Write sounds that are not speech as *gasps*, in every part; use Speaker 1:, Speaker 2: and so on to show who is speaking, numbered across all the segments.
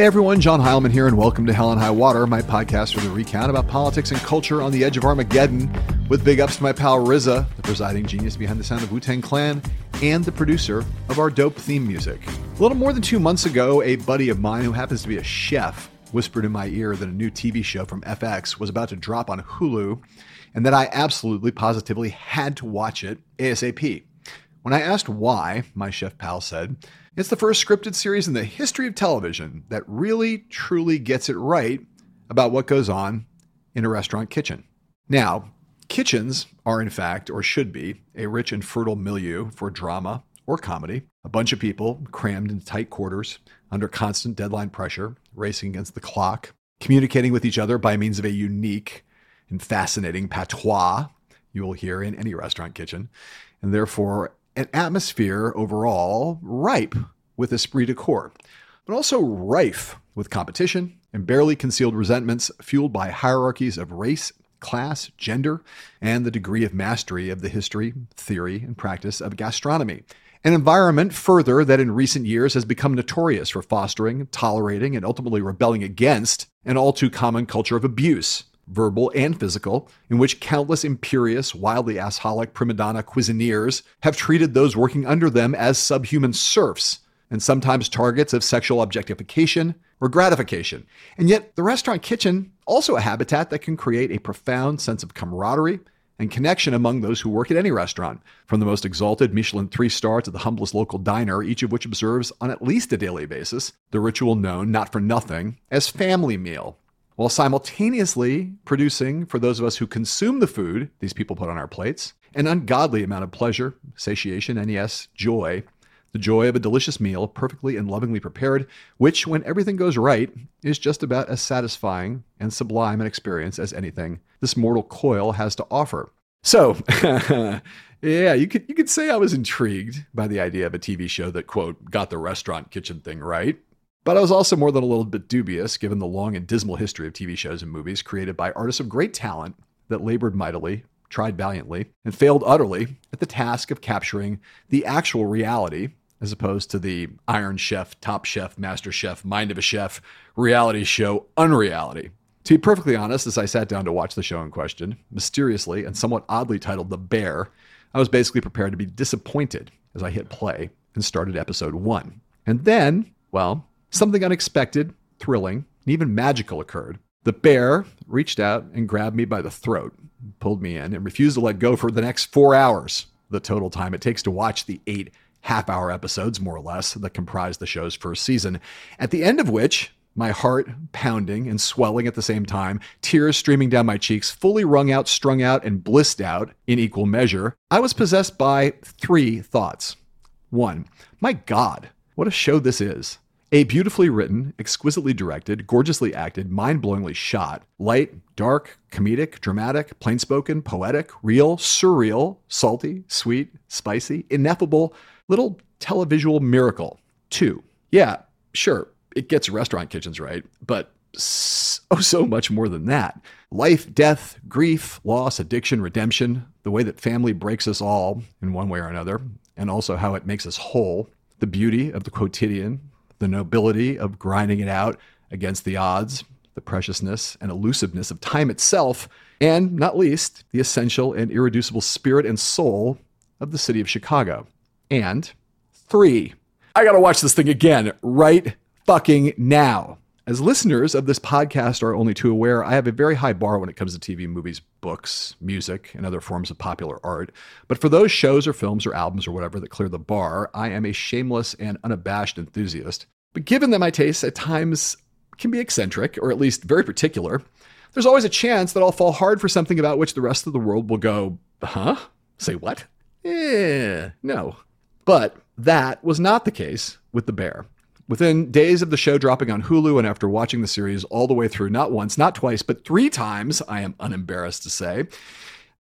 Speaker 1: Hey everyone, John Heilemann here, and welcome to Hell and High Water, my podcast with a recount about politics and culture on the edge of Armageddon, with big ups to my pal RZA, the presiding genius behind the sound of Wu Tang Clan, and the producer of our dope theme music. A little more than two months ago, a buddy of mine who happens to be a chef whispered in my ear that a new TV show from FX was about to drop on Hulu, and that I absolutely positively had to watch it ASAP. When I asked why, my chef pal said, it's the first scripted series in the history of television that really, truly gets it right about what goes on in a restaurant kitchen. Now, kitchens are, in fact, or should be, a rich and fertile milieu for drama or comedy. A bunch of people crammed into tight quarters under constant deadline pressure, racing against the clock, communicating with each other by means of a unique and fascinating patois you will hear in any restaurant kitchen, and therefore an atmosphere overall ripe with esprit de corps, but also rife with competition and barely concealed resentments fueled by hierarchies of race, class, gender, and the degree of mastery of the history, theory, and practice of gastronomy. An environment, further, that in recent years has become notorious for fostering, tolerating, and ultimately rebelling against an all too common culture of abuse verbal and physical, in which countless imperious, wildly assholic prima donna cuisiniers have treated those working under them as subhuman serfs and sometimes targets of sexual objectification or gratification. And yet, the restaurant kitchen also a habitat that can create a profound sense of camaraderie and connection among those who work at any restaurant, from the most exalted Michelin three star to the humblest local diner, each of which observes on at least a daily basis the ritual known, not for nothing, as family meal while simultaneously producing, for those of us who consume the food these people put on our plates, an ungodly amount of pleasure, satiation, and yes, joy. The joy of a delicious meal, perfectly and lovingly prepared, which, when everything goes right, is just about as satisfying and sublime an experience as anything this mortal coil has to offer. So, *laughs* yeah, you could you could say I was intrigued by the idea of a TV show that quote got the restaurant kitchen thing right. But I was also more than a little bit dubious, given the long and dismal history of TV shows and movies created by artists of great talent that labored mightily, tried valiantly, and failed utterly at the task of capturing the actual reality, as opposed to the Iron Chef, Top Chef, Master Chef, Mind of a Chef reality show unreality. To be perfectly honest, as I sat down to watch the show in question, mysteriously and somewhat oddly titled The Bear, I was basically prepared to be disappointed as I hit play and started episode one. And then, well, Something unexpected, thrilling, and even magical occurred. The bear reached out and grabbed me by the throat, pulled me in, and refused to let go for the next four hours, the total time it takes to watch the eight half hour episodes, more or less, that comprise the show's first season. At the end of which, my heart pounding and swelling at the same time, tears streaming down my cheeks, fully wrung out, strung out, and blissed out in equal measure, I was possessed by three thoughts. One, my God, what a show this is. A beautifully written, exquisitely directed, gorgeously acted, mind blowingly shot, light, dark, comedic, dramatic, plain spoken, poetic, real, surreal, salty, sweet, spicy, ineffable, little televisual miracle. Two. Yeah, sure, it gets restaurant kitchens right, but so, oh, so much more than that. Life, death, grief, loss, addiction, redemption, the way that family breaks us all in one way or another, and also how it makes us whole. The beauty of the quotidian, the nobility of grinding it out against the odds, the preciousness and elusiveness of time itself, and not least, the essential and irreducible spirit and soul of the city of Chicago. And three, I gotta watch this thing again right fucking now. As listeners of this podcast are only too aware, I have a very high bar when it comes to TV, movies, books, music, and other forms of popular art. But for those shows or films or albums or whatever that clear the bar, I am a shameless and unabashed enthusiast. But given that my tastes at times can be eccentric, or at least very particular, there's always a chance that I'll fall hard for something about which the rest of the world will go, huh? Say what? Eh, no. But that was not the case with The Bear. Within days of the show dropping on Hulu and after watching the series all the way through, not once, not twice, but three times, I am unembarrassed to say,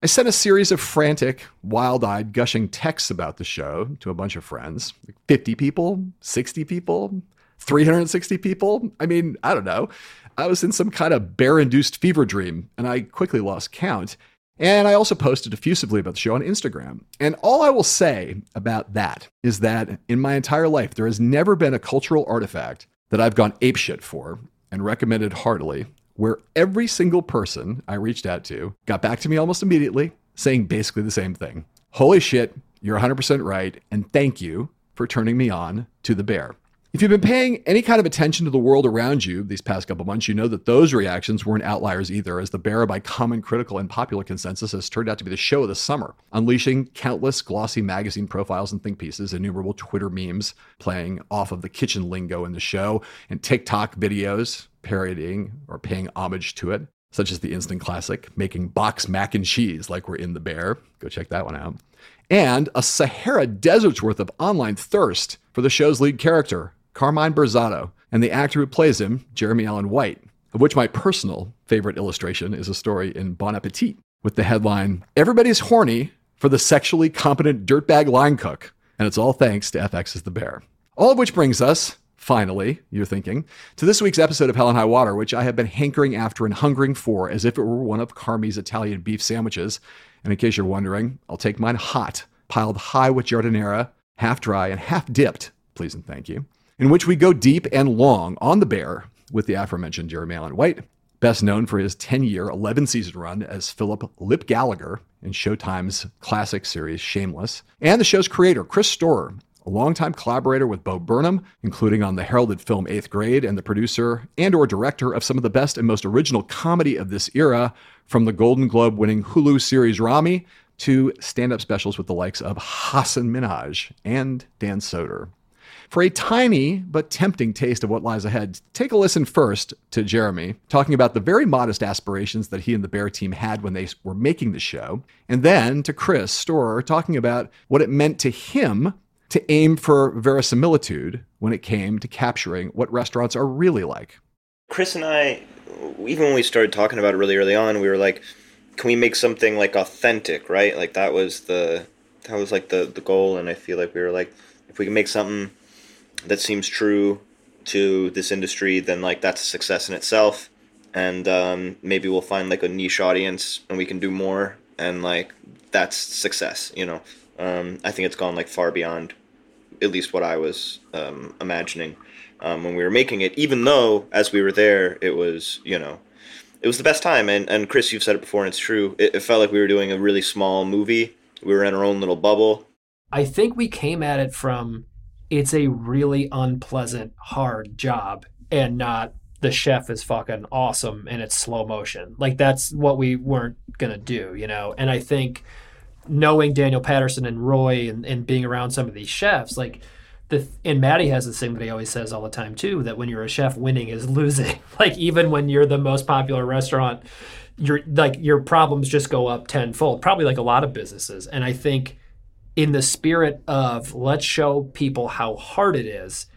Speaker 1: I sent a series of frantic, wild eyed, gushing texts about the show to a bunch of friends 50 people, 60 people, 360 people. I mean, I don't know. I was in some kind of bear induced fever dream and I quickly lost count. And I also posted effusively about the show on Instagram. And all I will say about that is that in my entire life, there has never been a cultural artifact that I've gone apeshit for and recommended heartily, where every single person I reached out to got back to me almost immediately saying basically the same thing. Holy shit, you're 100% right, and thank you for turning me on to the bear. If you've been paying any kind of attention to the world around you these past couple months, you know that those reactions weren't outliers either, as The Bear, by common critical and popular consensus, has turned out to be the show of the summer, unleashing countless glossy magazine profiles and think pieces, innumerable Twitter memes playing off of the kitchen lingo in the show, and TikTok videos parodying or paying homage to it, such as the instant classic, making box mac and cheese like we're in The Bear. Go check that one out. And a Sahara desert's worth of online thirst for the show's lead character, Carmine Berzatto, and the actor who plays him, Jeremy Allen White, of which my personal favorite illustration is a story in Bon Appetit with the headline Everybody's horny for the sexually competent dirtbag line cook, and it's all thanks to FX's The Bear. All of which brings us, finally, you're thinking, to this week's episode of Hell and High Water, which I have been hankering after and hungering for as if it were one of Carmy's Italian beef sandwiches. And in case you're wondering, I'll take mine hot, piled high with giardiniera, half dry and half dipped, please and thank you in which we go deep and long on the bear with the aforementioned Jeremy Allen White, best known for his 10 year, 11 season run as Philip Lip Gallagher in Showtime's classic series Shameless, and the show's creator, Chris Storer, a longtime collaborator with Bo Burnham, including on the heralded film Eighth Grade, and the producer and or director of some of the best and most original comedy of this era, from the Golden Globe winning Hulu series Ramy to stand-up specials with the likes of Hasan Minhaj and Dan Soder. For a tiny but tempting taste of what lies ahead, take a listen first to Jeremy talking about the very modest aspirations that he and the Bear team had when they were making the show, and then to Chris Storer talking about what it meant to him to aim for verisimilitude when it came to capturing what restaurants are really like.
Speaker 2: Chris and I, even when we started talking about it really early on, we were like, can we make something like authentic, right? Like that was the that was like the the goal and I feel like we were like if we can make something that seems true to this industry, then like that's a success in itself. And um, maybe we'll find like a niche audience and we can do more, and like that's success. You know, um, I think it's gone like far beyond at least what I was um, imagining um, when we were making it. Even though as we were there, it was you know it was the best time. And and Chris, you've said it before, and it's true. It, it felt like we were doing a really small movie. We were in our own little bubble.
Speaker 3: I think we came at it from it's a really unpleasant, hard job and not the chef is fucking awesome and it's slow motion. Like that's what we weren't gonna do, you know. And I think knowing Daniel Patterson and Roy and, and being around some of these chefs, like the and Matty has this thing that he always says all the time too, that when you're a chef, winning is *laughs* losing. like even when you're the most popular restaurant, your like your problems just go up tenfold. Probably like a lot of businesses. And I think in the spirit of let's show people how hard it is,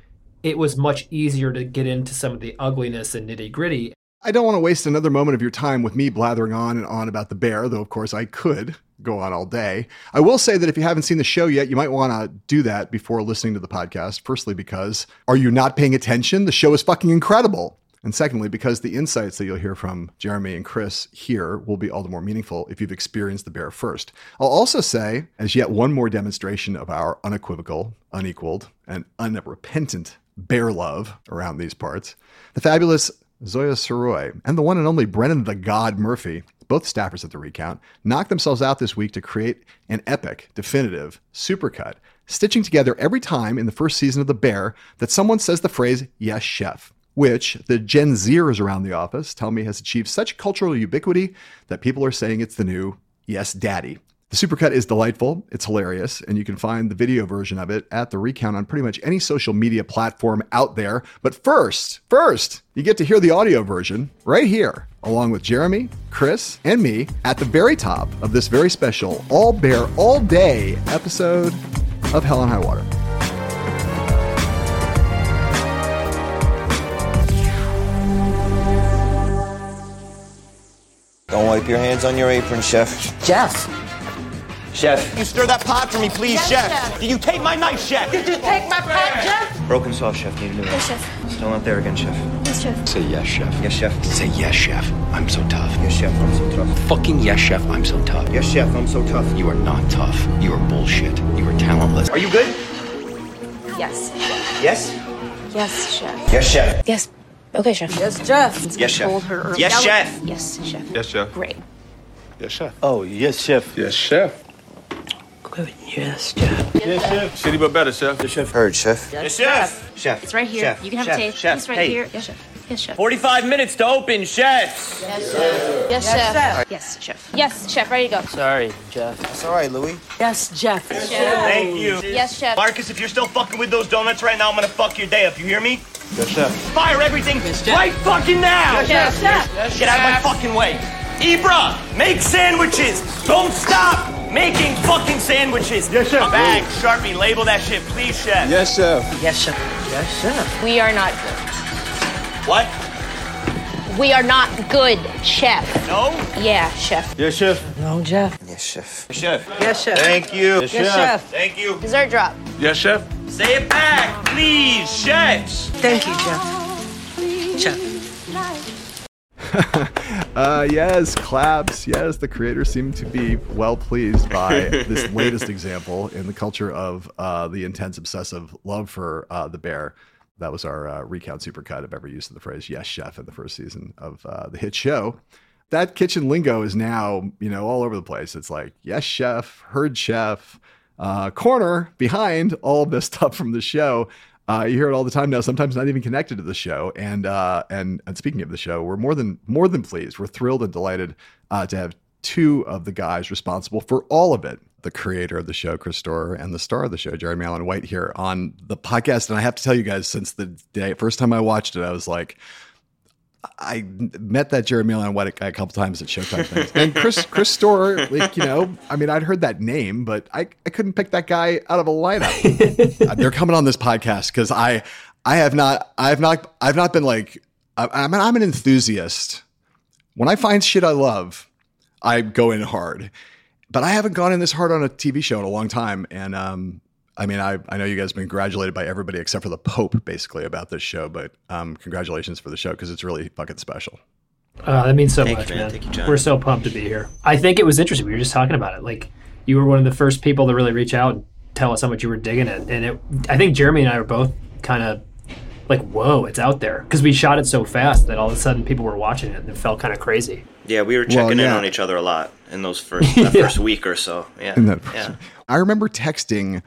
Speaker 3: it was much easier to get into some of the ugliness and nitty gritty.
Speaker 1: I don't want to waste another moment of your time with me blathering on and on about the bear, though, of course, I could go on all day. I will say that if you haven't seen the show yet, you might want to do that before listening to the podcast. Firstly, because are you not paying attention? The show is fucking incredible. And secondly, because the insights that you'll hear from Jeremy and Chris here will be all the more meaningful if you've experienced the bear first. I'll also say, as yet one more demonstration of our unequivocal, unequaled, and unrepentant bear love around these parts, the fabulous Zoya Soroy and the one and only Brennan the God Murphy, both staffers at the Recount, knocked themselves out this week to create an epic, definitive supercut, stitching together every time in the first season of The Bear that someone says the phrase, yes, chef which the Gen Zers around the office tell me has achieved such cultural ubiquity that people are saying it's the new Yes Daddy. The supercut is delightful, it's hilarious, and you can find the video version of it at the recount on pretty much any social media platform out there. But first, first, you get to hear the audio version right here, along with Jeremy, Chris, and me at the very top of this very special All Bear All Day episode of Hell and High Water.
Speaker 2: Don't wipe your hands on your apron, chef.
Speaker 4: Jeff.
Speaker 2: Chef.
Speaker 5: You stir that pot for me, please,
Speaker 4: Yes,
Speaker 5: chef.
Speaker 4: chef.
Speaker 5: Did you take my knife, chef?
Speaker 4: Did you take my pot, Jeff?
Speaker 2: Broken sauce, chef. Need a new one.
Speaker 6: Yes, chef.
Speaker 2: Still not there again, chef.
Speaker 6: Yes, chef.
Speaker 7: Say yes, chef.
Speaker 2: Yes, chef.
Speaker 7: Say yes, chef. I'm so tough.
Speaker 2: Yes, chef. I'm so tough.
Speaker 7: Fucking yes, chef. I'm so tough.
Speaker 2: Yes, chef. I'm so tough.
Speaker 7: You are not tough. You are bullshit. You are talentless.
Speaker 5: Are you good?
Speaker 6: Yes.
Speaker 5: Yes?
Speaker 6: Yes, chef.
Speaker 2: Yes, chef.
Speaker 6: Yes. Okay, chef.
Speaker 4: Yes, Jeff.
Speaker 2: Yes, chef.
Speaker 6: Her.
Speaker 2: Yes, chef.
Speaker 6: Yes, chef.
Speaker 8: Yes, chef.
Speaker 6: Great.
Speaker 8: Yes, chef.
Speaker 5: Oh, yes, chef.
Speaker 8: Yes, chef.
Speaker 7: Good. Yes, Jeff.
Speaker 5: Yes, chef.
Speaker 8: Shitty but better, chef.
Speaker 5: Yes, chef.
Speaker 2: Heard, chef.
Speaker 5: Yes, chef.
Speaker 2: Chef.
Speaker 6: It's right here.
Speaker 2: Chef.
Speaker 6: You can have
Speaker 2: chef.
Speaker 6: a taste.
Speaker 2: Chef.
Speaker 6: It's right
Speaker 2: hey.
Speaker 6: here. Yes, chef. Yes, chef.
Speaker 5: 45 minutes to open, chefs.
Speaker 6: Yes, chef. Yes, chef. Yes, chef. Yes, chef. Ready to go.
Speaker 7: Sorry, Jeff.
Speaker 2: It's all right, Louis.
Speaker 4: Yes, Jeff.
Speaker 5: Thank you.
Speaker 6: Yes, chef.
Speaker 5: Marcus, if you're still fucking with those donuts right now, I'm gonna fuck your day up. You hear me?
Speaker 8: Yes, chef.
Speaker 5: Fire everything right fucking now!
Speaker 6: Yes, chef.
Speaker 5: Get out of my fucking way. Ibra, make sandwiches. Don't stop making fucking sandwiches. Yes, chef. Bag, Sharpie, label that shit, please, chef.
Speaker 8: Yes, chef.
Speaker 4: Yes, chef. Yes, chef.
Speaker 6: We are not good.
Speaker 5: What?
Speaker 6: We are not good, chef.
Speaker 5: No?
Speaker 6: Yeah, chef.
Speaker 5: Yes, chef.
Speaker 4: No, Jeff.
Speaker 2: Yes, chef.
Speaker 5: Chef.
Speaker 4: Yes, chef.
Speaker 5: Thank you.
Speaker 4: Yes, chef.
Speaker 5: Thank you.
Speaker 6: Dessert drop.
Speaker 8: Yes, chef.
Speaker 5: Say it back, please, chefs.
Speaker 4: Thank you, Jeff. Chef. *laughs*
Speaker 1: Uh, yes, claps. Yes, the creators seem to be well pleased by *laughs* this latest example in the culture of uh, the intense, obsessive love for uh, the bear. That was our uh, recount supercut of ever use of the phrase "yes, chef" in the first season of uh, the hit show. That kitchen lingo is now, you know, all over the place. It's like "yes, chef," "heard chef," uh, corner behind all of this *laughs* stuff from the show. Uh, you hear it all the time now. Sometimes not even connected to the show. And uh, and and speaking of the show, we're more than more than pleased. We're thrilled and delighted uh, to have two of the guys responsible for all of it. The creator of the show, Chris Storer, and the star of the show, Jeremy Allen White, here on the podcast. And I have to tell you guys, since the day first time I watched it, I was like, I met that Jeremy Allen White a, a couple times at Showtime things. And Chris Chris Storer, like you know, I mean, I'd heard that name, but I, I couldn't pick that guy out of a lineup. *laughs* They're coming on this podcast because I I have not I have not I've not been like I, I'm an, I'm an enthusiast. When I find shit I love, I go in hard. But I haven't gone in this hard on a TV show in a long time, and um, I mean, I, I know you guys have been congratulated by everybody except for the Pope, basically, about this show. But um, congratulations for the show because it's really fucking special.
Speaker 3: Uh, that means so
Speaker 2: Thank
Speaker 3: much,
Speaker 2: you, man.
Speaker 3: man.
Speaker 2: Thank you, John.
Speaker 3: We're so pumped to be here. I think it was interesting. We were just talking about it. Like you were one of the first people to really reach out and tell us how much you were digging it. And it, I think Jeremy and I were both kind of like, "Whoa, it's out there!" Because we shot it so fast that all of a sudden people were watching it, and it felt kind of crazy.
Speaker 2: Yeah, we were
Speaker 1: Well,
Speaker 2: checking in on each other a lot in those first that *laughs* first week or so. Yeah. yeah.
Speaker 1: I remember texting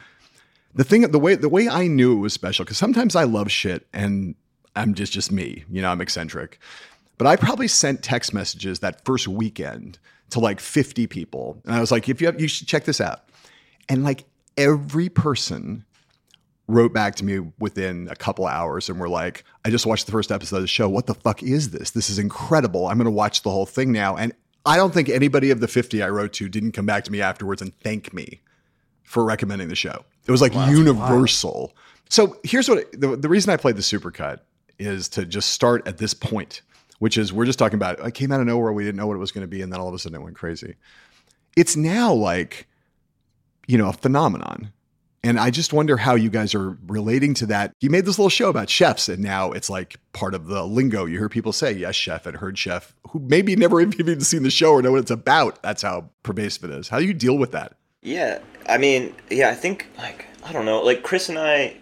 Speaker 1: the thing the way the way I knew it was special because sometimes I love shit and I'm just just me, you know, I'm eccentric. But I probably sent text messages that first weekend to like 50 people. And I was like, if you have you should check this out. And like every person wrote back to me within a couple hours and were like, I just watched the first episode of the show. What the fuck is this? This is incredible. I'm going to watch the whole thing now. And I don't think anybody of the 50 I wrote to didn't come back to me afterwards and thank me for recommending the show. It was like universal. So here's what the, the reason I played the supercut is to just start at this point, which is we're just talking about it came out of nowhere. We didn't know what it was going to be. And then all of a sudden it went crazy. It's now like, you know, a phenomenon. And I just wonder how you guys are relating to that. You made this little show about chefs, and now it's like part of the lingo. You hear people say, yes, chef, and heard chef, who maybe never *laughs* even seen the show or know what it's about. That's how pervasive it is. How do you deal with that?
Speaker 2: Yeah, I mean, yeah, I think like I don't know, like Chris and I,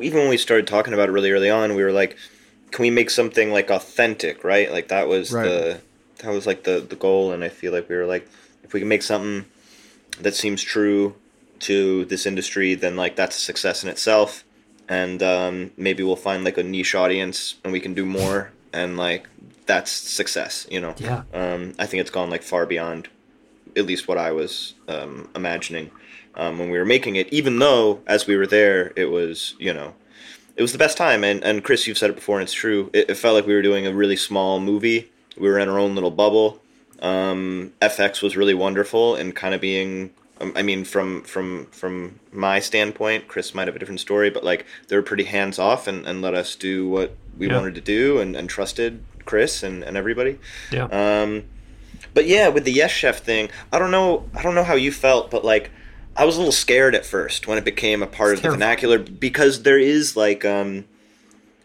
Speaker 2: even when we started talking about it really early on, we were like, can we make something like authentic, right? Like that was
Speaker 1: Right.
Speaker 2: the that was like the the goal, and I feel like we were like, if we can make something that seems true to this industry, then like that's a success in itself, and um, maybe we'll find like a niche audience, and we can do more, and like that's success, you know.
Speaker 3: Yeah.
Speaker 2: Um, I think it's gone like far beyond at least what I was um, imagining um, when we were making it. Even though, as we were there, it was you know, it was the best time. And and Chris, you've said it before, and it's true. It, it felt like we were doing a really small movie. We were in our own little bubble. Um, FX was really wonderful and kind of being. Um, I mean, from from from my standpoint, Chris might have a different story, but like they were pretty hands off and, and let us do what we
Speaker 3: Yeah.
Speaker 2: wanted to do and, and trusted Chris and, and everybody.
Speaker 3: Yeah.
Speaker 2: Um, but yeah, with the Yes Chef thing, I don't know. I don't know how you felt, but like, I was a little scared at first when it became a part
Speaker 3: It's
Speaker 2: of the vernacular because there is like, um,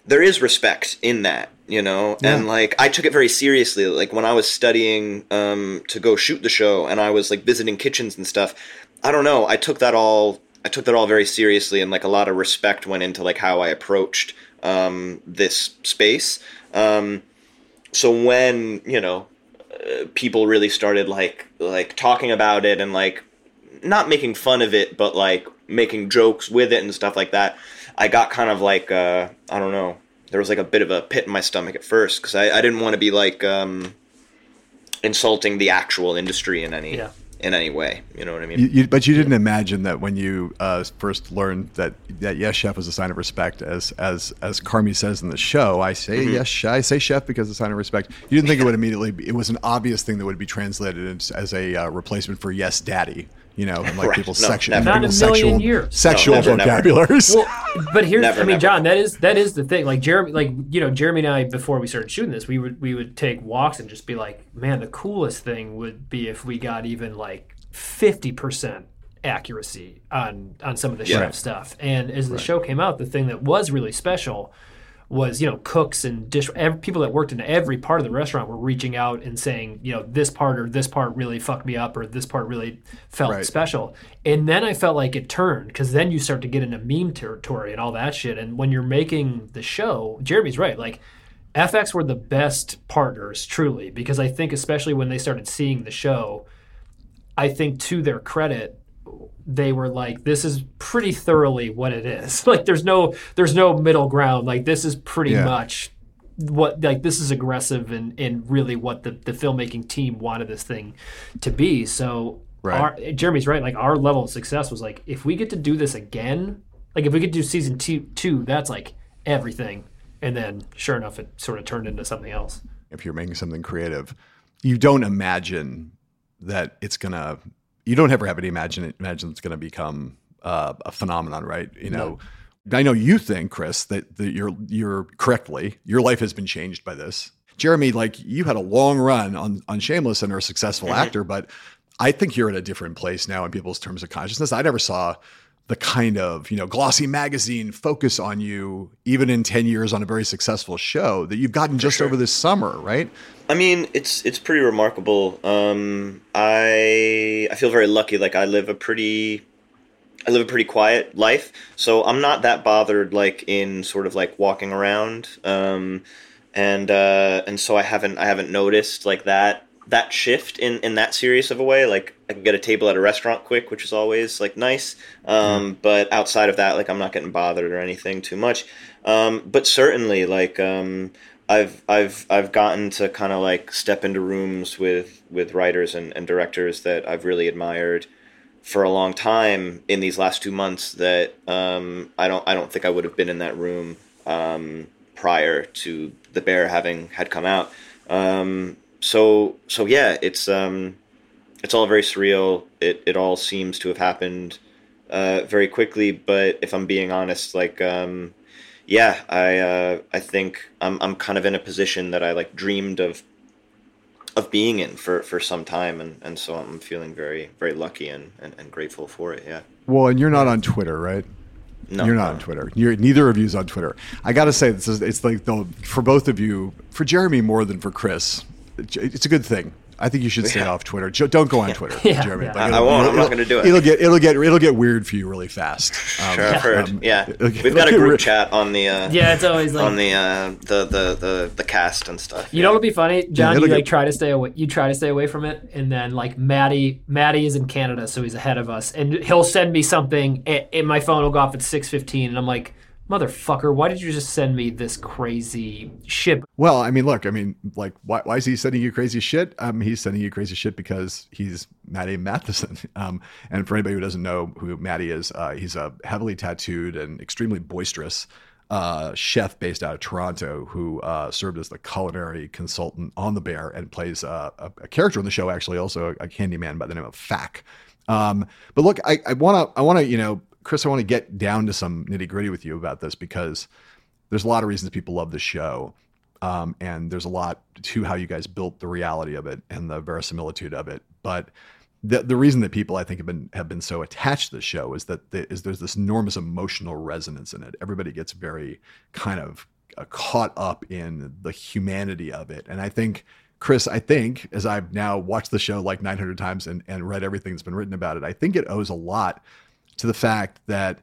Speaker 2: there is respect in that, you know, and like I took it very seriously. Like when I was studying um, to go shoot the show, and I was like visiting kitchens and stuff. I don't know. I took that all. I took that all very seriously, and like a lot of respect went into like how I approached um, this space. Um, so when you know uh, people really started like like talking about it and like not making fun of it, but like making jokes with it and stuff like that, I got kind of like uh, I don't know. There was like a bit of a pit in my stomach at first because I, I didn't want to be like um, insulting the actual industry in any
Speaker 3: Yeah.
Speaker 2: in any way. You know what I mean?
Speaker 1: You, you, but you didn't imagine that when you uh, first learned that that yes, chef was a sign of respect, as as as Carmy says in the show. I say
Speaker 2: Mm-hmm.
Speaker 1: yes, sh- I say chef because it's a sign of respect. You didn't think it would immediately. Be, it was an obvious thing that would be translated as, as a uh, replacement for yes, daddy. You know, like
Speaker 2: Right.
Speaker 1: people's
Speaker 2: No,
Speaker 1: section,
Speaker 2: never.
Speaker 3: Not in a
Speaker 1: people's
Speaker 3: million
Speaker 1: sexual
Speaker 3: years.
Speaker 1: sexual
Speaker 2: No, never, never.
Speaker 1: vocabularies.
Speaker 3: Well, but here's
Speaker 2: Never,
Speaker 3: I mean,
Speaker 2: never.
Speaker 3: John, that is that is the thing. Like Jeremy, like you know, Jeremy and I before we started shooting this, we would we would take walks and just be like, man, the coolest thing would be if we got even like fifty percent accuracy on on some of the
Speaker 2: Yeah.
Speaker 3: chef stuff. And as the show came out, the thing that was really special was you know cooks and dish ev people that worked in every part of the restaurant were reaching out and saying you know this part or this part really fucked me up or this part really felt
Speaker 1: Right.
Speaker 3: special and then i felt like it turned because then you start to get into meme territory and all that shit and when you're making the show jeremy's right like fx were the best partners truly because i think especially when they started seeing the show I think to their credit, they were like, "This is pretty thoroughly what it is. *laughs* like, there's no, there's no middle ground. Like, this is pretty
Speaker 1: Yeah.
Speaker 3: much what, like, this is aggressive and and really what the the filmmaking team wanted this thing to be. So,
Speaker 1: Right.
Speaker 3: our, Jeremy's right. Like, our level of success was like, if we get to do this again, like, if we could do season two, two, that's like everything. And then, sure enough, it sort of turned into something else.
Speaker 1: if you're making something creative, you don't imagine that it's gonna. You don't ever have any imagine imagine it's gonna become uh, a phenomenon, right? You know, I know you think, Chris, that, that you're you're correctly. Your life has been changed by this. Jeremy, like you had a long run on on Shameless and are a successful actor, but I think you're at a different place now in people's terms of consciousness. I never saw the kind of you know glossy magazine focus on you even in 10 years on a very successful show that you've gotten just over this summer right
Speaker 2: I mean, it's it's pretty remarkable. Um, I I feel very lucky. Like I live a pretty I live a pretty quiet life, so I'm not that bothered like in sort of like walking around. Um, and uh, and so I haven't I haven't noticed like that that shift in in that serious of a way. Like I can get a table at a restaurant quick, which is always like nice. Um, But outside of that, like I'm not getting bothered or anything too much. Um, but certainly, like um, I've I've I've gotten to kind of like step into rooms with with writers and, and directors that I've really admired for a long time in these last two months that um, I don't I don't think I would have been in that room um, prior to the bear having had come out. Um, so so yeah, it's um, it's all very surreal. It it all seems to have happened uh, very quickly. But if I'm being honest, like um, yeah, I uh, I think I'm I'm kind of in a position that I like dreamed of of being in for, for some time and, and so I'm feeling very very lucky and, and, and grateful for it, yeah.
Speaker 1: well and you're not on twitter right
Speaker 2: No.
Speaker 1: you're not on twitter you're neither of you's on twitter i gotta say this is it's like the for both of you for jeremy more than for chris it's a good thing I think you should stay
Speaker 2: Yeah.
Speaker 1: off Twitter. Don't go on Twitter,
Speaker 3: Yeah,
Speaker 1: Jeremy.
Speaker 3: yeah.
Speaker 1: Like,
Speaker 2: I-
Speaker 1: it'll-
Speaker 2: I won't. I'm not gonna do it.
Speaker 1: It'll get it'll get it'll get weird for you really fast. Um,
Speaker 2: Sure, I've heard.
Speaker 1: um,
Speaker 2: yeah.
Speaker 1: it'll get-
Speaker 2: We've got a
Speaker 1: it'll *laughs* get
Speaker 2: group
Speaker 1: re-
Speaker 2: chat on the uh,
Speaker 3: Yeah, it's always like
Speaker 2: on the, uh, the, the the the cast and stuff.
Speaker 3: You know what'll be funny, John?
Speaker 1: it'll
Speaker 3: you like
Speaker 1: get-
Speaker 3: try to stay away. You try to stay away from it, and then like Matty, Matty is in Canada, so he's ahead of us, and he'll send me something, and, and my phone will go off at six fifteen, and I'm like, motherfucker, why did you just send me this crazy shit?
Speaker 1: Well, I mean, look, I mean, like, why, why is he sending you crazy shit? Um, he's sending you crazy shit because he's Matty Matheson. *laughs* Um, and for anybody who doesn't know who Matty is, uh, he's a heavily tattooed and extremely boisterous uh, chef based out of Toronto who uh, served as the culinary consultant on The Bear and plays uh, a, a character in the show, actually, also a, candy man by the name of Fak. Um, but look, I want to, I want to, you know, Chris, I want to get down to some nitty gritty with you about this because there's a lot of reasons people love the show. Um, and there's a lot to how you guys built the reality of it and the verisimilitude of it. But the the reason that people I think have been have been so attached to the show is that the, is there's this enormous emotional resonance in it. Everybody gets very kind of uh, caught up in the humanity of it, and I think. Chris, I think as I've now watched the show like 900 times and, and read everything that's been written about it, I think it owes a lot to the fact that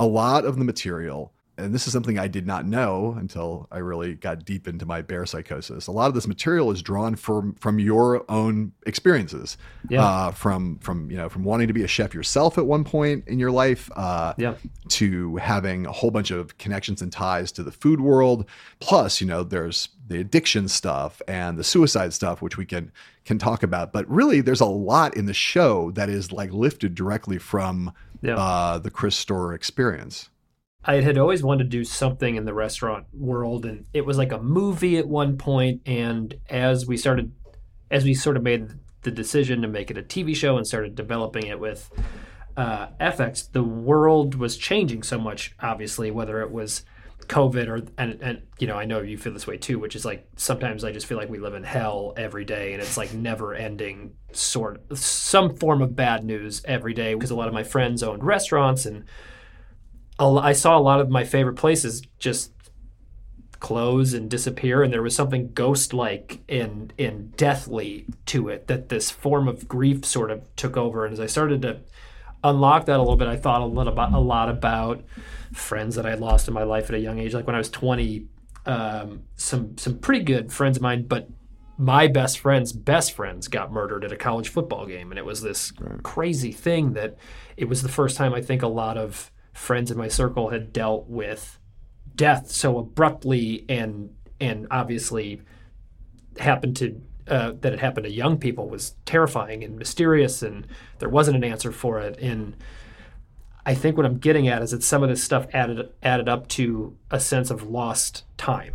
Speaker 1: a lot of the material and this is something I did not know until I really got deep into my bear psychosis. A lot of this material is drawn from from your own experiences,
Speaker 3: Yeah.
Speaker 1: uh, from from you know from wanting to be a chef yourself at one point in your life, uh,
Speaker 3: Yeah.
Speaker 1: to having a whole bunch of connections and ties to the food world. Plus, you know, there's the addiction stuff and the suicide stuff, which we can can talk about. But really, there's a lot in the show that is like lifted directly from
Speaker 3: Yeah.
Speaker 1: uh, the Chris Storer experience.
Speaker 3: I had always wanted to do something in the restaurant world, and it was like a movie at one point. And as we started, as we sort of made the decision to make it a TV show and started developing it with uh, FX, the world was changing so much. Obviously, whether it was COVID or and and you know I know you feel this way too, which is like sometimes I just feel like we live in hell every day, and it's like never ending sort some form of bad news every day because a lot of my friends owned restaurants and I saw a lot of my favorite places just close and disappear and there was something ghost like and and deathly to it that this form of grief sort of took over. And as I started to unlock that a little bit I thought a little about a lot about friends that I lost in my life at a young age. Like when I was 20 um, some some pretty good friends of mine but my best friends best friends got murdered at a college football game. And it was this crazy thing that it was the first time I think a lot of friends in my circle had dealt with death so abruptly and and obviously happened to uh, that it happened to young people was terrifying and mysterious and there wasn't an answer for it and I think what I'm getting at is that some of this stuff added added up to a sense of lost time.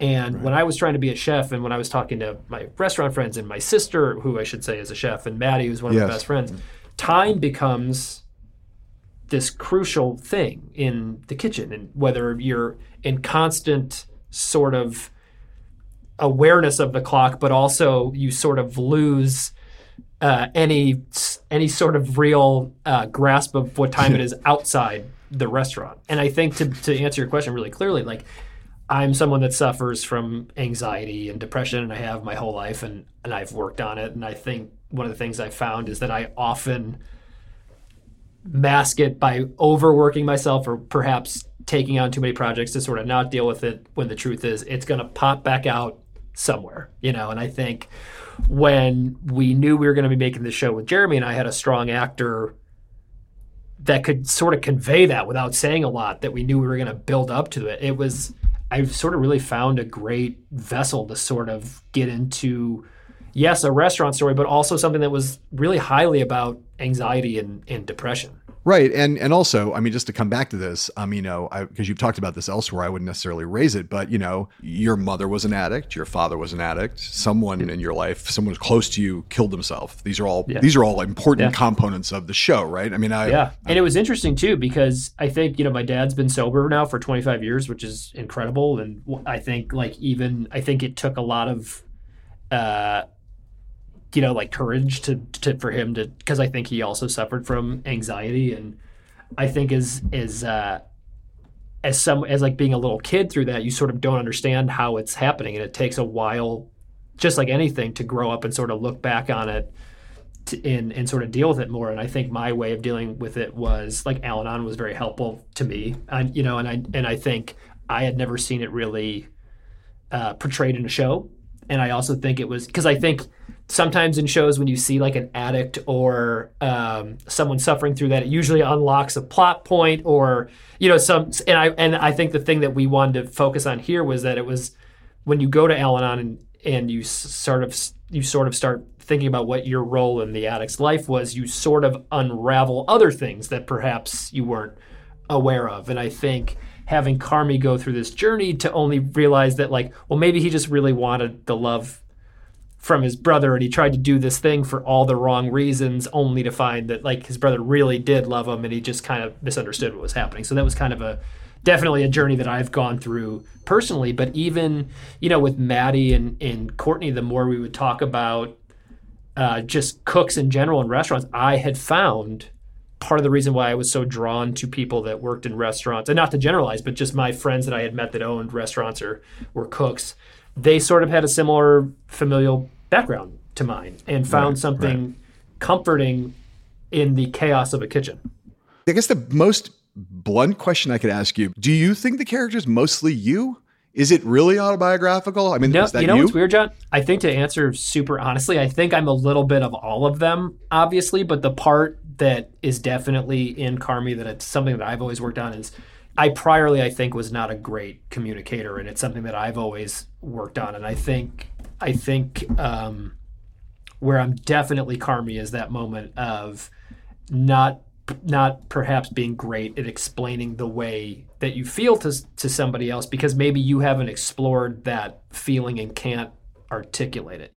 Speaker 3: And when I was trying to be a chef, and when I was talking to my restaurant friends and my sister, who I should say is a chef, and Matty, who's one of
Speaker 1: Yes.
Speaker 3: my best friends, time becomes this crucial thing in the kitchen. And whether you're in constant sort of awareness of the clock, but also you sort of lose uh, any any sort of real uh, grasp of what time it is *laughs* outside the restaurant. And I think to to answer your question really clearly, like I'm someone that suffers from anxiety and depression, and I have my whole life, and and I've worked on it. And I think one of the things I've found is that I often mask it by overworking myself or perhaps taking on too many projects to sort of not deal with it when the truth is it's going to pop back out somewhere you know? And i think when we knew we were going to be making the show with jeremy and i had a strong actor that could sort of convey that without saying a lot that we knew we were going to build up to it it was i've sort of really found a great vessel to sort of get into yes a restaurant story but also something that was really highly about anxiety and, and depression
Speaker 1: Right, and and also, I mean, just to come back to this, um, you know, because you've talked about this elsewhere, I wouldn't necessarily raise it, but you know, your mother was an addict, your father was an addict, someone in your life, someone close to you, killed himself. These are all
Speaker 3: Yeah.
Speaker 1: these are all important
Speaker 3: Yeah.
Speaker 1: components of the show, right? I mean, I
Speaker 3: yeah and it was interesting too because i think you know my dad's been sober now for 25 years which is incredible and I think like even i think it took a lot of uh you know like courage to, to for him to because i think he also suffered from anxiety and i think as as uh as some as like being a little kid through that you sort of don't understand how it's happening and it takes a while just like anything to grow up and sort of look back on it to, and and sort of deal with it more. And I think my way of dealing with it was like Al-Anon was very helpful to me. And you know, and I and I think I had never seen it really uh, portrayed in a show. And I also think it was because I think sometimes in shows when you see like an addict or um, someone suffering through that, it usually unlocks a plot point or you know some. And I and I think the thing that we wanted to focus on here was that it was when you go to Al-Anon and and you sort of you sort of start thinking about what your role in the addict's life was, you sort of unravel other things that perhaps you weren't aware of. And I think having Carmy go through this journey to only realize that like, well, maybe he just really wanted the love from his brother and he tried to do this thing for all the wrong reasons only to find that like his brother really did love him and he just kind of misunderstood what was happening. So that was kind of a definitely a journey that i've gone through personally. But even you know with matty and, and courtney the more we would talk about uh, just cooks in general in restaurants i had found part of the reason why I was so drawn to people that worked in restaurants, and not to generalize, but just my friends that I had met that owned restaurants or were cooks, they sort of had a similar familial background to mine and found
Speaker 1: Right,
Speaker 3: something comforting in the chaos of a kitchen.
Speaker 1: I guess the most blunt question I could ask you. Do you think the character is mostly you? Is it really autobiographical? I mean,
Speaker 3: No,
Speaker 1: is that
Speaker 3: you know
Speaker 1: you?
Speaker 3: what's weird, John? I think to answer super honestly, I think I'm a little bit of all of them, obviously, but the part that is definitely in Carmy that it's something that I've always worked on is I priorly I think was not a great communicator, and it's something that I've always worked on, and I think I think um, where I'm definitely Carmy is that moment of not not perhaps being great at explaining the way that you feel to to somebody else because maybe you haven't explored that feeling and can't articulate it.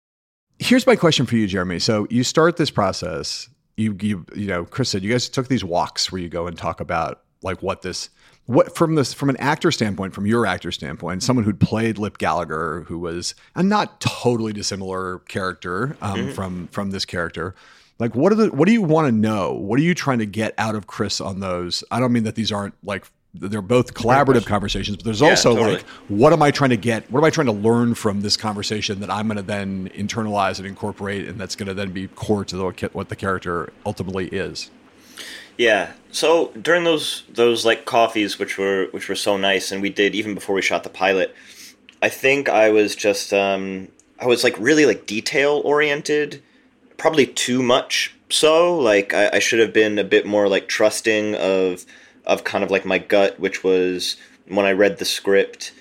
Speaker 1: Here's my question for you, Jeremy. So you start this process. You you you know, Chris said you guys took these walks where you go and talk about like what this what from this from an actor standpoint, from your actor standpoint, someone who'd played Lip Gallagher, who was a not totally dissimilar character um, from from this character. Like, what are the what do you want to know? What are you trying to get out of Chris on those? I don't mean that these aren't like they're both collaborative conversations, but there's
Speaker 2: Yeah,
Speaker 1: also
Speaker 2: totally.
Speaker 1: like what am I trying to get? What am I trying to learn from this conversation that I'm going to then internalize and incorporate, and that's going to then be core to the, what the character ultimately is?
Speaker 2: Yeah. So during those those like coffees, which were which were so nice, and we did even before we shot the pilot. I think I was just um, I was like really like detail oriented, probably too much. So like I, I should have been a bit more like trusting of of kind of like my gut, which was when I read the script,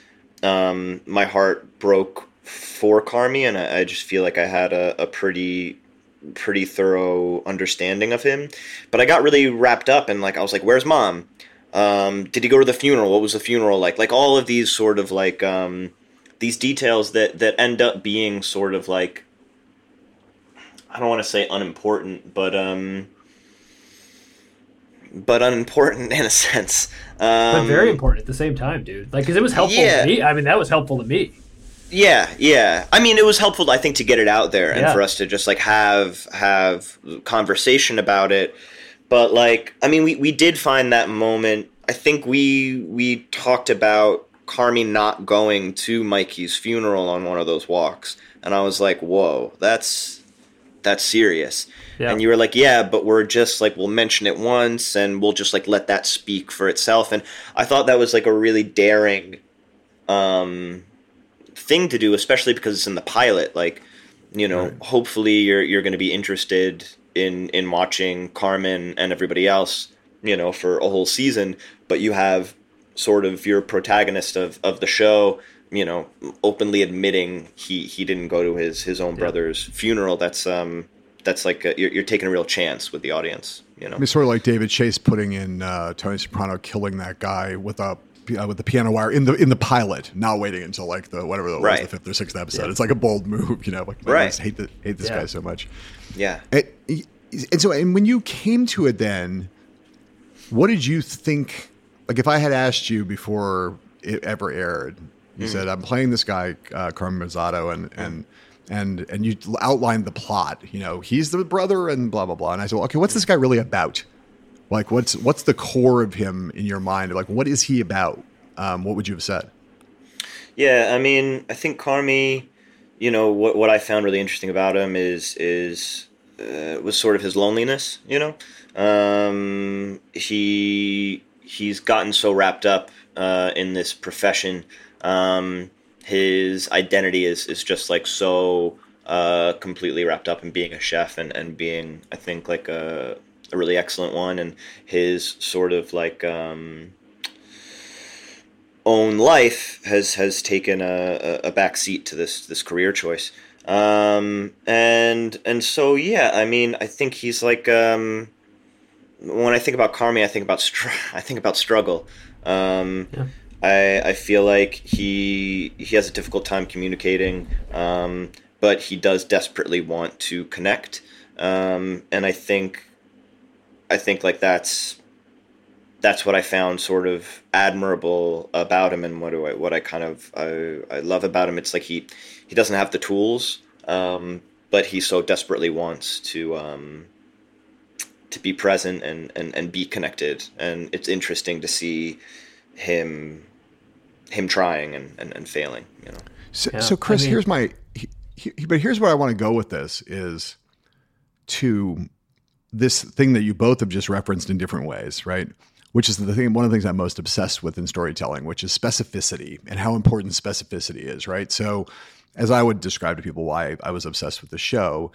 Speaker 2: um, my heart broke for Carmy, and I, I just feel like I had a, a pretty pretty thorough understanding of him. But I got really wrapped up and like I was like, "Where's mom? Um, did he go to the funeral? What was the funeral like?" Like all of these sort of like um, these details that that end up being sort of like I don't want to say unimportant, but um, but unimportant *laughs* in a sense. Um,
Speaker 3: But very important at the same time, dude. Like, because it was helpful
Speaker 2: Yeah.
Speaker 3: to me. I mean, that was helpful to me.
Speaker 2: Yeah, yeah. I mean, it was helpful, I think, to get it out there and
Speaker 3: Yeah.
Speaker 2: for us to just like have have conversation about it. But like, I mean, we we did find that moment. I think we we talked about Carmy not going to Mikey's funeral on one of those walks, and I was like, "Whoa, that's that's serious."
Speaker 3: Yeah.
Speaker 2: And you were like, "Yeah, but we're just like we'll mention it once, and we'll just like let that speak for itself." And I thought that was like a really daring um, thing to do, especially because it's in the pilot. Like, you know, hopefully you're you're going to be interested in in watching Carmen and everybody else, you know, for a whole season. But you have sort of your protagonist of of the show, you know, openly admitting he he didn't go to his his own brother's funeral. That's um that's like a, you're, you're taking a real chance with the audience. You know.
Speaker 1: I mean, sort of like David Chase putting in uh, Tony Soprano killing that guy with a uh, with the piano wire in the in the pilot, not waiting until like the whatever that was the fifth or sixth episode. It's like a bold move, *laughs* you know. Like, I
Speaker 2: Right.
Speaker 1: just hate the, hate this
Speaker 3: Yeah.
Speaker 1: guy so much.
Speaker 2: Yeah.
Speaker 1: It, and so, and when you came to it, then, what did you think? Like, if I had asked you before it ever aired, you
Speaker 2: Mm-hmm.
Speaker 1: said, "I'm playing this guy, uh, Carmen Mazzato," and and and and you outlined the plot. You know, he's the brother, and blah blah blah. And I said, well, "Okay, what's this guy really about? Like, what's what's the core of him in your mind? Like, what is he about? Um, what would you have said?"
Speaker 2: Yeah, I mean, I think Carmy, you know, what what I found really interesting about him is is uh, was sort of his loneliness. You know, um, he he's gotten so wrapped up uh, in this profession. Um, his identity is is just like so uh, completely wrapped up in being a chef and and being, I think, like a a really excellent one, and his sort of like. Um, own life has has taken a, a, back seat to this this career choice. Um, and and so yeah, I mean, I think he's like um, when I think about Carmy, I think about str- *laughs* I think about struggle. Um,
Speaker 3: Yeah.
Speaker 2: I I feel like he he has a difficult time communicating, um, but he does desperately want to connect. Um, and I think I think like that's that's what I found sort of admirable about him, and what do I what I kind of I, I love about him. It's like he he doesn't have the tools, um, but he so desperately wants to um, to be present and, and and be connected, and it's interesting to see him him trying and, and, and failing. You know.
Speaker 1: So,
Speaker 3: Yeah,
Speaker 1: so Chris,
Speaker 3: I mean-
Speaker 1: here's my, he, he- but here's where I want to go with this is to this thing that you both have just referenced in different ways, right? which is the thing one of the things I'm most obsessed with in storytelling, which is specificity and how important specificity is, right? So as I would describe to people why I was obsessed with the show,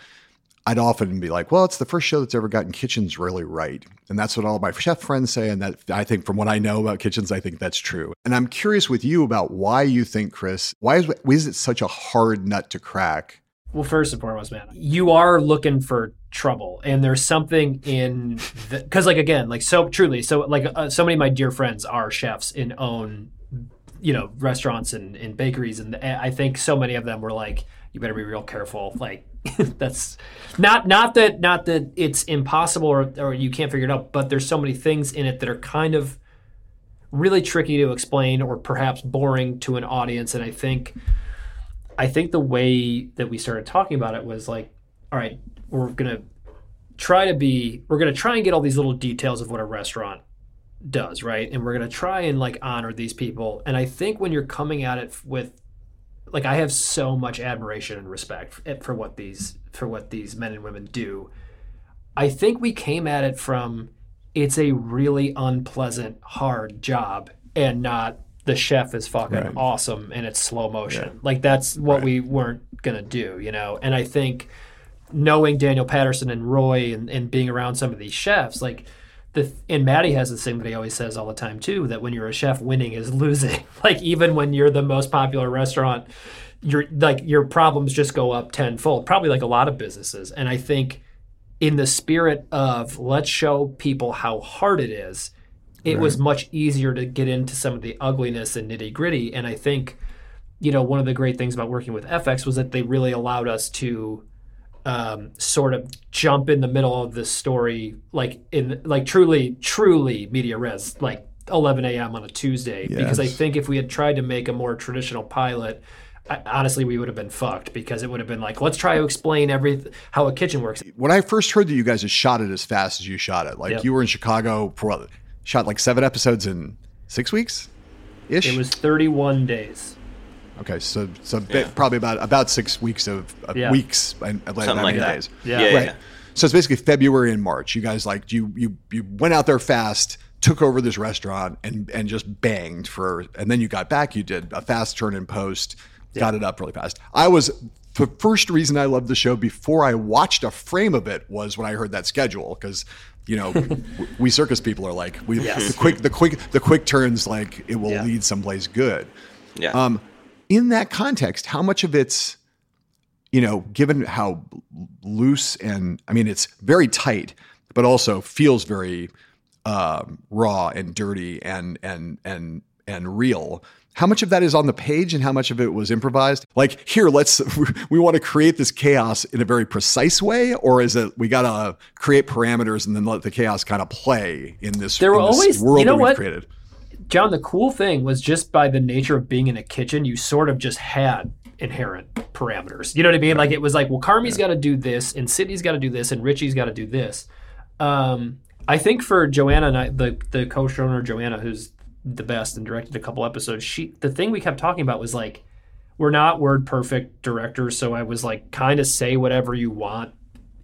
Speaker 1: I'd often be like, well, it's the first show that's ever gotten kitchens really right. And that's what all my chef friends say. And that I think from what I know about kitchens, I think that's true. And I'm curious with you about why you think, Chris, why is, why is it such a hard nut to crack?
Speaker 3: Well, first and foremost, man, you are looking for trouble, and there's something in because, like, again, like, so truly, so like, uh, so many of my dear friends are chefs and own, you know, restaurants and, and bakeries, and I think so many of them were like, you better be real careful, like, *laughs* that's not not that not that it's impossible or, or you can't figure it out, but there's so many things in it that are kind of really tricky to explain or perhaps boring to an audience, and I think I think the way that we started talking about it was like, all right, we're gonna try to be, we're gonna try and get all these little details of what a restaurant does, right? And we're gonna try and like honor these people. And I think when you're coming at it with, like, I have so much admiration and respect eh, for what these for what these men and women do. I think we came at it from it's a really unpleasant, hard job, and not the chef is fucking right. awesome and it's slow motion. Yeah. Like that's what right. we weren't gonna do, you know. And I think knowing Daniel Patterson and Roy and, and being around some of these chefs, like the and Matty has the thing that he always says all the time too, that when you're a chef, winning is *laughs* losing. like even when you're the most popular restaurant, your like your problems just go up tenfold. Probably like a lot of businesses. And I think in the spirit of let's show people how hard it is it right. was much easier to get into some of the ugliness and nitty gritty. And I think, you know, one of the great things about working with FX was that they really allowed us to um, sort of jump in the middle of this story, like in like truly, truly media res, like 11 a.m. on a Tuesday. Yes. Because I think if we had tried to make a more traditional pilot, I, honestly, we would have been fucked because it would have been like, let's try to explain every how a kitchen works.
Speaker 1: When I first heard that you guys had shot it as fast as you shot it, like yep. you were in Chicago shot like seven episodes in six weeks ish.
Speaker 3: It was 31 days.
Speaker 1: Okay, so so yeah. probably about about six weeks of, of yeah. weeks and
Speaker 2: something like that.
Speaker 1: Days.
Speaker 2: Yeah, yeah, right.
Speaker 1: yeah. So it's basically February and March. You guys like you you you went out there fast, took over this restaurant, and and just banged for. And then you got back. You did a fast turn in post, got it up really fast. I was the first reason I loved the show before I watched a frame of it was when I heard that schedule because you know, *laughs* we circus people are like we yes. the quick the quick the quick turns like it will yeah. lead someplace good.
Speaker 2: Yeah.
Speaker 1: Um, in that context, how much of it's you know, given how loose and I mean it's very tight, but also feels very um, raw and dirty and and and and real how much of that is on the page and how much of it was improvised? Like here let's *laughs* we want to create this chaos in a very precise way or is it we got to create parameters and then let the chaos kind of play in this,
Speaker 3: there were this always
Speaker 1: world
Speaker 3: you know
Speaker 1: that
Speaker 3: what?
Speaker 1: created?
Speaker 3: John the cool thing was just by the nature of being in a kitchen you sort of just had inherent parameters. You know what i mean? Like it was like well Carmy's yeah. got to do this and sydney's got to do this and richie's got to do this. Um, I think for Joanna and I, the the co-showrunner Joanna, who's the best and directed a couple episodes. She the thing we kept talking about was like we're not word perfect directors, so I was like kind of say whatever you want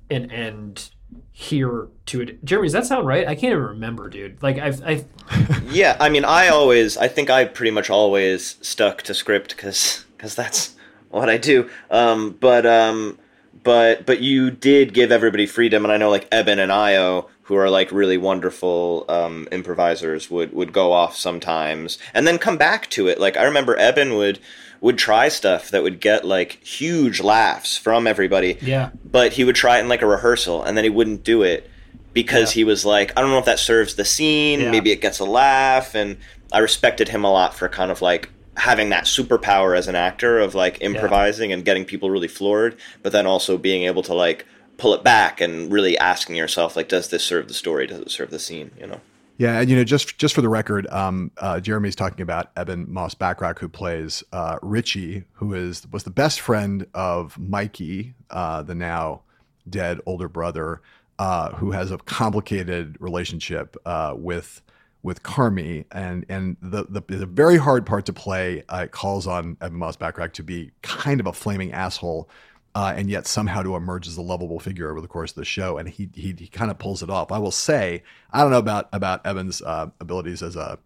Speaker 3: and end here to it. Jeremy, does that sound right? I can't even remember, dude. Like I've, I've... *laughs*
Speaker 2: yeah. I mean, I always, I think I pretty much always stuck to script because because that's what I do. Um, but um, but but you did give everybody freedom, and I know like Ebon and Ayo who are like really wonderful um, improvisers would would go off sometimes and then come back to it. Like I remember Ebon would would try stuff that would get like huge laughs from everybody.
Speaker 3: Yeah.
Speaker 2: But he would try it in like a rehearsal and then he wouldn't do it because yeah. he was like, I don't know if that serves the scene. Yeah. Maybe it gets a laugh. And I respected him a lot for kind of like having that superpower as an actor of like improvising yeah. and getting people really floored, but then also being able to like pull it back and really asking yourself like does this serve the story? Does it serve the scene? You know?
Speaker 1: Yeah, and you know, just just for the record, um, uh, Jeremy's talking about Ebon Moss-Bachrach who plays uh, Richie, who is was the best friend of Mikey, uh, the now dead older brother, uh, who has a complicated relationship uh, with with Carmy, and and the, the the very hard part to play. Uh, calls on Ebon Moss-Bachrach to be kind of a flaming asshole uh, and yet somehow to emerge as a lovable figure over the course of the show. And he he, he kind of pulls it off. I will say, I don't know about about Ebon's uh, abilities as a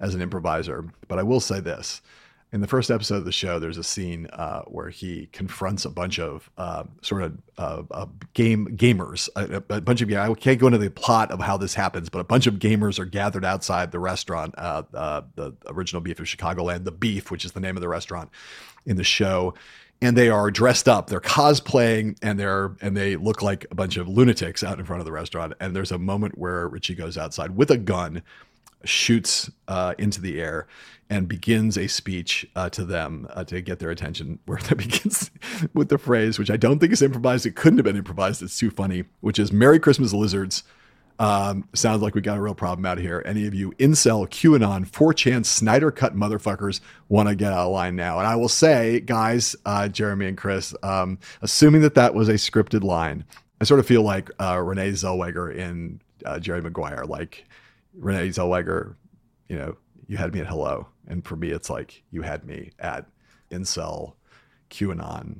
Speaker 1: as an improviser, but I will say this. In the first episode of the show, there's a scene uh, where he confronts a bunch of uh, sort of uh, game gamers, a, a bunch of I can't go into the plot of how this happens, but a bunch of gamers are gathered outside the restaurant, uh, the original Beef of Chicagoland, the Beef, which is the name of the restaurant in the show, and they are dressed up, they're cosplaying, and they're and they look like a bunch of lunatics out in front of the restaurant. And there's a moment where Richie goes outside with a gun shoots uh, into the air and begins a speech uh, to them uh, to get their attention, *laughs* where that begins with the phrase, which I don't think is improvised. It couldn't have been improvised. It's too funny, which is "Merry Christmas, lizards." Um, sounds like we got a real problem out here. Any of you incel, QAnon, 4chan, Snyder cut motherfuckers want to get out of line now. And I will say, guys, uh, Jeremy and Chris, um, assuming that that was a scripted line, I sort of feel like uh, Renee Zellweger in uh, Jerry Maguire. Like Renee Zellweger, you know, you had me at hello. And for me, it's like you had me at incel, QAnon,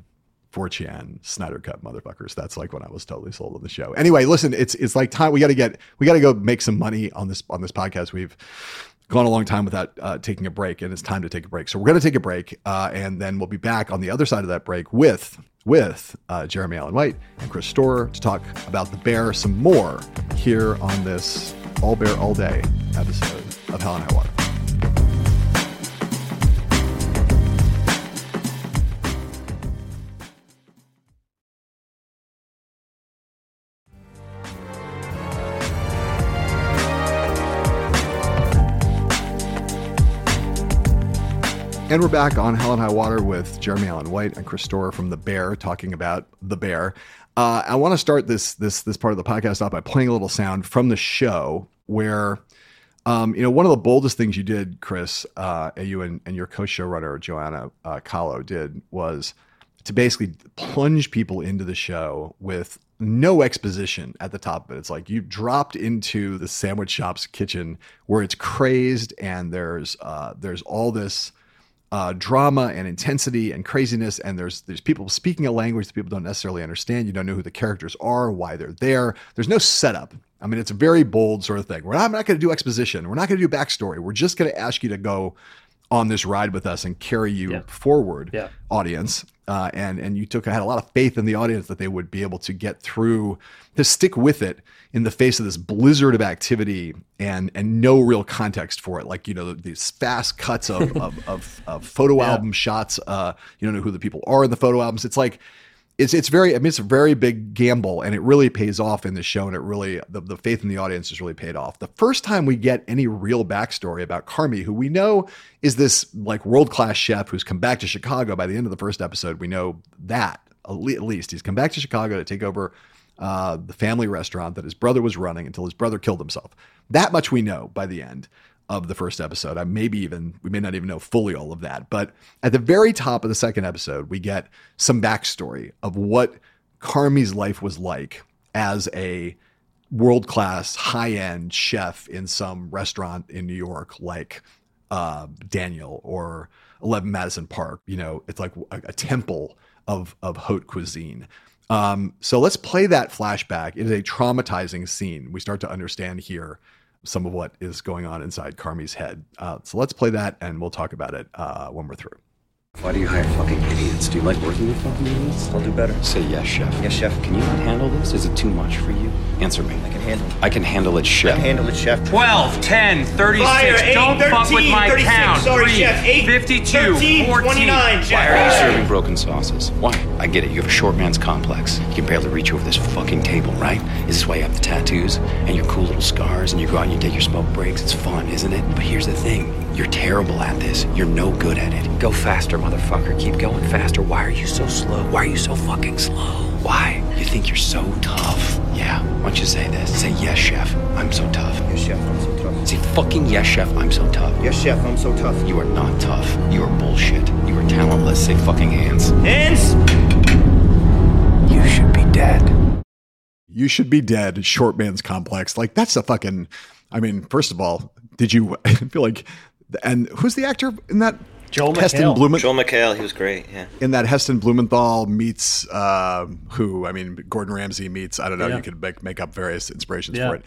Speaker 1: 4chan, Snyder Cut motherfuckers. That's like when I was totally sold on the show. Anyway, listen, it's it's like time we got to get we got to go make some money on this on this podcast. We've gone a long time without uh, taking a break, and it's time to take a break. So we're going to take a break, uh, and then we'll be back on the other side of that break with with uh, Jeremy Allen White and Chris Storer to talk about the bear some more here on this All Bear All Day episode of Hell and High Water. And we're back on Hell and High Water with Jeremy Allen White and Chris Storer from The Bear talking about The Bear. Uh, I want to start this this this part of the podcast off by playing a little sound from the show where, um, you know, one of the boldest things you did, Chris, uh, you and, and your co-showrunner Joanna uh, Calo did was to basically plunge people into the show with no exposition at the top of it. It's like you dropped into the sandwich shop's kitchen where it's crazed and there's uh, there's all this uh, drama and intensity and craziness. And there's there's people speaking a language that people don't necessarily understand. You don't know who the characters are, why they're there. There's no setup. I mean, it's a very bold sort of thing. We're not, I'm not going to do exposition. We're not going to do backstory. We're just going to ask you to go on this ride with us and carry you
Speaker 3: Yeah.
Speaker 1: forward,
Speaker 3: Yeah.
Speaker 1: audience. Uh, and and you took I had a lot of faith in the audience that they would be able to get through to stick with it in the face of this blizzard of activity and and no real context for it. Like you know these fast cuts of of, of, of photo *laughs* album shots. Uh, you don't know who the people are in the photo albums. It's like it's it's very I mean it's a very big gamble and it really pays off in the show and it really the, the faith in the audience has really paid off. The first time we get any real backstory about Carmy, who we know is this like world class chef who's come back to Chicago by the end of the first episode, we know that at at least he's come back to Chicago to take over uh, the family restaurant that his brother was running until his brother killed himself. That much we know by the end of the first episode. I maybe even we may not even know fully all of that, but at the very top of the second episode, we get some backstory of what Carmy's life was like as a world class high end chef in some restaurant in New York, like uh, Daniel or 11 Madison Park. You know, it's like a, a temple of of haute cuisine. Um, so let's play that flashback. It is a traumatizing scene. We start to understand here some of what is going on inside Carmy's head. Uh, so let's play that, and we'll talk about it uh, when we're through.
Speaker 9: Why do you hire fucking idiots? Do you like working with fucking idiots?
Speaker 2: I'll do better.
Speaker 9: Say yes, chef.
Speaker 2: Yes, chef.
Speaker 9: Can you handle this? Is it too much for you? Answer me.
Speaker 2: I can handle it.
Speaker 9: I can handle it, chef.
Speaker 2: Handle it, chef.
Speaker 5: 12, 10, 36.
Speaker 2: Fire, eight,
Speaker 5: Don't fuck with
Speaker 2: 13,
Speaker 5: my
Speaker 2: 36.
Speaker 5: count.
Speaker 2: Sorry,
Speaker 5: 3,
Speaker 2: chef. Eight,
Speaker 5: 52,
Speaker 2: 13,
Speaker 5: 14.
Speaker 2: 29, chef.
Speaker 9: Why are you serving broken sauces? Why? I get it. You have a short man's complex. You can barely reach over this fucking table, right? Is this why you have the tattoos and your cool little scars and you go out and you take your smoke breaks? It's fun, isn't it? But here's the thing. You're terrible at this. You're no good at it. Go faster, motherfucker. Keep going faster. Why are you so slow? Why are you so fucking slow? Why? You think you're so tough? Yeah. Why don't you say this? Say yes, chef. I'm so tough.
Speaker 2: Yes, chef. I'm so tough.
Speaker 9: Say fucking yes, chef. I'm so tough.
Speaker 2: Yes, chef. I'm so tough.
Speaker 9: You are not tough. You are bullshit. You are talentless. Say fucking hands.
Speaker 2: Hands.
Speaker 9: You should be dead.
Speaker 1: You should be dead. Short man's complex. Like that's a fucking. I mean, first of all, did you I *laughs* feel like? And who's the actor in that
Speaker 3: Joel
Speaker 1: Heston
Speaker 3: McHale.
Speaker 1: Blumenthal.
Speaker 2: Joel McHale, he was great. Yeah.
Speaker 1: in that Heston Blumenthal meets uh, who? I mean, Gordon Ramsay meets. I don't know.
Speaker 3: Yeah.
Speaker 1: You could make, make up various inspirations
Speaker 3: Yeah.
Speaker 1: for it.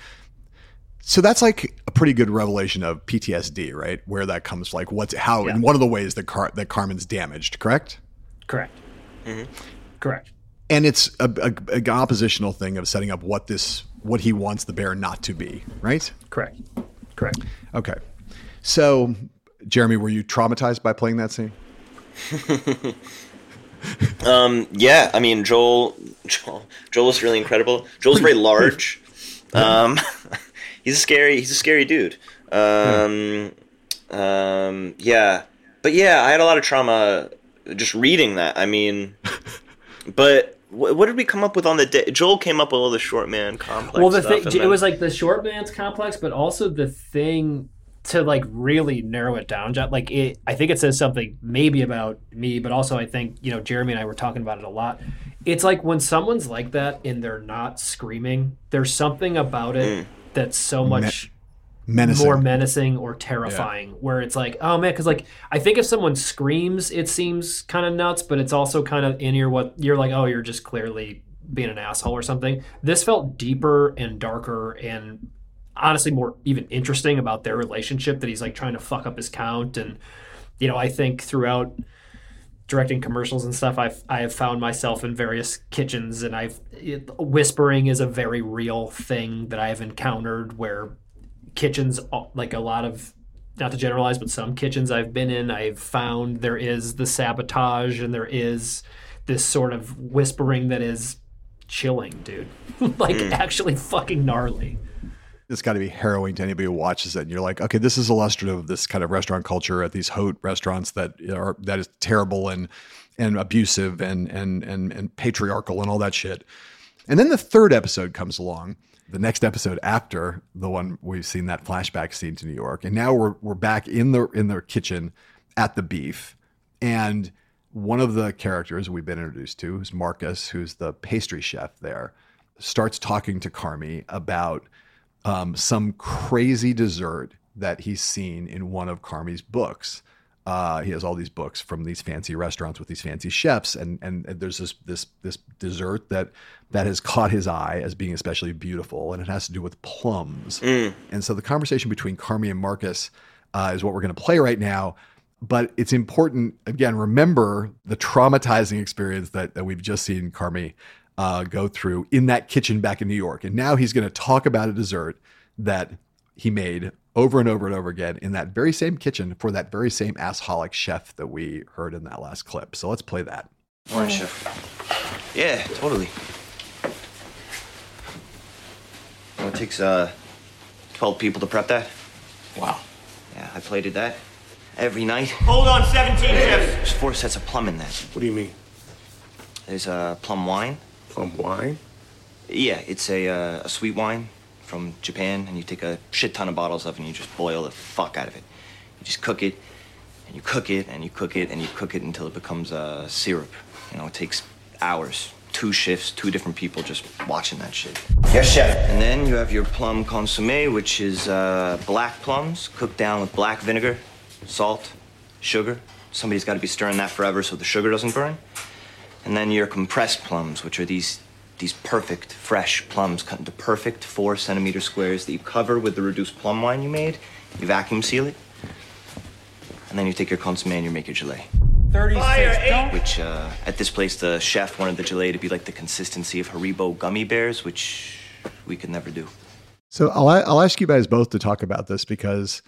Speaker 1: So that's like a pretty good revelation of PTSD, right? Where that comes, like what's how,
Speaker 3: Yeah.
Speaker 1: and one of the ways that Car- that Carmen's damaged, correct?
Speaker 3: Correct. Correct.
Speaker 1: And it's a, a, an oppositional thing of setting up what this what he wants the bear not to be, right?
Speaker 3: Correct. Correct.
Speaker 1: Okay. So, Jeremy, were you traumatized by playing that scene? *laughs*
Speaker 2: Um, yeah, I mean Joel, Joel, Joel is really incredible. Joel's very large. *laughs* Um, *laughs* he's a scary, he's a scary dude. Um, um, yeah, but yeah, I had a lot of trauma just reading that. I mean, but wh- what did we come up with on the day? Joel came up with all the short man complex.
Speaker 3: well, the
Speaker 2: stuff,
Speaker 3: thing it
Speaker 2: then-
Speaker 3: was like the short man's complex, but also the thing to like really narrow it down. John, Like it, I think it says something maybe about me, but also I think you know Jeremy and I were talking about it a lot. It's like when someone's like that and they're not screaming. There's something about it mm. that's so much.
Speaker 1: Menacing.
Speaker 3: more menacing or terrifying where it's like oh man because like i think if someone screams it seems kind of nuts but it's also kind of in your what you're like oh you're just clearly being an asshole or something this felt deeper and darker and honestly more even interesting about their relationship that he's like trying to fuck up his count. And you know i think throughout directing commercials and stuff i've i have found myself in various kitchens and i've it, whispering is a very real thing that i've encountered where kitchens uh, like a lot of not to generalize but some kitchens i've been in i've found there is the sabotage and there is this sort of whispering that is chilling dude. *laughs* Like actually fucking gnarly
Speaker 1: it's got to be harrowing to anybody who watches it. And you're like, okay, this is illustrative of this kind of restaurant culture at these haute restaurants that are that is terrible and and abusive and and and and patriarchal and all that shit. And then the third episode comes along, the next episode after the one we've seen that flashback scene to New York, and now we're we're back in the in the kitchen at the beef, and one of the characters we've been introduced to, who's Marcus, who's the pastry chef there, starts talking to Carmy about um, some crazy dessert that he's seen in one of Carmy's books. Uh, he has all these books from these fancy restaurants with these fancy chefs, and and there's this this this dessert that that has caught his eye as being especially beautiful, and it has to do with plums. And so the conversation between Carmy and Marcus uh, is what we're going to play right now. But it's important again. Remember the traumatizing experience that that we've just seen Carmy uh, go through in that kitchen back in New York. And now he's going to talk about a dessert that he made over and over and over again in that very same kitchen for that very same assholic chef that we heard in that last clip. So let's play that.
Speaker 2: Morning, chef. Yeah, totally. Well, it takes uh, 12 people to prep that.
Speaker 9: Wow.
Speaker 2: Yeah, I plated that every night.
Speaker 5: Hold on, 17 chefs.
Speaker 2: There's four sets of plum in that.
Speaker 8: What do you mean?
Speaker 2: There's uh, plum wine.
Speaker 8: Plum wine?
Speaker 2: Yeah, it's a, uh, a sweet wine from Japan, and you take a shit ton of bottles of it and you just boil the fuck out of it. You just cook it, and you cook it, and you cook it, and you cook it until it becomes uh, syrup. You know, it takes hours, two shifts, two different people just watching that shit. Yes, chef. And then you have your plum consomme, which is uh, black plums cooked down with black vinegar, salt, sugar. Somebody's got to be stirring that forever so the sugar doesn't burn. And then your compressed plums, which are these these perfect fresh plums cut into perfect four centimeter squares that you cover with the reduced plum wine you made. You vacuum seal it, and then you take your consommé and you make your gelée.
Speaker 5: 36.
Speaker 2: Which uh, at this place the chef wanted the gelée to be like the consistency of Haribo gummy bears, which we could never do.
Speaker 1: So I'll I'll ask you guys both to talk about this because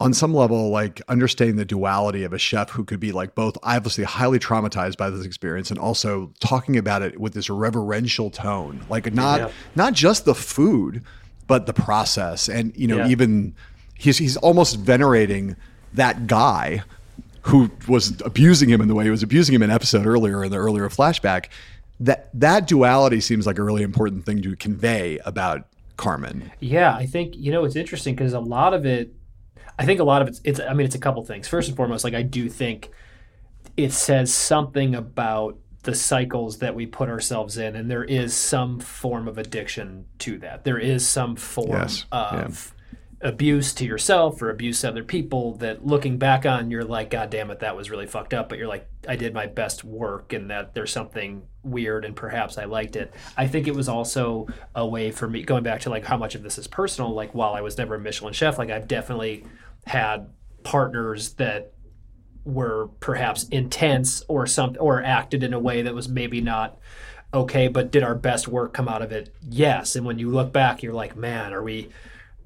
Speaker 1: on some level, like understanding the duality of a chef who could be like both obviously highly traumatized by this experience and also talking about it with this reverential tone, like not
Speaker 3: Yeah.
Speaker 1: not just the food, but the process, and you know
Speaker 3: Yeah.
Speaker 1: even he's he's almost venerating that guy who was abusing him in the way he was abusing him in an episode earlier in the earlier flashback. That that duality seems like a really important thing to convey about Carmen.
Speaker 3: Yeah, I think you know it's interesting because a lot of it, I think a lot of it's, it's. I mean, it's a couple things. First and foremost, like I do think it says something about the cycles that we put ourselves in, and there is some form of addiction to that. There is some form
Speaker 1: Yes,
Speaker 3: of abuse to yourself or abuse to other people that looking back on you're like god damn it that was really fucked up but you're like i did my best work and that there's something weird and perhaps i liked it i think it was also a way for me going back to like how much of this is personal like while i was never a michelin chef like i've definitely had partners that were perhaps intense or some or acted in a way that was maybe not okay but did our best work come out of it yes and when you look back you're like man are we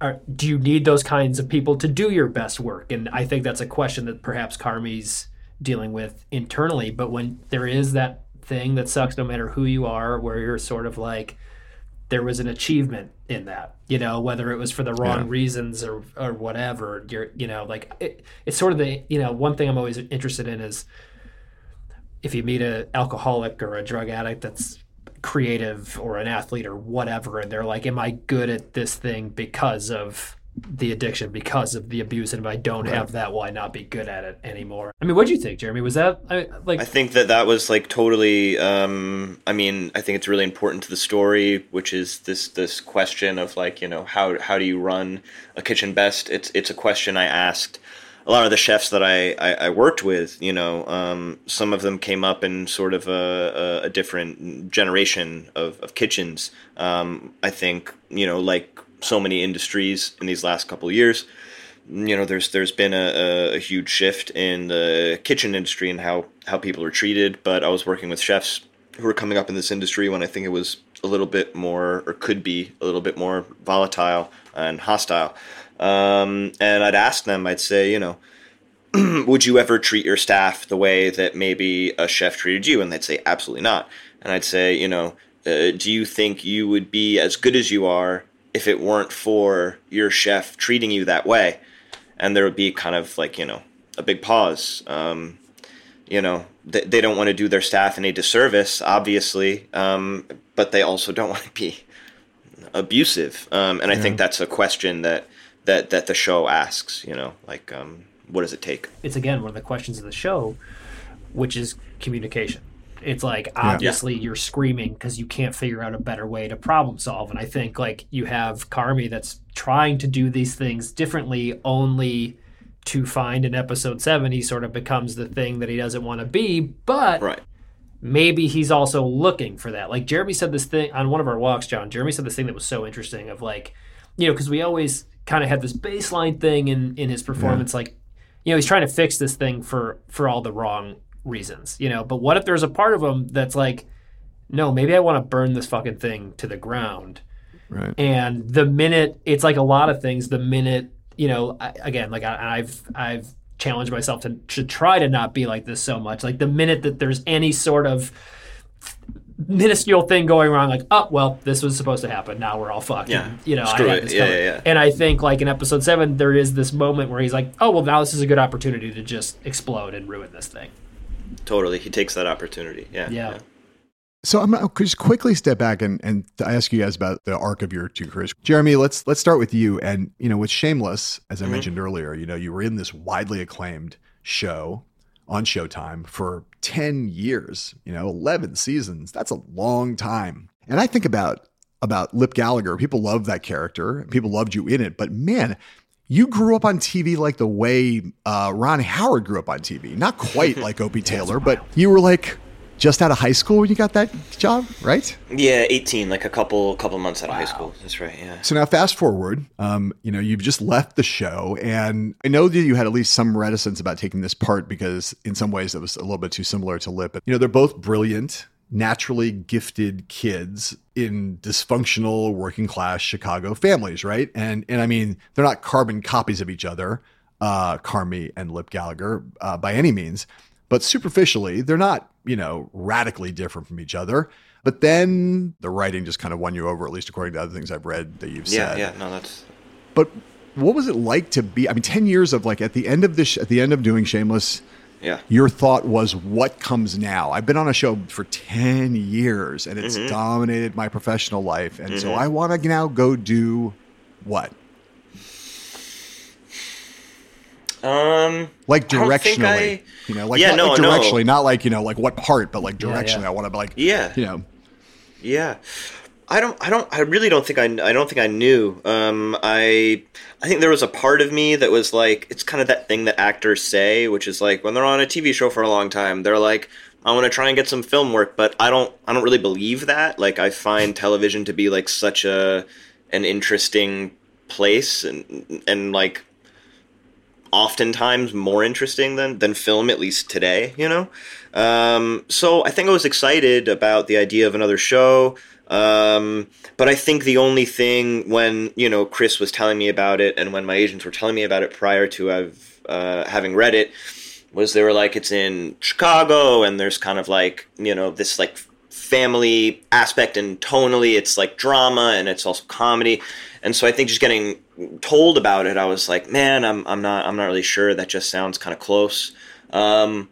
Speaker 3: are, do you need those kinds of people to do your best work? And I think that's a question that perhaps Carmy's dealing with internally. But when there is that thing that sucks, no matter who you are, where you're sort of like, there was an achievement in that, you know, whether it was for the wrong
Speaker 1: Yeah.
Speaker 3: reasons or or whatever. You're, you know, like it, it's sort of the, you know, one thing I'm always interested in is if you meet an alcoholic or a drug addict that's creative or an athlete or whatever and they're like am i good at this thing because of the addiction because of the abuse and if i don't have that will i not be good at it anymore i mean what do you think jeremy was that I, like
Speaker 2: I think that that was like totally. Um, I mean, I think it's really important to the story, which is this this question of like you know how how do you run a kitchen best? It's it's a question I asked a lot of the chefs that I I, I worked with. You know, um, some of them came up in sort of a, a, a different generation of of kitchens. Um, I think you know like so many industries in these last couple years. You know there's there's been a, a, a huge shift in the kitchen industry and how how people are treated but i was working with chefs who were coming up in this industry when i think it was a little bit more or could be a little bit more volatile and hostile. Um, and i'd ask them i'd say you know *clears throat* would you ever treat your staff the way that maybe a chef treated you? And they'd say absolutely not. And i'd say you know uh, do you think you would be as good as you are if it weren't for your chef treating you that way. And there would be kind of like you know a big pause. Um, you know they, they don't want to do their staff any disservice obviously um, but they also don't *laughs* want to be abusive. Um, and i think that's a question that that that the show asks you know like um, what does it take?
Speaker 3: It's again one of the questions of the show which is communication it's like obviously you're screaming because you can't figure out a better way to problem solve and i think like you have Carmy that's trying to do these things differently only to find in episode 7 he sort of becomes the thing that he doesn't want to be but
Speaker 2: right.
Speaker 3: maybe he's also looking for that. Like jeremy said this thing on one of our walks john jeremy said this thing that was so interesting of like you know because we always kind of had this baseline thing in in his performance like you know he's trying to fix this thing for for all the wrong reasons you know but what if there's a part of him that's like no maybe i want to burn this fucking thing to the ground
Speaker 1: Right.
Speaker 3: and the minute it's like a lot of things the minute you know I, again like I, i've i've challenged myself to, to try to not be like this so much like the minute that there's any sort of minuscule thing going wrong like oh well this was supposed to happen now we're all fucked
Speaker 2: Yeah.
Speaker 3: And, you know
Speaker 2: Screw
Speaker 3: i had
Speaker 2: it. Yeah, yeah, yeah.
Speaker 3: and i think like in episode seven there is this moment where he's like oh well now this is a good opportunity to just explode and ruin this thing
Speaker 2: totally he takes that opportunity yeah
Speaker 3: Yeah.
Speaker 1: So I'm gonna just quickly step back and, and ask you guys about the arc of your two careers. Jeremy, let's let's start with you. And you know, with Shameless, as I mm-hmm. mentioned earlier, you know, you were in this widely acclaimed show on Showtime for 10 years, you know, 11 seasons. That's a long time. And I think about about Lip Gallagher. People love that character. People loved you in it. But man, you grew up on TV like the way uh, Ron Howard grew up on TV. Not quite like Opie *laughs* Taylor, but you were like just out of high school when you got that job, right?
Speaker 2: yeah 18 like a couple couple months out of high school that's right yeah
Speaker 1: So now fast forward, um, you know, you've just left the show and I know that you had at least some reticence about taking this part because in some ways it was a little bit too similar to Lip. But you know, they're both brilliant, naturally gifted kids in dysfunctional working class Chicago families, right? And and I mean, they're not carbon copies of each other, uh, Carmy and Lip Gallagher, uh, by any means. But superficially, they're not, you know, radically different from each other. But then the writing just kind of won you over, at least according to other things I've read that you've
Speaker 2: yeah
Speaker 1: said.
Speaker 2: yeah yeah, no that's
Speaker 1: But what was it like to be? I mean, ten years of like at the end of this, at the end of doing Shameless,
Speaker 2: yeah
Speaker 1: your thought was, "What comes now?" I've been on a show for ten years, and it's dominated my professional life, and so I want to now go do what?
Speaker 2: um
Speaker 1: Like
Speaker 2: I don't think
Speaker 1: directionally,
Speaker 2: I-
Speaker 1: you know, like
Speaker 2: Yeah,
Speaker 1: not
Speaker 2: no,
Speaker 1: like
Speaker 2: no.
Speaker 1: directionally, not like you know, like what part, but like
Speaker 3: Yeah,
Speaker 1: directionally.
Speaker 3: yeah.
Speaker 1: I want to be like,
Speaker 2: Yeah.
Speaker 1: you know,
Speaker 2: Yeah. I don't. I don't. I really don't think I. I don't think I knew. Um, I. I think there was a part of me that was like, it's kind of that thing that actors say, which is like when they're on a TV show for a long time, they're like, I want to try and get some film work, but I don't. I don't really believe that. Like, I find *laughs* television to be like such a an interesting place, and and like oftentimes more interesting than than film, at least today. You know. Um, so I think I was excited about the idea of another show. Um, but I think the only thing when you know Chris was telling me about it, and when my agents were telling me about it prior to I've uh, having read it, was they were like it's in Chicago, and there's kind of like you know this like family aspect, and tonally it's like drama, and it's also comedy, and so I think just getting told about it, I was like, man, I'm I'm not I'm not really sure. That just sounds kind of close. Um,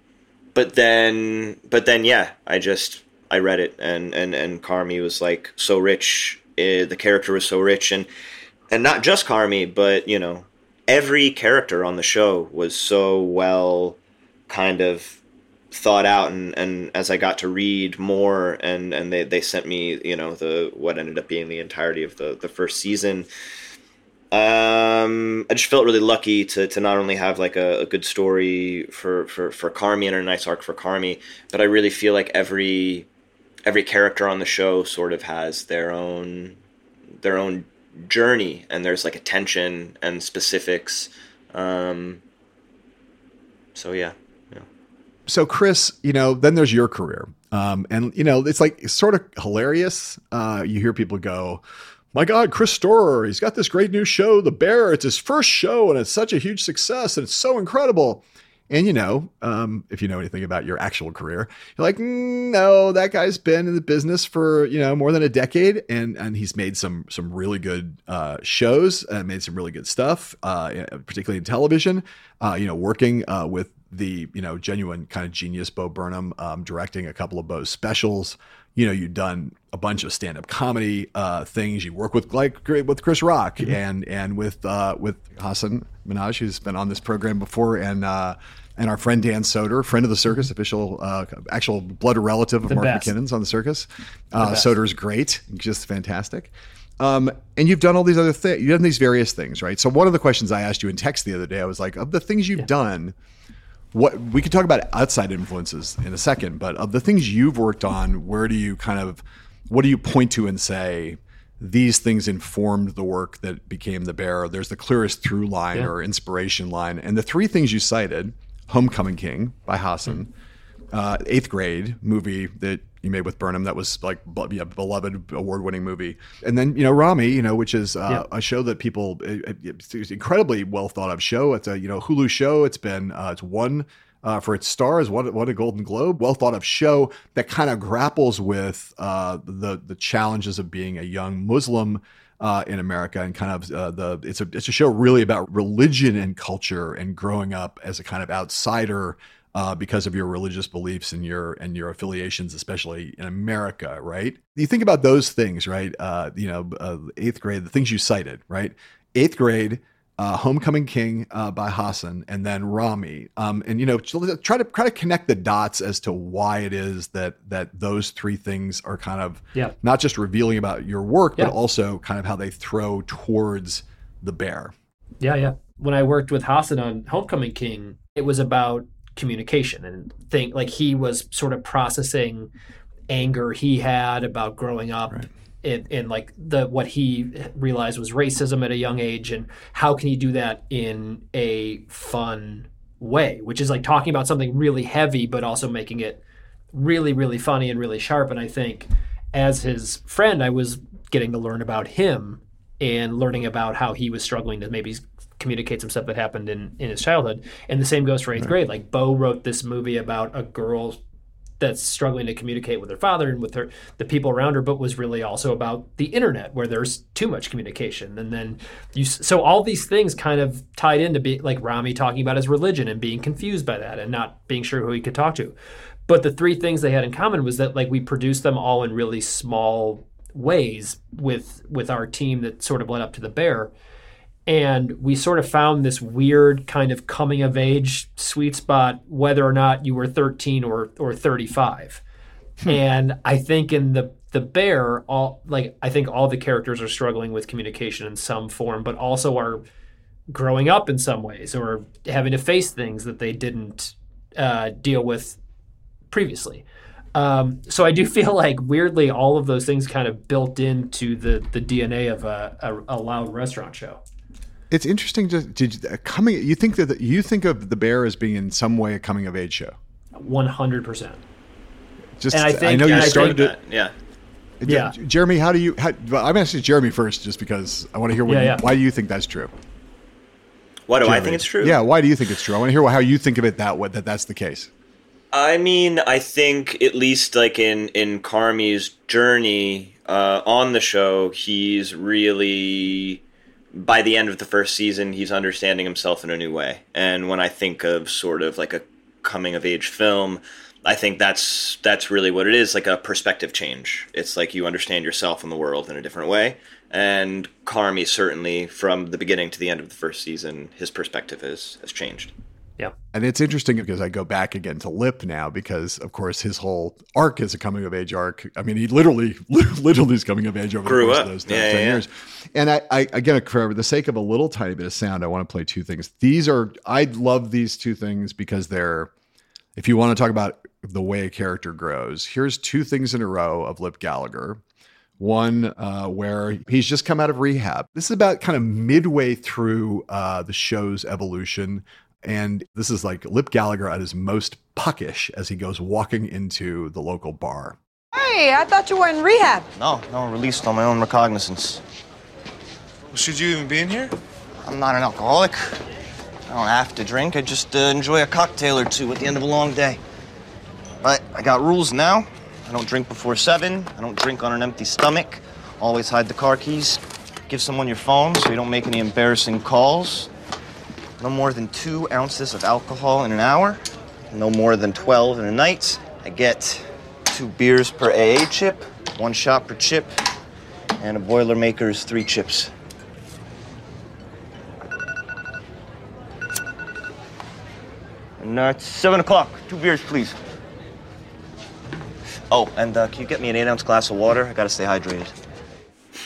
Speaker 2: but then, but then, yeah, I just I read it, and and and Carmy was like so rich. Uh, the character was so rich, and and not just Carmy, but you know, every character on the show was so well, kind of thought out and, and as I got to read more and, and they, they sent me, you know, the what ended up being the entirety of the, the first season. Um, I just felt really lucky to, to not only have like a, a good story for, for, for Carmy and a nice arc for Carmy, but I really feel like every every character on the show sort of has their own their own journey and there's like attention and specifics um so yeah yeah
Speaker 1: so chris you know then there's your career um and you know it's like it's sort of hilarious uh you hear people go my God, Chris Storer, he's got this great new show, The Bear. It's his first show and it's such a huge success and it's so incredible. And you know, um, if you know anything about your actual career, you're like, mm, no, that guy's been in the business for you know more than a decade, and and he's made some some really good uh, shows, uh, made some really good stuff, uh, particularly in television. Uh, you know, working uh, with the you know genuine kind of genius Bo Burnham, um, directing a couple of Bo's specials. You know, you've done a bunch of stand-up comedy uh, things. You work with like with Chris Rock mm-hmm. and and with with Hasan Minhaj, who's been on this program before, and and our friend Dan Soder, friend of the circus, official, uh, actual blood relative of the Mark best. McKinnon's on the circus. Uh, the Soder's great, just fantastic. Um, and you've done all these other things. You've done these various things, right? So one of the questions I asked you in text the other day, I was like, of the things you've yeah. done, what we could talk about outside influences in a second, but of the things you've worked on, where do you kind of, what do you point to and say? These things informed the work that became the bear. There's the clearest through line yeah. or inspiration line. And the three things you cited Homecoming King by Hasan, uh, eighth grade movie that you made with Burnham that was like yeah, beloved award winning movie, and then you know Ramy, you know which is uh, yeah. a show that people it's incredibly well thought of show. It's a you know Hulu show. It's been uh, it's won. Uh, for its stars, what what a Golden Globe, well thought of show that kind of grapples with uh, the the challenges of being a young Muslim uh, in America, and kind of uh, the it's a it's a show really about religion and culture and growing up as a kind of outsider uh, because of your religious beliefs and your and your affiliations, especially in America, right? You think about those things, right? Uh, you know, uh, eighth grade, the things you cited, right? Eighth grade, uh, Homecoming King uh, by Hasan, and then Ramy. Um, and you know, try to try to connect the dots as to why it is that that those three things are kind of
Speaker 3: yeah.
Speaker 1: not just revealing about your work, yeah. but also kind of how they throw towards the bear.
Speaker 3: Yeah, yeah. When I worked with Hasan on Homecoming King, it was about communication and think like he was sort of processing anger he had about growing up. Right in, in like the what he realized was racism at a young age and how can he do that in a fun way which is like talking about something really heavy but also making it really really funny and really sharp. And i think as his friend i was getting to learn about him and learning about how he was struggling to maybe communicate some stuff that happened in in his childhood. And the same goes for eighth right. grade. Like bo wrote this movie about a girl that's struggling to communicate with her father and with her the people around her, but was really also about the internet where there's too much communication. And then you so all these things kind of tied into be like Ramy talking about his religion and being confused by that and not being sure who he could talk to. But the three things they had in common was that like we produced them all in really small ways with with our team that sort of led up to the bear and we sort of found this weird kind of coming of age sweet spot whether or not you were 13 or or 35 and I think in the the bear, all like I think all the characters are struggling with communication in some form, but also are growing up in some ways or having to face things that they didn't uh, deal with previously. Um, so I do *laughs* feel like weirdly all of those things kind of built into the the DNA of a, a, a loud restaurant show.
Speaker 1: It's interesting. Just did you, coming. You think that you think of the bear as being in some way a coming of age show.
Speaker 3: One hundred percent.
Speaker 1: Just
Speaker 3: And I think, I,
Speaker 1: know you
Speaker 3: and I
Speaker 1: started
Speaker 3: think
Speaker 1: it.
Speaker 2: Yeah.
Speaker 3: Yeah.
Speaker 1: Jeremy, how do you? How, well, I'm asking Jeremy first, just because I want to hear what
Speaker 3: Yeah,
Speaker 1: you,
Speaker 3: yeah.
Speaker 1: why do you think that's true.
Speaker 2: Why do I think it's true?
Speaker 1: Yeah, why do you think it's true? I want to hear how you think of it that way, that that's the case.
Speaker 2: I mean, I think at least like in in Carmy's journey uh, on the show, he's really by the end of the first season, he's understanding himself in a new way. And when I think of sort of like a coming of age film, I think that's that's really what it is, like a perspective change. It's like you understand yourself and the world in a different way. And Carmy certainly, from the beginning to the end of the first season, his perspective has has changed.
Speaker 3: Yeah.
Speaker 1: And it's interesting because I go back again to Lip now because, of course, his whole arc is a coming of age arc. I mean, he literally, *laughs* literally is coming of age over
Speaker 2: Grew
Speaker 1: the course
Speaker 2: up.
Speaker 1: of those
Speaker 2: Yeah,
Speaker 1: 10
Speaker 2: yeah, yeah.
Speaker 1: years. And I, I, again, for the sake of a little tiny bit of sound, I want to play two things. These are, I love these two things because they're, if you want to talk about the way a character grows, here's two things in a row of Lip Gallagher. One uh, where he's just come out of rehab. This is about kind of midway through uh, the show's evolution. And this is like Lip Gallagher at his most puckish as he goes walking into the local bar.
Speaker 10: Hey, I thought you were in rehab.
Speaker 11: No, no, released on my own recognizance.
Speaker 8: Should you even be in here?
Speaker 11: I'm not an alcoholic. I don't have to drink. I just uh, enjoy a cocktail or two at the end of a long day. But I got rules now. I don't drink before seven. I don't drink on an empty stomach. Always hide the car keys. Give someone your phone so you don't make any embarrassing calls. No more than two ounces of alcohol in an hour. No more than 12 in a night. I get two beers per AA chip, one shot per chip, and a Boilermaker's three chips. And uh, it's seven o'clock. Two beers, please. Oh, and uh, can you get me an eight ounce glass of water? I gotta stay hydrated.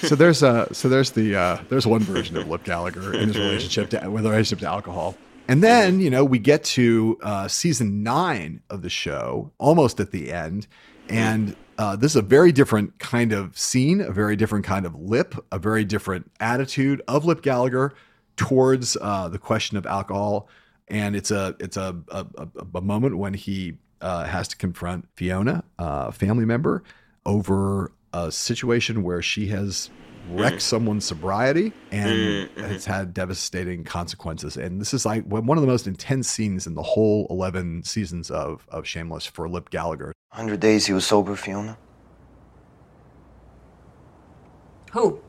Speaker 1: So there's uh so there's the uh there's one version of Lip Gallagher in his relationship to with relationship to alcohol. And then, you know, we get to uh season nine of the show, almost at the end. And uh, this is a very different kind of scene, a very different kind of lip, a very different attitude of Lip Gallagher towards uh, the question of alcohol. And it's a it's a a, a, a moment when he uh, has to confront Fiona, a family member, over a situation where she has mm-hmm. wrecked someone's sobriety and mm-hmm. it's had devastating consequences. And this is like one of the most intense scenes in the whole 11 seasons of, of Shameless for Lip Gallagher.
Speaker 11: 100 days he was sober, Fiona.
Speaker 4: Who?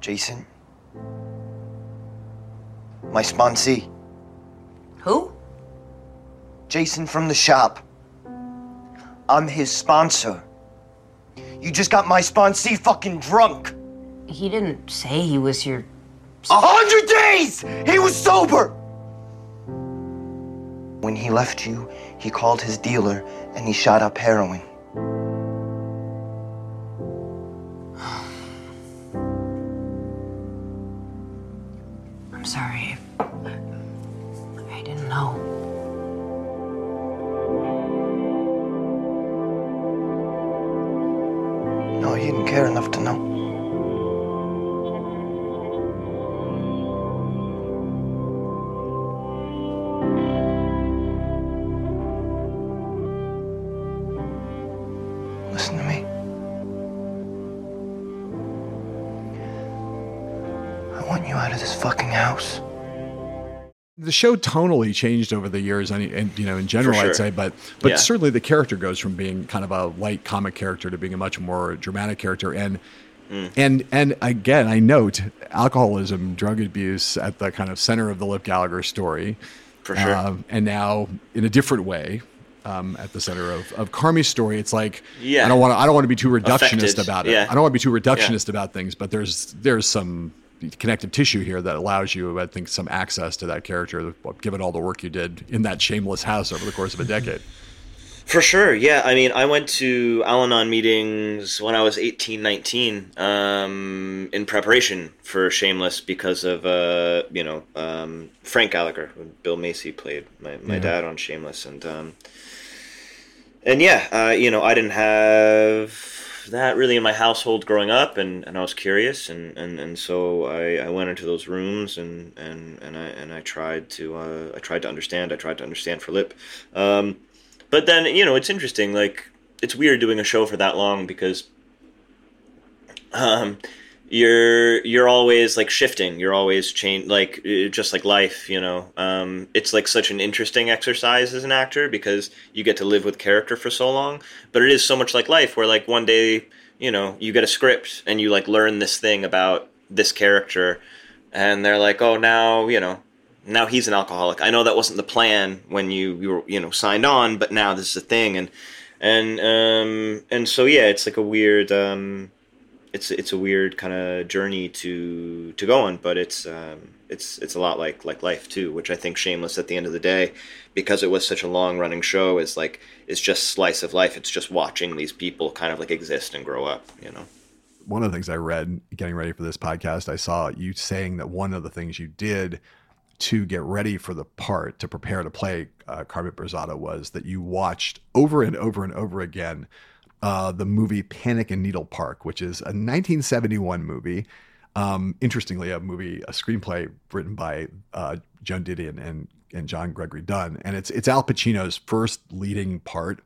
Speaker 11: Jason. My sponsee.
Speaker 4: Who?
Speaker 11: Jason from the shop. I'm his sponsor. You just got my sponsee fucking drunk.
Speaker 4: He didn't say he was your.
Speaker 11: A hundred days! He was sober! When he left you, he called his dealer and he shot up heroin. *sighs*
Speaker 4: I'm sorry. I didn't know.
Speaker 1: The show tonally changed over the years, and, and you know, in general,
Speaker 2: sure.
Speaker 1: I'd say, but but
Speaker 2: Yeah.
Speaker 1: certainly the character goes from being kind of a light comic character to being a much more dramatic character, and
Speaker 2: Mm.
Speaker 1: and and again, I note alcoholism, drug abuse at the kind of center of the Lip Gallagher story,
Speaker 2: For sure.
Speaker 1: Um, and now in a different way. Um, at the center of, of Carmy's story, it's like
Speaker 2: Yeah.
Speaker 1: I don't want to I don't want to be too reductionist
Speaker 2: Affected,
Speaker 1: about it.
Speaker 2: yeah.
Speaker 1: I don't want to be too reductionist about things, but there's there's some connective tissue here that allows you, I think, some access to that character, given all the work you did in that shameless house over the course of a decade.
Speaker 2: For sure, yeah. I mean, I went to Al Anon meetings when I was 18, 19, um, in preparation for Shameless because of, uh, you know, um, Frank Gallagher, Bill Macy played my, my
Speaker 1: Yeah.
Speaker 2: dad on Shameless. And, um, and yeah, uh, you know, I didn't have that really in my household growing up, and, and I was curious, and, and, and so I, I went into those rooms, and, and, and I and I tried to uh, I tried to understand. I tried to understand for Lip, um, but then you know it's interesting. Like it's weird doing a show for that long because um, you're you're always like shifting. You're always change like uh, just like life. You know, um, it's like such an interesting exercise as an actor because you get to live with character for so long. But it is so much like life, where like one day you know you get a script and you like learn this thing about this character, and they're like, oh now you know now he's an alcoholic. I know that wasn't the plan when you you were you know signed on, but now this is a thing, and and um and so yeah, it's like a weird um it's it's a weird kind of journey to to go on, but it's um it's it's a lot like like life too, which I think Shameless at the end of the day, because it was such a long running show, is like is just slice of life. It's just watching these people kind of like exist and grow up, you know.
Speaker 1: One of the things I read getting ready for this podcast, I saw you saying that one of the things you did to get ready for the part, to prepare to play uh, Carmen Berzatto, was that you watched over and over and over again uh, the movie Panic in Needle Park, which is a 1971 movie. Um, interestingly, a movie, a screenplay written by uh, Joan Didion and and John Gregory Dunne, and it's it's Al Pacino's first leading part,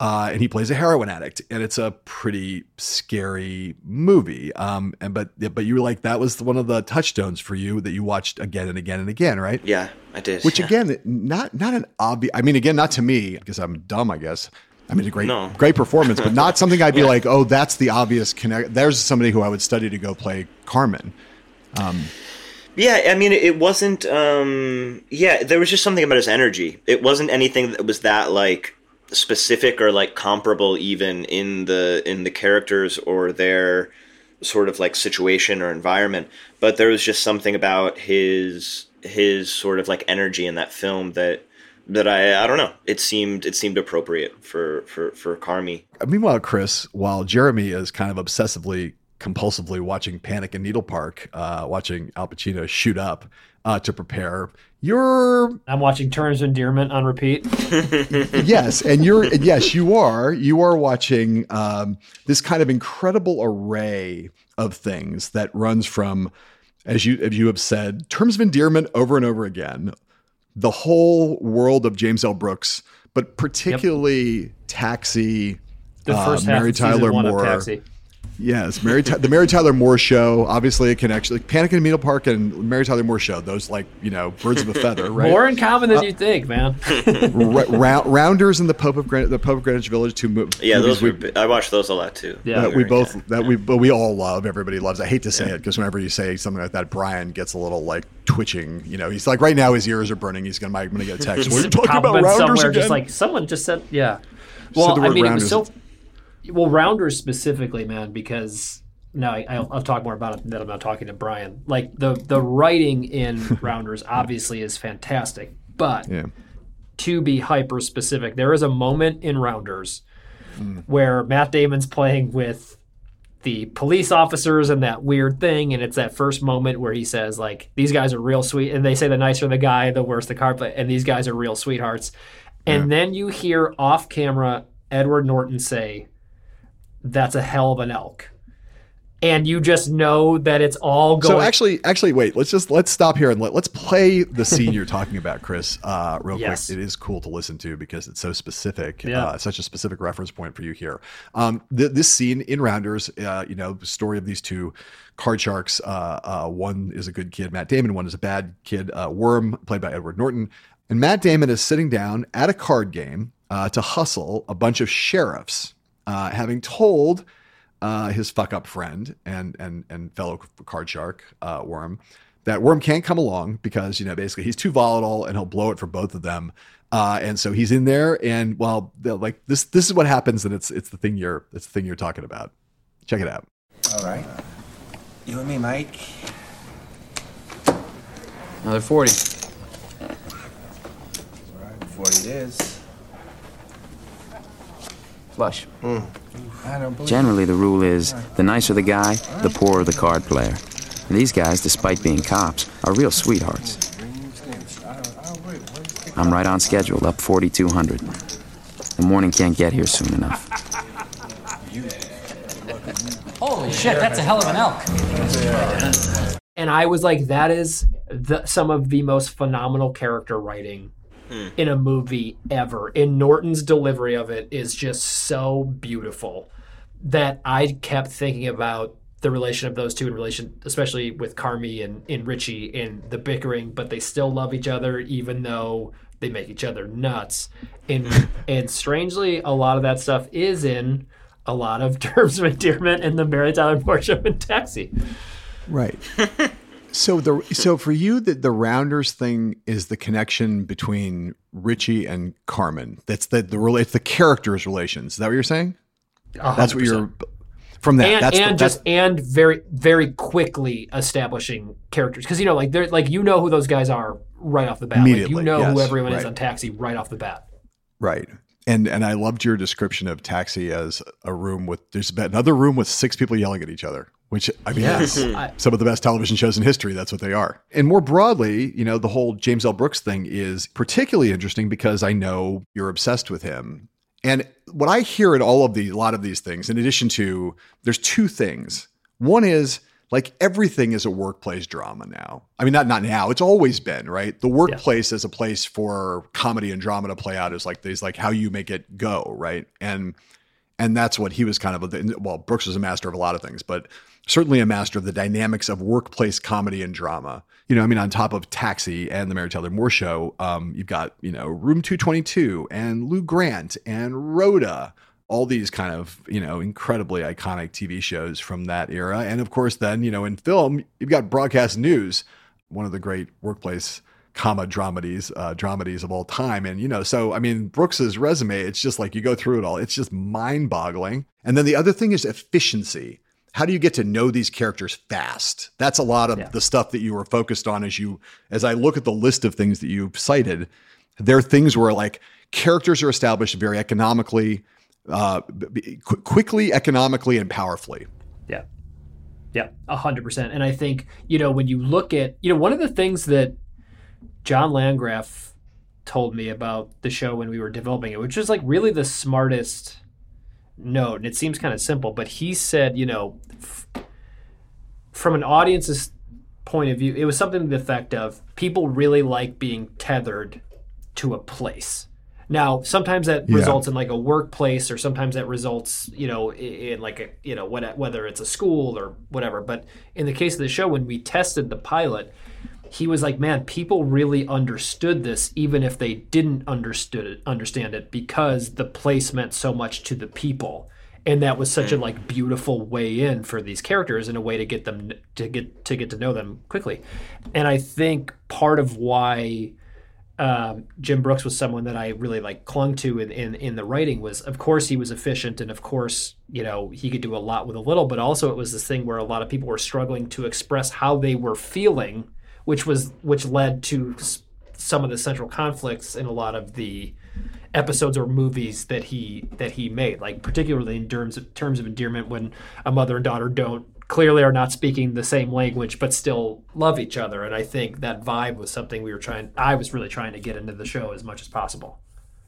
Speaker 1: uh, and he plays a heroin addict, and it's a pretty scary movie. Um, and but but you were like that was one of the touchstones for you that you watched again and again and again, right?
Speaker 2: Yeah, I did.
Speaker 1: Which
Speaker 2: yeah.
Speaker 1: again, not not an obvious. I mean, again, not to me because I'm dumb, I guess. I mean, a great
Speaker 2: No.
Speaker 1: great performance, but not something I'd be *laughs* like, oh, that's the obvious connect. There's somebody who I would study to go play Carmen. Um,
Speaker 2: Yeah, I mean, it wasn't. Um, yeah, there was just something about his energy. It wasn't anything that was that like specific or like comparable even in the in the characters or their sort of like situation or environment. But there was just something about his his sort of like energy in that film that that I I don't know. It seemed it seemed appropriate for for for Carmy.
Speaker 1: Meanwhile, Chris, while Jeremy is kind of obsessively, compulsively watching Panic in Needle Park, uh, watching Al Pacino shoot up uh, to prepare, you're
Speaker 3: I'm watching Terms of Endearment on repeat. *laughs*
Speaker 1: yes, and you're and yes, you are. You are watching um, this kind of incredible array of things that runs from, as you as you have said, terms of endearment over and over again, the whole world of James L. Brooks, but particularly Taxi,
Speaker 3: The
Speaker 1: uh,
Speaker 3: first half
Speaker 1: Mary Tyler Moore.
Speaker 3: Of Taxi.
Speaker 1: Yes, Mary the Mary Tyler Moore show, obviously a connection. Like Panic in Needle Park and Mary Tyler Moore show, those like you know birds of a feather, right?
Speaker 3: More in common than uh, you think, man. *laughs*
Speaker 1: Ra- Rounders and the Pope of Greenwich, the Pope of Greenwich Village, two mo-
Speaker 2: Yeah,
Speaker 1: movies
Speaker 2: those
Speaker 1: we,
Speaker 2: were. I watched those a lot too.
Speaker 1: that we both that we but we all love. Everybody loves. I hate to say it because whenever you say something like that, Brian gets a little like twitching. You know, he's like right now his ears are burning. He's gonna I'm gonna get a text. *laughs* What are you talking about
Speaker 3: Compliment
Speaker 1: Rounders
Speaker 3: somewhere,
Speaker 1: again?
Speaker 3: Just like someone just said, yeah. Well, I
Speaker 1: word
Speaker 3: mean, it was so. Well, Rounders specifically, man, because now I, I'll, I'll talk more about it that I'm not talking to Brian. Like the the writing in *laughs* Rounders obviously is fantastic, but
Speaker 1: yeah.
Speaker 3: to be hyper specific, there is a moment in Rounders
Speaker 1: Mm.
Speaker 3: where Matt Damon's playing with the police officers and that weird thing, and it's that first moment where he says like these guys are real sweet, and they say the nicer the guy, the worse the car, and these guys are real sweethearts, and then you hear off camera Edward Norton say, "That's a hell of an elk." And you just know that it's all going.
Speaker 1: So actually, actually, wait. Let's just let's stop here and let, let's play the scene you're talking about, Chris. Uh, real
Speaker 3: Yes.
Speaker 1: quick, it is cool to listen to because it's so specific.
Speaker 3: Yeah.
Speaker 1: Uh, such a specific reference point for you here. Um, th- this scene in Rounders, uh, you know, the story of these two card sharks. Uh, uh, one is a good kid, Matt Damon. One is a bad kid, uh, Worm, played by Edward Norton. And Matt Damon is sitting down at a card game uh, to hustle a bunch of sheriffs, uh, having told uh, his fuck up friend and and and fellow card shark uh, Worm that Worm can't come along because you know basically he's too volatile and he'll blow it for both of them. Uh, and so he's in there, and well, like this. This is what happens, and it's it's the thing you're it's the thing you're talking about. Check it out.
Speaker 12: All right. You and me, Mike.
Speaker 13: Another 40.
Speaker 12: 40 it is.
Speaker 7: Slush.
Speaker 13: Generally, the rule is the nicer the guy, the poorer the card player. And these guys, despite being cops, are real sweethearts. I'm right on schedule, up 4,200. The morning can't get here soon enough.
Speaker 14: Holy shit, that's a hell of an elk.
Speaker 3: And I was like, that is the, some of the most phenomenal character writing in a movie ever. And Norton's delivery of it is just so beautiful that I kept thinking about the relation of those two in relation, especially with Carmy and, and Richie and the bickering, but they still love each other even though they make each other nuts. And *laughs* and strangely, a lot of that stuff is in a lot of terms of endearment in the Mary Tyler Moore show and Taxi.
Speaker 1: Right. *laughs* so the so for you the the rounders thing is the connection between Richie and Carmen. That's the the it's the characters' relations. Is that what you're saying?
Speaker 3: A
Speaker 1: That's what you're from that.
Speaker 3: and
Speaker 1: that's the-
Speaker 3: and
Speaker 1: that's-
Speaker 3: just and very very quickly establishing characters because you know like they're like you know who those guys are right off the bat. Like,
Speaker 1: Immediately,
Speaker 3: you know who
Speaker 1: yes,
Speaker 3: everyone is on Taxi right off the bat.
Speaker 1: Right. And and I loved your description of Taxi as a room with there's another room with six people yelling at each other, which I mean
Speaker 3: Yeah.
Speaker 1: is *laughs*
Speaker 3: I-
Speaker 1: some of the best television shows in history. That's what they are. And more broadly, you know, the whole James L. Brooks thing is particularly interesting because I know you're obsessed with him. And what I hear in all of the a lot of these things, in addition to there's two things. One is like everything is a workplace drama now. I mean, not not now. It's always been right. The workplace as a place for comedy and drama to play out is like these like how you make it go right. And and that's what he was kind of a, well brooks was a master of a lot of things but certainly a master of the dynamics of workplace comedy and drama. You know i mean on top of taxi and the mary tyler moore show um, you've got you know room 222 and lou grant and rhoda all these kind of you know incredibly iconic tv shows from that era. And of course then you know in film you've got broadcast news one of the great workplace comma dramedies uh, dramedies of all time. And you know so i mean brooks's resume it's just like you go through it all. It's just mind-boggling. And then the other thing is efficiency how do you get to know these characters fast that's a lot of the stuff that you were focused on as you as i look at the list of things that you've cited there are things where like characters are established very economically uh, qu- quickly economically and powerfully
Speaker 3: Yeah. Yeah, a hundred percent. And I think, you know, when you look at, you know, one of the things that John Landgraf told me about the show when we were developing it, which is like really the smartest note, and it seems kind of simple, but he said, you know, f- from an audience's point of view, it was something to the effect of people really like being tethered to a place. Now, sometimes that
Speaker 15: Yeah.
Speaker 3: results in like a workplace, or sometimes that results, you know, in like a, you know, what- whether it's a school or whatever. But in the case of the show, when we tested the pilot, he was like, "Man, people really understood this, even if they didn't understood it, understand it, because the place meant so much to the people." And that was such a like beautiful way in for these characters and a way to get them to get to get to know them quickly. And I think part of why um, Jim Brooks was someone that I really like clung to in, in in the writing was of course he was efficient and of course you know he could do a lot with a little but also it was this thing where a lot of people were struggling to express how they were feeling which was which led to some of the central conflicts in a lot of the episodes or movies that he that he made like particularly in terms of, terms of endearment when a mother and daughter don't clearly are not speaking the same language but still love each other. And i think that vibe was something we were trying i was really trying to get into the show as much as possible.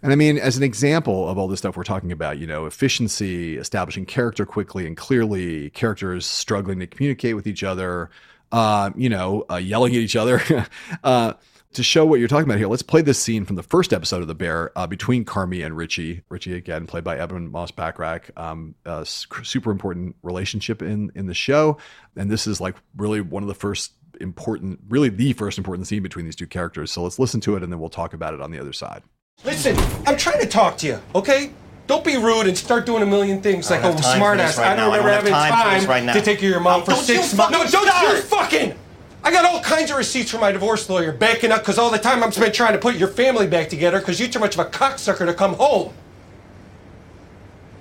Speaker 1: And I mean, as an example of all this stuff we're talking about, you know, efficiency, establishing character quickly and clearly, characters struggling to communicate with each other, uh, you know, uh, yelling at each other. *laughs* uh, to show what you're talking about here, let's play this scene from the first episode of The Bear uh, between Carmy and Richie. Richie, again, played by Ebon Moss-Bachrach. Um, s- super important relationship in, in the show. And this is like really one of the first important, really the first important scene between these two characters. So let's listen to it and then we'll talk about it on the other side.
Speaker 15: Listen, I'm trying to talk to you, okay? Don't be rude and start doing a million things
Speaker 11: I
Speaker 15: like
Speaker 11: don't
Speaker 15: a
Speaker 11: have oh,
Speaker 15: smart ass.
Speaker 11: right
Speaker 15: I don't
Speaker 11: now. I
Speaker 15: remember
Speaker 11: have
Speaker 15: having
Speaker 11: time
Speaker 15: time
Speaker 11: right
Speaker 15: to take care of your mom
Speaker 11: Oh,
Speaker 15: for six months. No, don't
Speaker 11: start.
Speaker 15: you fucking! I got all kinds of receipts from my divorce lawyer backing up because all the time I'm spent trying to put your family back together because you're too much of a cocksucker to come home.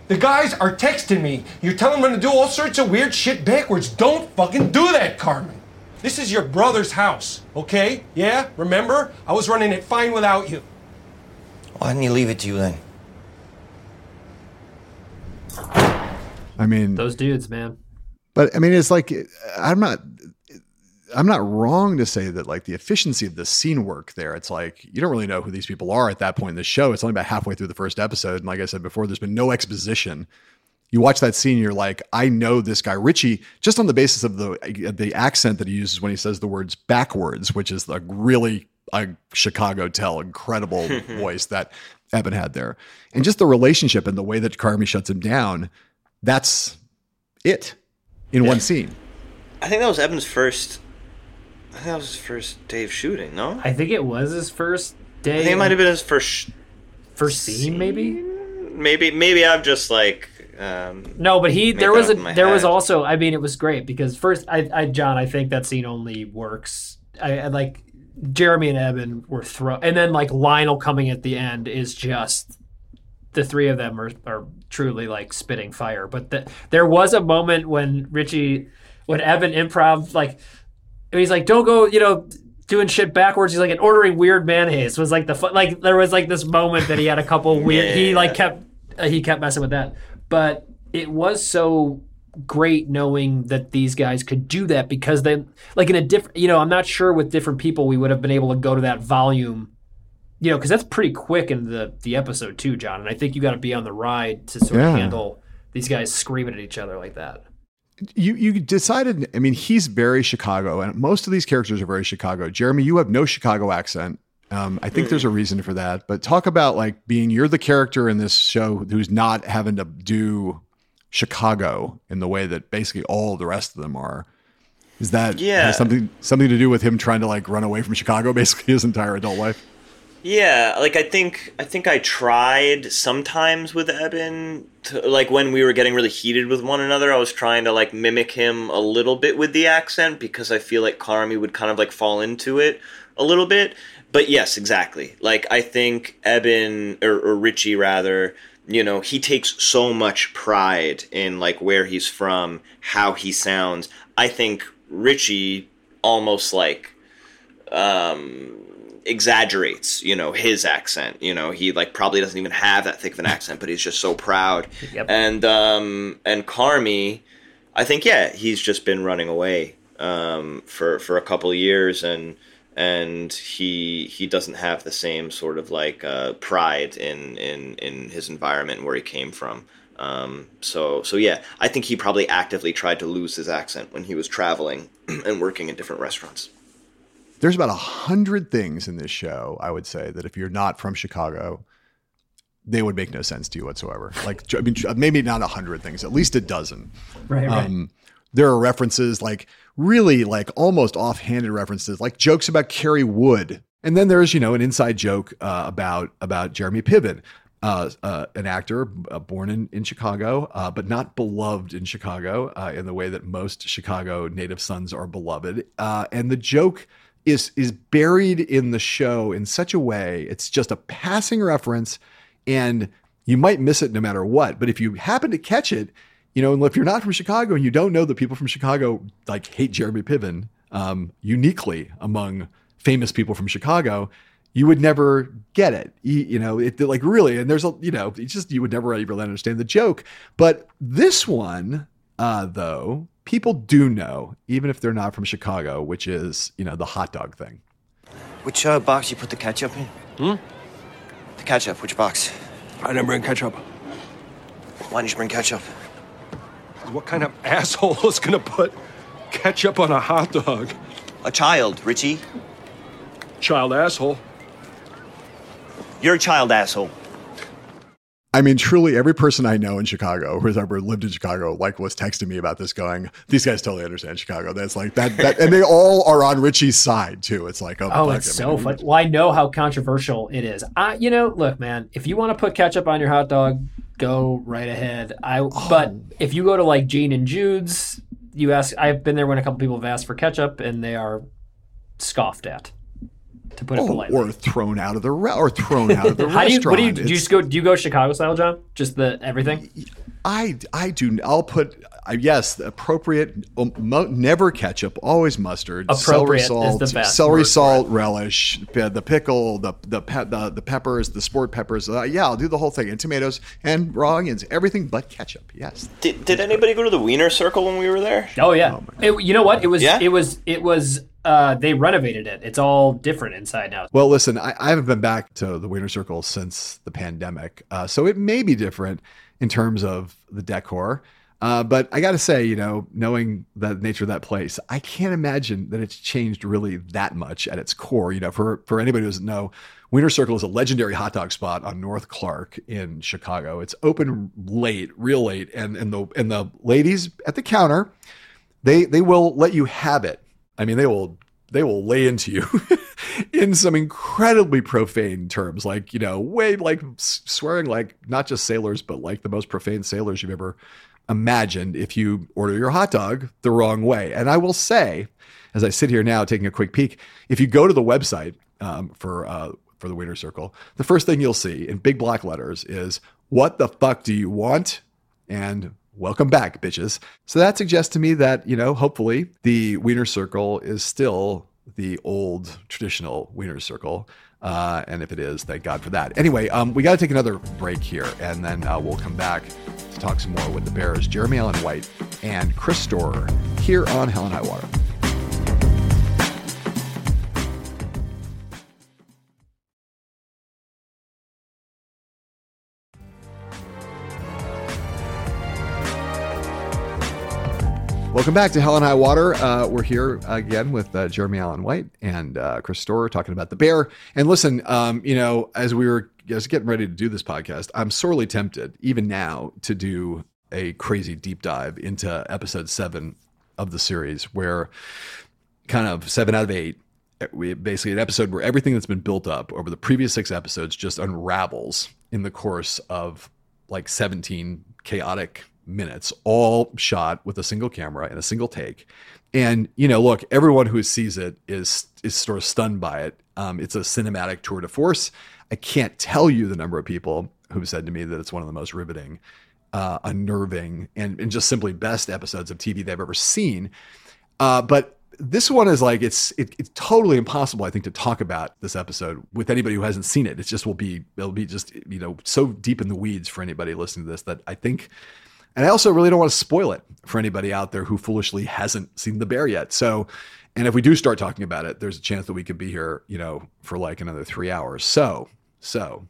Speaker 15: The guys are texting me. You're telling them to do all sorts of weird shit backwards. Don't fucking do that, Carmen. This is your brother's house, okay? Yeah, remember? I was running it fine without you.
Speaker 11: Why didn't you leave it to you then?
Speaker 1: I mean,
Speaker 3: those dudes, man.
Speaker 1: But I mean, it's like I'm not. I'm not wrong to say that like the efficiency of the scene work there. It's like you don't really know who these people are at that point in the show. It's only about halfway through the first episode, and like I said before, there's been no exposition. You watch that scene, you're like, I know this guy Richie just on the basis of the the accent that he uses when he says the words backwards, which is like really a Chicago tell incredible *laughs* voice that Ebon had there, and just the relationship and the way that Carmy shuts him down. That's it in one scene.
Speaker 2: I think that was Ebon's first. I think that was his first day of shooting. No,
Speaker 3: I think it was his first day.
Speaker 2: I think it might have been his first sh-
Speaker 3: first scene, maybe.
Speaker 2: Maybe, maybe I'm just like. Um,
Speaker 3: No, but he there was a
Speaker 2: up in my
Speaker 3: there was also I mean it was great because first I, I John I think that scene only works I, I like Jeremy and Ebon were throw and then like Lionel coming at the end is just the three of them are, are truly like spitting fire. But the, there was a moment when Richie when Ebon improv like he's like don't go you know doing shit backwards. He's like and ordering weird mayonnaise was like the like there was like this moment that he had a couple weird he like kept uh, he kept messing with that. But it was so great knowing that these guys could do that because then like in a different you know i'm not sure with different people we would have been able to go to that volume you know because that's pretty quick in the the episode too john and i think you got to be on the ride to sort
Speaker 1: Yeah.
Speaker 3: of handle these guys screaming at each other like that.
Speaker 1: You you decided i mean he's very chicago and most of these characters are very chicago. Jeremy you have no chicago accent. Um, i think there's a reason for that but talk about like being you're the character in this show who's not having to do chicago in the way that basically all the rest of them are is that
Speaker 2: Yeah.
Speaker 1: something something to do with him trying to like run away from chicago *laughs* basically his entire adult life
Speaker 2: Yeah, like I think I think I tried sometimes with Ebon, to, like when we were getting really heated with one another. I was trying to like mimic him a little bit with the accent because I feel like Carmy would kind of like fall into it a little bit. But yes, exactly. Like I think Ebon or, or Richie rather, you know, he takes so much pride in like where he's from, how he sounds. I think Richie almost like um exaggerates you know his accent you know he like probably doesn't even have that thick of an accent but he's just so proud *laughs*
Speaker 3: Yep.
Speaker 2: and um and carmy i think yeah he's just been running away um for for a couple of years and and he he doesn't have the same sort of like uh pride in in in his environment and where he came from. Um so so yeah i think he probably actively tried to lose his accent when he was traveling *clears throat* and working in different restaurants.
Speaker 1: There's about a hundred things in this show i would say that if you're not from chicago they would make no sense to you whatsoever. Like i mean maybe not a hundred things at least a dozen.
Speaker 3: Right, right.
Speaker 1: um, there are references like really like almost offhanded references like jokes about Kerry Wood. And then there's, you know, an inside joke uh, about about Jeremy Piven, uh, uh, an actor uh, born in, in Chicago, uh, but not beloved in Chicago uh, in the way that most Chicago native sons are beloved. And the joke is is buried in the show in such a way it's just a passing reference and you might miss it no matter what. But if you happen to catch it, you know, and if you're not from Chicago and you don't know that people from Chicago like hate Jeremy Piven um, uniquely among famous people from Chicago, you would never get it. You, you know, it like really, and there's a you know, it's just you would never really understand the joke. But this one, uh, though, people do know, even if they're not from Chicago, which is you know the hot dog thing.
Speaker 11: Which uh, box you put the ketchup in?
Speaker 15: Hmm?
Speaker 11: The ketchup, which box?
Speaker 15: I didn't bring ketchup.
Speaker 11: Why didn't you bring ketchup?
Speaker 15: What kind of *laughs* asshole is gonna put ketchup on a hot dog?
Speaker 11: A child, Richie.
Speaker 15: Child asshole.
Speaker 11: You're a child asshole.
Speaker 1: I mean, truly, every person I know in Chicago who's ever lived in Chicago, like, was texting me about this, going, "These guys totally understand Chicago." That's like that, that and they all are on Richie's side too. It's like, oh,
Speaker 3: Oh,
Speaker 1: fuck,
Speaker 3: it's
Speaker 1: I
Speaker 3: so
Speaker 1: mean,
Speaker 3: fun. Well, I know how controversial it is. I, you know, look, man, if you want to put ketchup on your hot dog, go right ahead. I,
Speaker 1: Oh.
Speaker 3: but if you go to like Gene and Jude's, you ask. I've been there when a couple people have asked for ketchup, and they are scoffed at. To put it
Speaker 1: Oh,
Speaker 3: politely.
Speaker 1: or thrown out of the re- or thrown out of the *laughs*
Speaker 3: How do you?
Speaker 1: restaurant.
Speaker 3: What do you? Do you just go? Do you go Chicago style, John? Just the everything.
Speaker 1: I I do. I'll put uh, yes, the appropriate. Um, mo, never ketchup, always mustard.
Speaker 3: Appropriate is
Speaker 1: celery salt,
Speaker 3: the best
Speaker 1: celery
Speaker 3: word for
Speaker 1: salt, relish, pe- the pickle, the the pe- the, the peppers, the sport peppers. Uh, yeah, I'll do the whole thing, and tomatoes and raw onions, everything but ketchup. Yes.
Speaker 2: Did, did anybody go to the Wiener Circle when we were there?
Speaker 3: Oh yeah. It- you know what? It was.
Speaker 2: Yeah?
Speaker 3: It was. It was. Uh, they renovated it. It's all different inside now.
Speaker 1: Well, listen, I, I haven't been back to the Wiener Circle since the pandemic, uh, so it may be different in terms of the decor. Uh, but I got to say, you know, knowing the nature of that place, I can't imagine that it's changed really that much at its core. You know, for for anybody who doesn't know, Wiener Circle is a legendary hot dog spot on North Clark in Chicago. It's open late, real late, and and the and the ladies at the counter, they they will let you have it. I mean, they will they will lay into you *laughs* in some incredibly profane terms, like you know, way like swearing like not just sailors, but like the most profane sailors you've ever imagined. If you order your hot dog the wrong way, and I will say, as I sit here now taking a quick peek, if you go to the website um, for uh, for the Wiener Circle, the first thing you'll see in big black letters is "What the fuck do you want?" and welcome back, bitches. So that suggests to me that, you know, hopefully the Wiener Circle is still the old traditional Wiener Circle. Uh, and if it is, thank God for that. Anyway, um, we got to take another break here, and then uh, we'll come back to talk some more with the Bears, Jeremy Allen White and Chris Storer here on Hell and High Water. Welcome back to Hell and High Water. Uh, we're here again with uh, Jeremy Allen White and uh, Chris Storer talking about the bear. And listen, um, you know, as we were just getting ready to do this podcast, I'm sorely tempted, even now, to do a crazy deep dive into episode seven of the series, where kind of seven out of eight, we basically an episode where everything that's been built up over the previous six episodes just unravels in the course of like 17 chaotic minutes, all shot with a single camera and a single take. And you know, look, everyone who sees it is is sort of stunned by it. Um, it's a cinematic tour de force. I can't tell you the number of people who've said to me that it's one of the most riveting, uh, unnerving, and, and just simply best episodes of TV they've ever seen. Uh, but this one is like it's it, it's totally impossible, I think, to talk about this episode with anybody who hasn't seen it. It just will be it'll be just you know so deep in the weeds for anybody listening to this that I think. And I also really don't want to spoil it for anybody out there who foolishly hasn't seen the bear yet. So, and if we do start talking about it, there's a chance that we could be here, you know, for like another three hours. So, so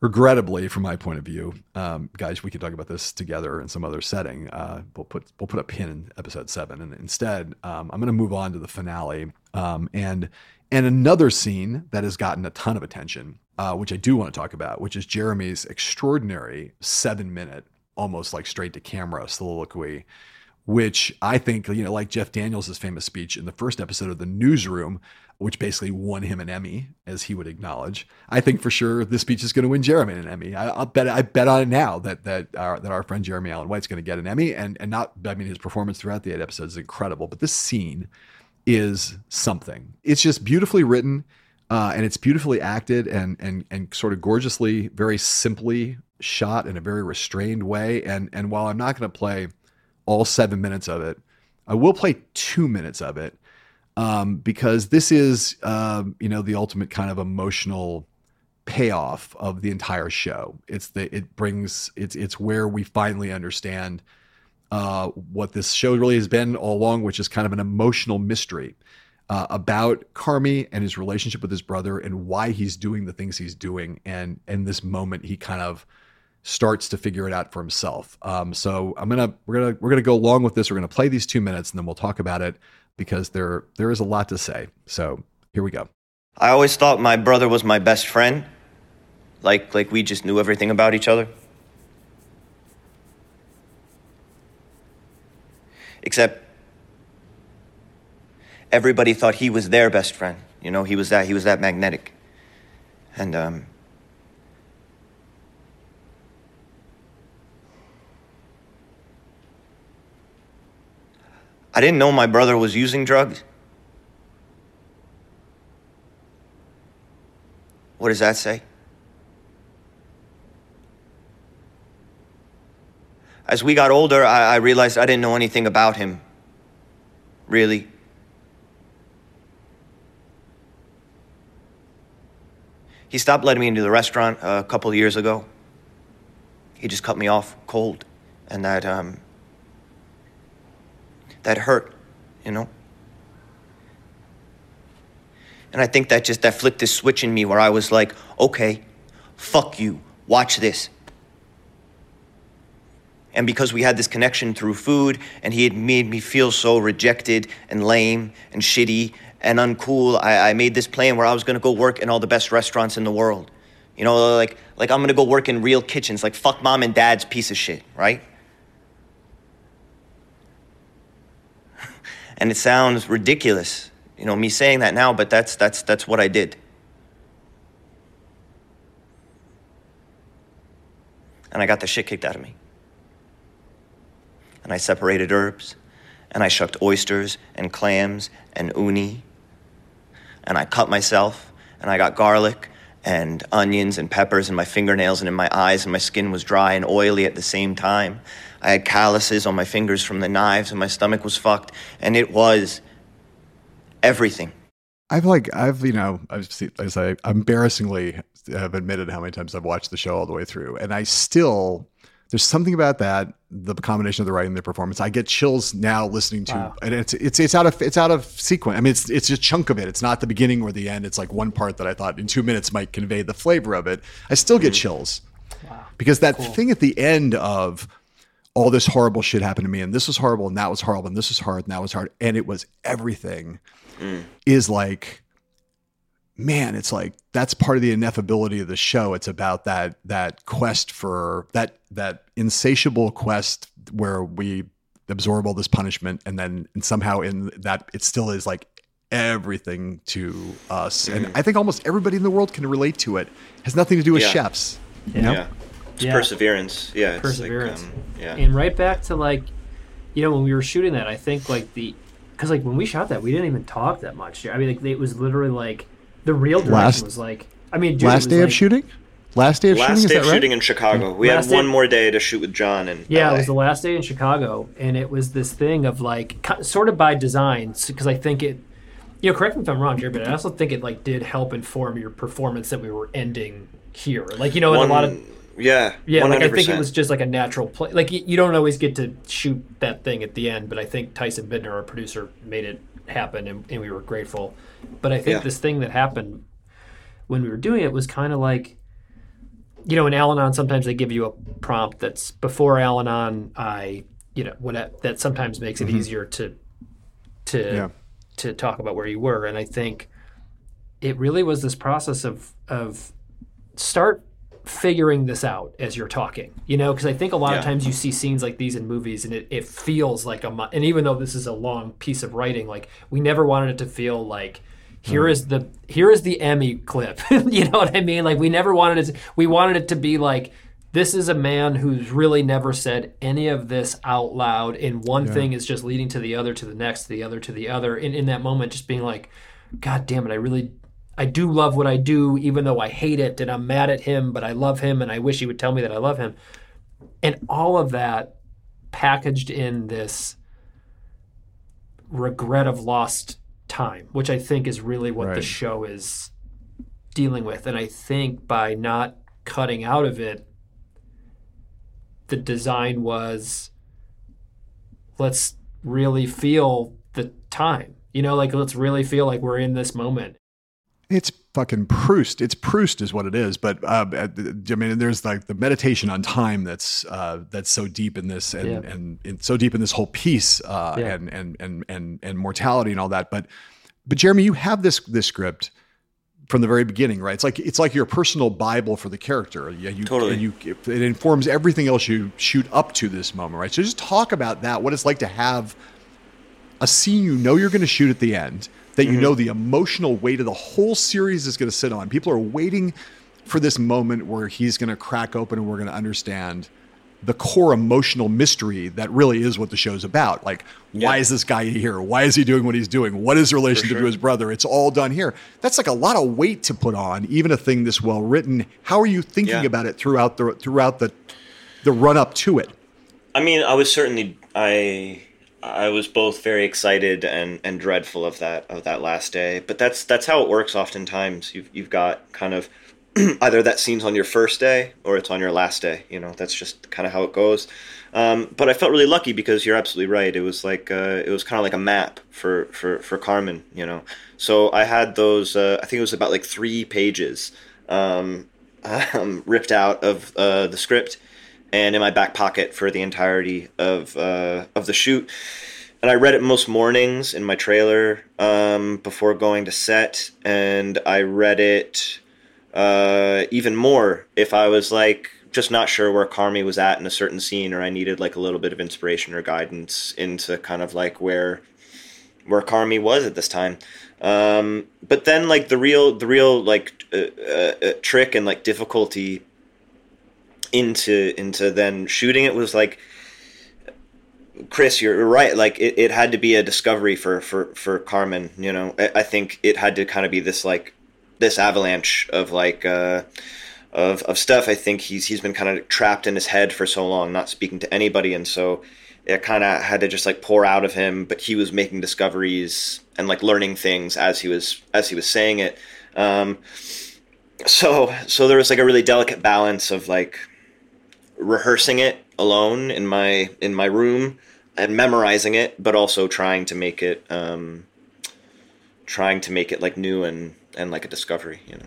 Speaker 1: regrettably, from my point of view, um, guys, we could talk about this together in some other setting. Uh, we'll put we'll put a pin in episode seven, and instead, um, I'm going to move on to the finale um, and and another scene that has gotten a ton of attention, uh, which I do want to talk about, which is Jeremy's extraordinary seven minute, almost like straight to camera soliloquy. Which I think, you know, like Jeff Daniels' famous speech in the first episode of The Newsroom, which basically won him an Emmy, as he would acknowledge. I think for sure this speech is going to win Jeremy an Emmy. I, I'll bet I bet on it now that that our, that our friend Jeremy Allen White's going to get an Emmy, and and not. I mean, his performance throughout the eight episodes is incredible, but this scene is something. It's just beautifully written, uh, and it's beautifully acted, and and and sort of gorgeously, very simply shot in a very restrained way. And and while I'm not going to play all seven minutes of it, I will play two minutes of it um, because this is, um, you know, the ultimate kind of emotional payoff of the entire show. It's the it brings it's it's where we finally understand uh, what this show really has been all along, which is kind of an emotional mystery uh, about Carmy and his relationship with his brother and why he's doing the things he's doing. And in this moment, he kind of starts to figure it out for himself. Um, so I'm gonna we're gonna we're gonna go along with this. We're gonna play these two minutes and then we'll talk about it because there there is a lot to say. So here we go.
Speaker 11: I always thought my brother was my best friend. Like like we just knew everything about each other. Except everybody thought he was their best friend. You know, he was that he was that magnetic. And um I didn't know my brother was using drugs. What does that say? As we got older, I, I realized I didn't know anything about him. Really. He stopped letting me into the restaurant a couple of years ago. He just cut me off cold. And that, um, that hurt, you know? And I think that just that flipped this switch in me where I was like, okay, fuck you, watch this. And because we had this connection through food, and he had made me feel so rejected and lame and shitty and uncool, I, I made this plan where I was gonna go work in all the best restaurants in the world. You know, like like I'm gonna go work in real kitchens, like fuck mom and dad's piece of shit, right? *laughs* and it sounds ridiculous, you know, me saying that now, but that's that's that's what I did. And I got the shit kicked out of me. And I separated herbs, and I shucked oysters and clams and uni. And I cut myself, and I got garlic and onions and peppers in my fingernails and in my eyes, and my skin was dry and oily at the same time. I had calluses on my fingers from the knives, and my stomach was fucked, and it was everything.
Speaker 1: I've like I've you know I've seen, as I embarrassingly have admitted how many times I've watched the show all the way through, and I still there's something about that the combination of the writing and the performance. I get chills now listening to,
Speaker 3: Wow.
Speaker 1: and it's it's it's out of it's out of sequence. I mean, it's it's a chunk of it. It's not the beginning or the end. It's like one part that I thought in two minutes might convey the flavor of it. I still get mm. chills because that thing at the end of all this horrible shit happened to me, and this was horrible, and that was horrible, and this was hard, and that was hard, and it was everything mm. is like man it's like that's part of the ineffability of the show it's about that that quest for that that insatiable quest where we absorb all this punishment and then and somehow in that it still is like everything to us and i think almost everybody in the world can relate to it has nothing to do with
Speaker 2: Yeah.
Speaker 1: chefs you
Speaker 2: Yeah. It's
Speaker 3: Yeah.
Speaker 2: perseverance. Yeah. It's
Speaker 3: perseverance.
Speaker 2: Like, um, yeah.
Speaker 3: And right back to like, you know, when we were shooting that, I think like the, because like when we shot that, we didn't even talk that much. I mean, like it was literally like the real direction
Speaker 1: Last-
Speaker 3: was like, I mean, dude,
Speaker 1: last
Speaker 3: was
Speaker 1: day of shooting last day of
Speaker 2: Last
Speaker 1: shooting is
Speaker 2: day
Speaker 1: that
Speaker 2: of
Speaker 1: right
Speaker 2: shooting in Chicago. We
Speaker 3: Last
Speaker 2: had
Speaker 3: day-
Speaker 2: one more day to shoot with John and
Speaker 3: Yeah,
Speaker 2: LA.
Speaker 3: it was the last day in Chicago, and it was this thing of like, sort of by design, because I think it, you know, correct me if I'm wrong, Jared, but I also think it like did help inform your performance that we were ending here. Like, you know, in
Speaker 2: One-
Speaker 3: a lot of
Speaker 2: yeah,
Speaker 3: Yeah, like I think it was just like a natural play. Like y- you don't always get to shoot that thing at the end, but I think Tyson Bidner, our producer, made it happen, and, and we were grateful. But I think
Speaker 2: Yeah.
Speaker 3: this thing that happened when we were doing it was kind of like, you know, in Al-Anon, sometimes they give you a prompt that's before Al-Anon. I, you know, what that sometimes makes it
Speaker 1: Mhm.
Speaker 3: easier to to
Speaker 1: Yeah.
Speaker 3: to talk about where you were, and I think it really was this process of of start figuring this out as you're talking you know because i think a lot
Speaker 2: Yeah.
Speaker 3: of times you see scenes like these in movies and it, it feels like a mo- and even though this is a long piece of writing like we never wanted it to feel like here hmm. is the here is the emmy clip *laughs* you know what i mean like we never wanted it to, we wanted it to be like this is a man who's really never said any of this out loud and one
Speaker 1: Yeah.
Speaker 3: thing is just leading to the other to the next to the other to the other and in that moment just being like god damn it i really I do love what I do, even though I hate it and I'm mad at him, but I love him and I wish he would tell me that I love him. And all of that packaged in this regret of lost time, which I think is really what the show is dealing with. And I think by not cutting out of it, the design was let's really feel the time. You know, like let's really feel like we're in this moment.
Speaker 1: It's fucking Proust. It's Proust is what it is. But uh, I mean, there's like the meditation on time that's uh, that's so deep in this and,
Speaker 3: Yeah.
Speaker 1: and, and so deep in this whole piece uh,
Speaker 3: Yeah.
Speaker 1: and, and and and and mortality and all that. But but Jeremy, you have this this script from the very beginning, right? It's like it's like your personal Bible for the character. Yeah, you
Speaker 2: Totally.
Speaker 1: You it informs everything else you shoot up to this moment, right? So just talk about that. What it's like to have a scene you know you're going to shoot at the end that you mm-hmm. know the emotional weight of the whole series is going to sit on. People are waiting for this moment where he's going to crack open and we're going to understand the core emotional mystery that really is what the show's about. Like, why is this guy here? Why is he doing what he's doing? What is the relationship to his brother? It's all done here. That's like a lot of weight to put on, even a thing this well written. How are you thinking
Speaker 2: Yeah.
Speaker 1: about it throughout the throughout the the run up to it?
Speaker 2: I mean, I was certainly I I was both very excited and, and dreadful of that of that last day. But that's that's how it works. Oftentimes, you've you've got kind of *clears throat* either that scene's on your first day or it's on your last day. You know, that's just kind of how it goes. Um, but I felt really lucky because you're absolutely right. It was like uh, it was kind of like a map for, for, for Carmen. You know, so I had those. Uh, I think it was about like three pages um, *laughs* um, ripped out of uh, the script and in my back pocket for the entirety of uh, of the shoot. And I read it most mornings in my trailer um, before going to set, and I read it uh, even more if I was like just not sure where Carmy was at in a certain scene, or I needed like a little bit of inspiration or guidance into kind of like where where Carmy was at this time. Um, but then like the real the real like uh, uh, uh, trick and like difficulty into into then shooting it was like Chris, you're right. Like it, it had to be a discovery for for for Carmen. You know, I, I think it had to kind of be this like this avalanche of like uh, of of stuff. I think he's he's been kind of trapped in his head for so long, not speaking to anybody, and so it kind of had to just like pour out of him. But he was making discoveries and like learning things as he was as he was saying it. Um, so so there was like a really delicate balance of like rehearsing it alone in my in my room and memorizing it, but also trying to make it um, trying to make it like new and and like a discovery, you know.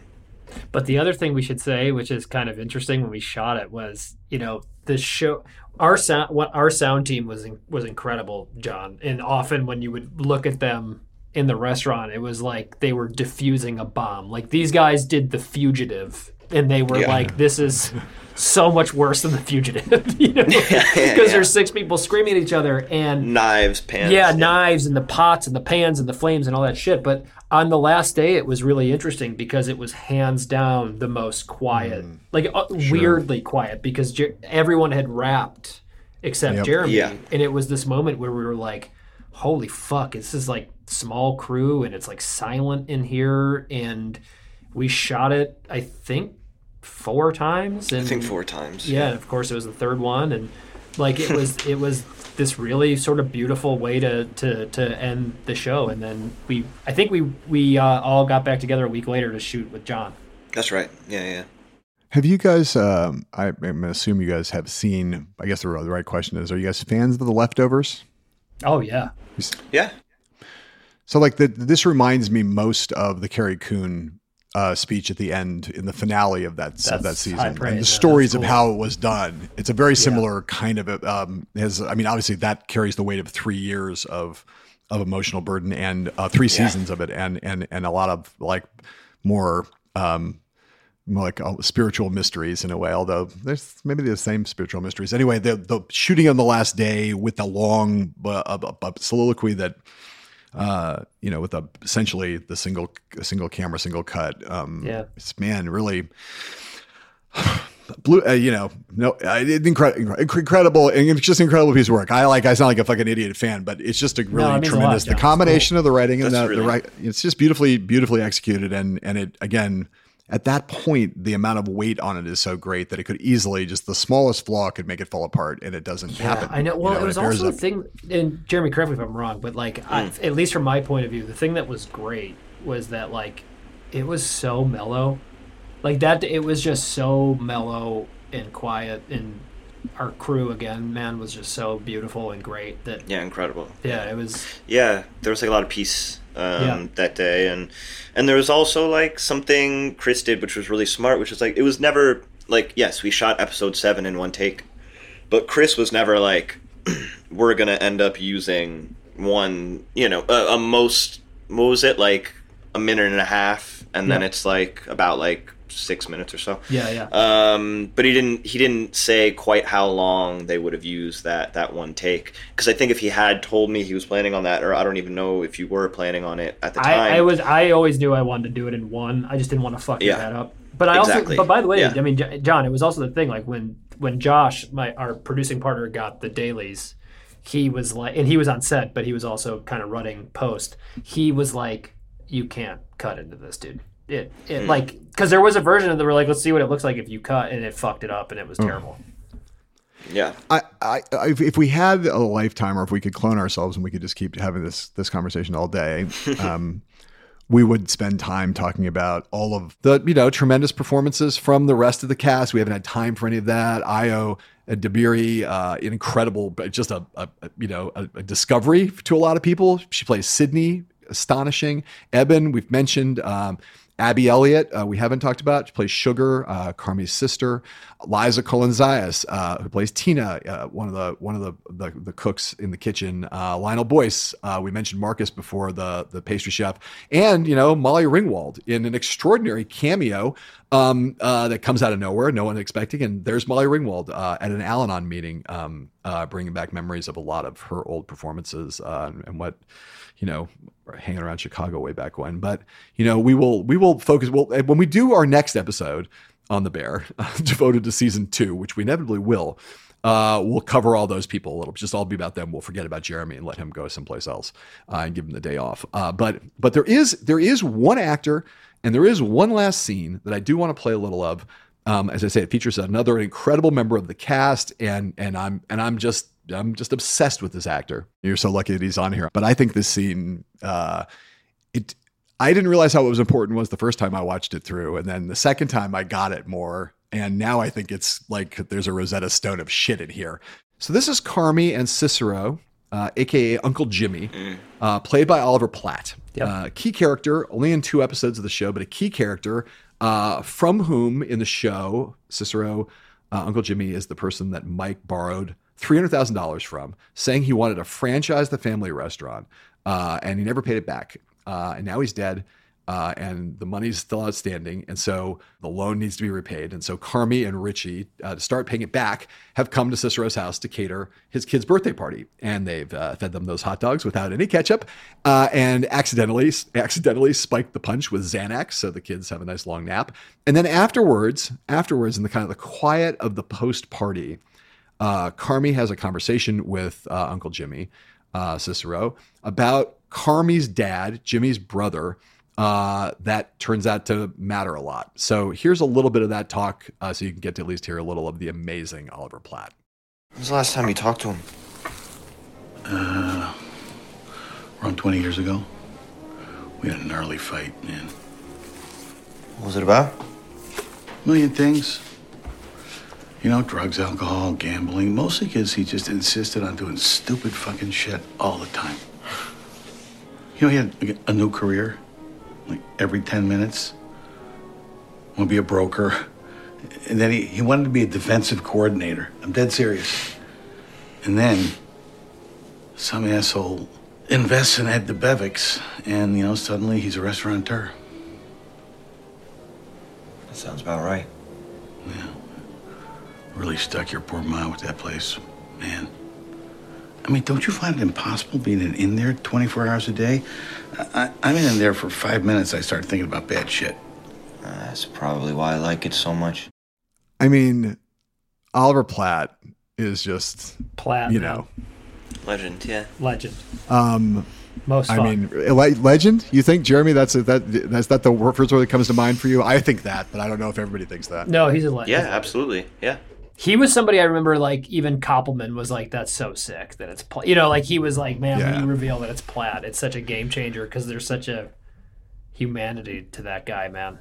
Speaker 3: But the other thing we should say, which is kind of interesting when we shot it, was you know the show. Our sound, what our sound team was in, was incredible, John. And often when you would look at them in the restaurant, it was like they were diffusing a bomb. Like these guys did the fugitive, and they were
Speaker 2: Yeah.
Speaker 3: like, "This is so much worse than the fugitive," *laughs* you know, because *laughs*
Speaker 2: yeah, yeah.
Speaker 3: there's six people screaming at each other and
Speaker 2: Knives, pans.
Speaker 3: yeah, knives and the pots and the pans and the flames and all that shit. But on the last day, it was really interesting because it was hands down the most quiet, like uh, weirdly quiet, because Jer- everyone had rapped except
Speaker 1: Yep.
Speaker 3: Jeremy,
Speaker 2: Yeah.
Speaker 3: and it was this moment where we were like, "Holy fuck! This is like small crew, and it's like silent in here." And we shot it, I think, four times. And
Speaker 2: I think four times.
Speaker 3: yeah, and of course it was the third one, and like it was it was this really sort of beautiful way to to to end the show, and then we I think we we uh, all got back together a week later to shoot with John.
Speaker 2: That's right. Yeah, yeah.
Speaker 1: Have you guys? Um, I, I'm gonna assume you guys have seen. I guess the, the right question is: Are you guys fans of the leftovers?
Speaker 3: Oh yeah,
Speaker 2: Yeah.
Speaker 1: So, like, the, this reminds me most of the Carrie Coon uh, speech at the end in the finale of that of that season, and the
Speaker 3: Yeah,
Speaker 1: stories
Speaker 3: that's
Speaker 1: of how it was done. It's a very similar kind of. Um, has I mean, obviously that carries the weight of three years of of emotional burden and uh, three
Speaker 2: Yeah.
Speaker 1: seasons of it, and and and a lot of like more. Um, more like uh, spiritual mysteries in a way, although there's maybe the same spiritual mysteries. Anyway, the the shooting on the last day with the long uh, uh, uh, soliloquy that uh, you know, with a, essentially the single single camera, single cut. Um,
Speaker 3: Yeah.
Speaker 1: it's man, really *sighs* blue. Uh, you know, no, uh, incredible, incredible, and it's just an incredible piece of work. I like. I sound like a fucking idiot fan, but it's just a really
Speaker 3: it means a lot,
Speaker 1: tremendous. The
Speaker 3: It's
Speaker 1: combination of the writing and
Speaker 2: That's
Speaker 1: the,
Speaker 2: really-
Speaker 1: the right, it's just beautifully, beautifully executed, and and it again. At that point, the amount of weight on it is so great that it could easily just the smallest flaw could make it fall apart, and it doesn't happen.
Speaker 3: I know.
Speaker 1: You
Speaker 3: Well,
Speaker 1: know,
Speaker 3: it was
Speaker 1: bears
Speaker 3: also
Speaker 1: up.
Speaker 3: the thing, and Jeremy, correct me if I'm wrong, but like, I,
Speaker 1: Hmm.
Speaker 3: at least from my point of view, the thing that was great was that like, it was so mellow, like that. It was just so mellow and quiet, and our crew again, man, was just so beautiful and great that
Speaker 2: Yeah, incredible.
Speaker 3: yeah, it was.
Speaker 2: Yeah, there was like a lot of peace um,
Speaker 3: Yeah.
Speaker 2: that day, and and there was also like something Chris did, which was really smart, which was like it was never like yes, we shot episode seven in one take, but Chris was never like *clears throat* we're gonna end up using one, you know, a, a most what was it like a minute and a half, and then it's like about like six minutes or so.
Speaker 3: Yeah, yeah.
Speaker 2: Um, but he didn't. He didn't say quite how long they would have used that that one take. Because I think if he had told me he was planning on that, or I don't even know if you were planning on it at the time.
Speaker 3: I, I was. I always knew I wanted to do it in one. I just didn't want to fuck
Speaker 2: Yeah.
Speaker 3: that up. But I
Speaker 2: Exactly.
Speaker 3: also. But by the way,
Speaker 2: Yeah.
Speaker 3: I mean, John, it was also the thing. Like when when Josh, my our producing partner, got the dailies, he was like, and he was on set, but he was also kind of running post. He was like, "You can't cut into this, dude." It, it
Speaker 1: Hmm.
Speaker 3: like because there was a version of the we're like, let's see what it looks like if you cut, and it fucked it up, and it was
Speaker 1: Oh.
Speaker 3: terrible.
Speaker 2: Yeah.
Speaker 1: I, I, I- if, if we had a lifetime, or if we could clone ourselves and we could just keep having this this conversation all day, *laughs* um, we would spend time talking about all of the you know tremendous performances from the rest of the cast. We haven't had time for any of that. Ayo uh, Dabiri, uh, an incredible, but just a, a a, you know a, a discovery to a lot of people. She plays Sydney, astonishing. Ebon, we've mentioned. Um, Abby Elliott, uh, we haven't talked about. She plays Sugar, uh, Carmy's sister. Liza Colón-Zayas, uh, who plays Tina, uh, one of the one of the the, the cooks in the kitchen. Uh, Lionel Boyce, uh, we mentioned Marcus before, the the pastry chef, and you know Molly Ringwald in an extraordinary cameo um, that comes out of nowhere, no one expecting. And there's Molly Ringwald at an Al-Anon meeting, um, bringing back memories of a lot of her old performances and, and what you know, hanging around Chicago way back when. But you know, we will we will focus. Well, when we do our next episode on the Bear, *laughs* devoted to season two, which we inevitably will. Uh, we'll cover all those people. It'll just all be about them. We'll forget about Jeremy and let him go someplace else uh, and give him the day off. Uh, but but there is there is one actor and there is one last scene that I do want to play a little of. Um, as I say, it features another incredible member of the cast, and and I'm and I'm just I'm just obsessed with this actor. You're so lucky that he's on here. But I think this scene, uh, it, I didn't realize how it was important was the first time I watched it through, and then the second time I got it more, and now I think it's like there's a Rosetta Stone of shit in here. So this is Carmy and Cicero, uh, aka Uncle Jimmy, uh, played by Oliver Platt. Uh, key character, only in two episodes of the show, but a key character uh, from whom in the show Cicero, uh, Uncle Jimmy is the person that Mike borrowed three hundred thousand dollars from, saying he wanted to franchise the family restaurant, uh, and he never paid it back. Uh, and now he's dead, uh, and the money's still outstanding, and so the loan needs to be repaid. And so Carmy and Richie, uh, to start paying it back, have come to Cicero's house to cater his kid's birthday party, and they've uh, fed them those hot dogs without any ketchup, uh, and accidentally accidentally spiked the punch with Xanax, so the kids have a nice long nap. And then afterwards, afterwards, in the kind of the quiet of the post party uh, Carmy has a conversation with uh, Uncle Jimmy, uh, Cicero, about Carmy's dad, Jimmy's brother, uh, that turns out to matter a lot. So here's a little bit of that talk uh, so you can get to at least hear a little of the amazing Oliver Platt.
Speaker 11: When's the last time you talked to him?
Speaker 16: Uh, around 20 years ago. We had an early fight, man.
Speaker 11: What was it about?
Speaker 16: A Million things. You know, drugs, alcohol, gambling. Mostly because he just insisted on doing stupid fucking shit all the time. You know, he had like, a new career, like every 10 minutes. Want to be a broker. And then he, he wanted to be a defensive coordinator. I'm dead serious. And then some asshole invests in Ed Debevic's, and, you know, suddenly he's a restaurateur.
Speaker 11: That sounds about right.
Speaker 16: Really stuck your poor mom with that place, man. I mean, don't you find it impossible being in there 24 hours a day? I, I, I'm in there for five minutes, I start thinking about bad shit.
Speaker 11: That's probably why I like it so much.
Speaker 1: I mean, Oliver Platt is just
Speaker 3: Platt,
Speaker 1: you know.
Speaker 2: Legend, yeah.
Speaker 3: Legend.
Speaker 1: Um,
Speaker 3: Most
Speaker 1: I mean, le- legend. You think Jeremy? That's a, that. That's that the wor- first word that comes to mind for you. I think that, but I don't know if everybody thinks that.
Speaker 3: No, he's a legend.
Speaker 2: Yeah, absolutely. Yeah.
Speaker 3: He was somebody I remember, like even Koppelman was like, "That's so sick that it's Platt." You know, like he was like, "Man, when you reveal that it's Platt, it's such a game changer because there's such a humanity to that guy, man."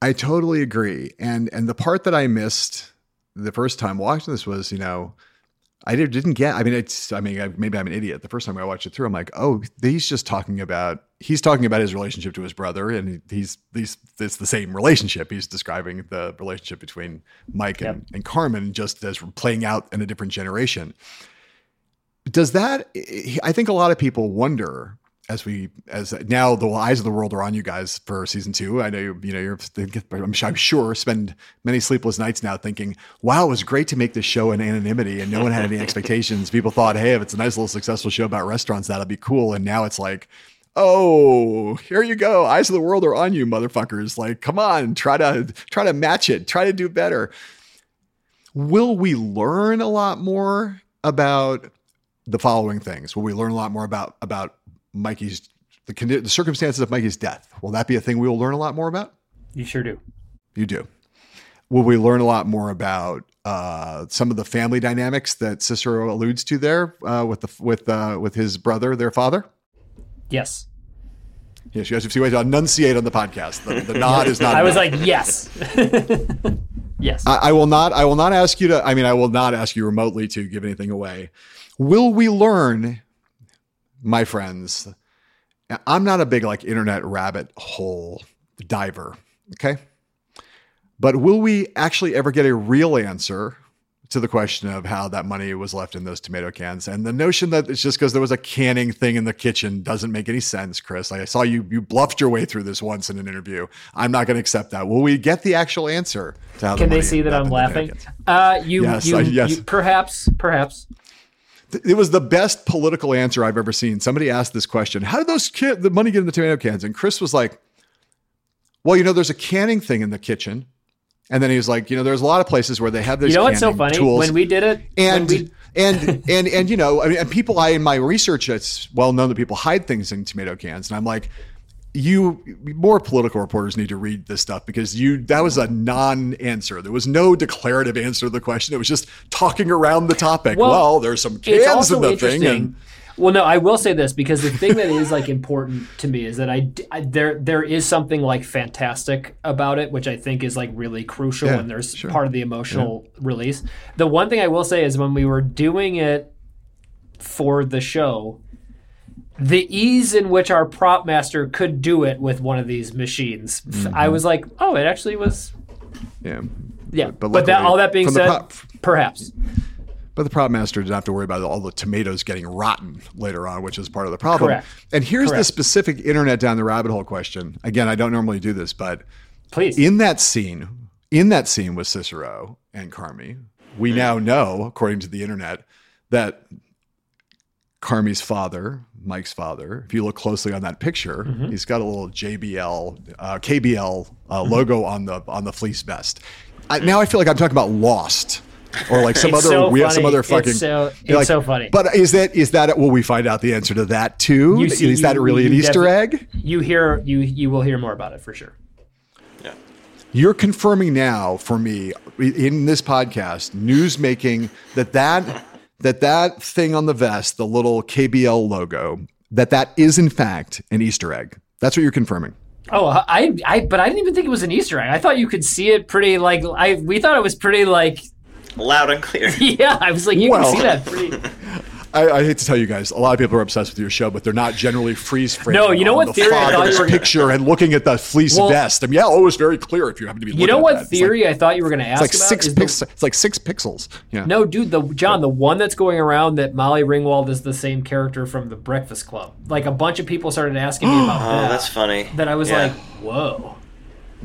Speaker 1: I totally agree. And and the part that I missed the first time watching this was, you know, I did, didn't get. I mean, it's. I mean, I, maybe I'm an idiot. The first time I watched it through, I'm like, oh, he's just talking about. He's talking about his relationship to his brother, and he's he's it's the same relationship. He's describing the relationship between Mike and, and Carmen, just as playing out in a different generation. Does that? I think a lot of people wonder as we as now the eyes of the world are on you guys for season two. I know you, you know you're I'm sure, I'm sure spend many sleepless nights now thinking, wow, it was great to make this show in anonymity and no one had any expectations. *laughs* People thought, hey, if it's a nice little successful show about restaurants, that'll be cool. And now it's like, oh, here you go. Eyes of the world are on you, motherfuckers. Like, come on, try to try to match it, try to do better. will we learn a lot more about the following things? Will we learn a lot more about about Mikey's the, condi- the circumstances of Mikey's death? Will that be a thing we will learn a lot more about?
Speaker 3: You sure do.
Speaker 1: You do. Will we learn a lot more about uh, some of the family dynamics that Cicero alludes to there uh, with the with uh, with his brother, their father?
Speaker 3: Yes.
Speaker 1: Yes, you guys have seen ways to enunciate on the podcast. The, the nod is not. *laughs*
Speaker 3: I was like, yes. *laughs* yes.
Speaker 1: I, I will not. I will not ask you to. I mean, I will not ask you remotely to give anything away. Will we learn, my friends? I'm not a big like internet rabbit hole diver. Okay, but will we actually ever get a real answer to the question of how that money was left in those tomato cans? And the notion that it's just because there was a canning thing in the kitchen doesn't make any sense, Chris. Like I saw you you bluffed your way through this once in an interview. I'm not going to accept that. Will we get the actual answer to how the
Speaker 3: Can they
Speaker 1: money
Speaker 3: see that I'm
Speaker 1: up in the tomato
Speaker 3: laughing? Uh, you,
Speaker 1: Yes,
Speaker 3: you,
Speaker 1: I- yes.
Speaker 3: you, perhaps, perhaps.
Speaker 1: It was the best political answer I've ever seen. Somebody asked this question: How did those ki- the money get in the tomato cans? And Chris was like, "Well, you know, there's a canning thing in the kitchen." And then he was like, "You know, there's a lot of places where they have these
Speaker 3: You know what's so funny?
Speaker 1: tools."
Speaker 3: When we did it,
Speaker 1: and
Speaker 3: we-
Speaker 1: and and and you know, I mean, and people, I in my research, it's well known that people hide things in tomato cans, and I'm like. You more political reporters need to read this stuff because you that was a non-answer. There was no declarative answer to the question. It was just talking around the topic. Well, there's some cans in the thing, and
Speaker 3: well, no, I will say this because the thing that is like important to me is that I, I- there there is something like fantastic about it, which I think is like really crucial,
Speaker 1: Yeah,
Speaker 3: and there's
Speaker 1: sure.
Speaker 3: part of the emotional release. The one thing I will say is when we were doing it for the show, the ease in which our prop master could do it with one of these machines, f- I
Speaker 1: mm-hmm.
Speaker 3: was like, oh, it actually was.
Speaker 1: yeah,
Speaker 3: Yeah,
Speaker 1: But
Speaker 3: but, that
Speaker 1: luckily,
Speaker 3: all that being said,
Speaker 1: prop-
Speaker 3: perhaps.
Speaker 1: But the prop master didn't have to worry about all the tomatoes getting rotten later on, which is part of the problem.
Speaker 3: Correct.
Speaker 1: And here's the specific internet down the rabbit hole question. Again, I don't normally do this, but
Speaker 3: please.
Speaker 1: In that scene, in that scene with Cicero and Carmy, we now know, according to the internet, that Carmy's father, Mike's father, if you look closely on that picture,
Speaker 3: Mm-hmm.
Speaker 1: he's got a little JBL, uh, KBL uh, logo on the on the fleece vest. I, now I feel like I'm talking about Lost. Or like some
Speaker 3: It's
Speaker 1: other,
Speaker 3: so
Speaker 1: we have some other
Speaker 3: It's
Speaker 1: fucking.
Speaker 3: so-
Speaker 1: you're
Speaker 3: it's so funny.
Speaker 1: But is that is that will we find out the answer to that too?
Speaker 3: You see-
Speaker 1: is that
Speaker 3: you-
Speaker 1: really an Easter egg?
Speaker 3: You hear you you will hear more about it for sure.
Speaker 1: You're confirming now for me in this podcast, news making that that that that thing on the vest, the little KBL logo, that that is in fact an Easter egg. That's what you're confirming.
Speaker 3: Oh, I, I, but I didn't even think it was an Easter egg. I thought you could see it pretty like I. We thought it was pretty like.
Speaker 2: Loud and clear. *laughs*
Speaker 3: Yeah, I was like, you
Speaker 1: Well-
Speaker 3: can see that pretty. *laughs*
Speaker 1: I, I hate to tell you guys, a lot of people are obsessed with your show, but they're not generally freeze framing.
Speaker 3: No, you know what
Speaker 1: the
Speaker 3: theory I thought
Speaker 1: father's
Speaker 3: you were gonna-
Speaker 1: picture and looking at the fleece
Speaker 3: Well-
Speaker 1: vest. I mean, yeah, oh, it was very clear if you happen to be.
Speaker 3: You
Speaker 1: looking
Speaker 3: know
Speaker 1: at
Speaker 3: what
Speaker 1: that. It's like-
Speaker 3: theory I thought you were going to ask
Speaker 1: It's like
Speaker 3: about?
Speaker 1: six
Speaker 3: is the-
Speaker 1: pixels. It's like six pixels. Yeah.
Speaker 3: No, dude, the John, the one that's going around that Molly Ringwald is the same character from the Breakfast Club. Like a bunch of people started asking me *gasps* about
Speaker 2: Oh,
Speaker 3: that.
Speaker 2: that's funny.
Speaker 3: That I was
Speaker 2: Yeah.
Speaker 3: like, whoa.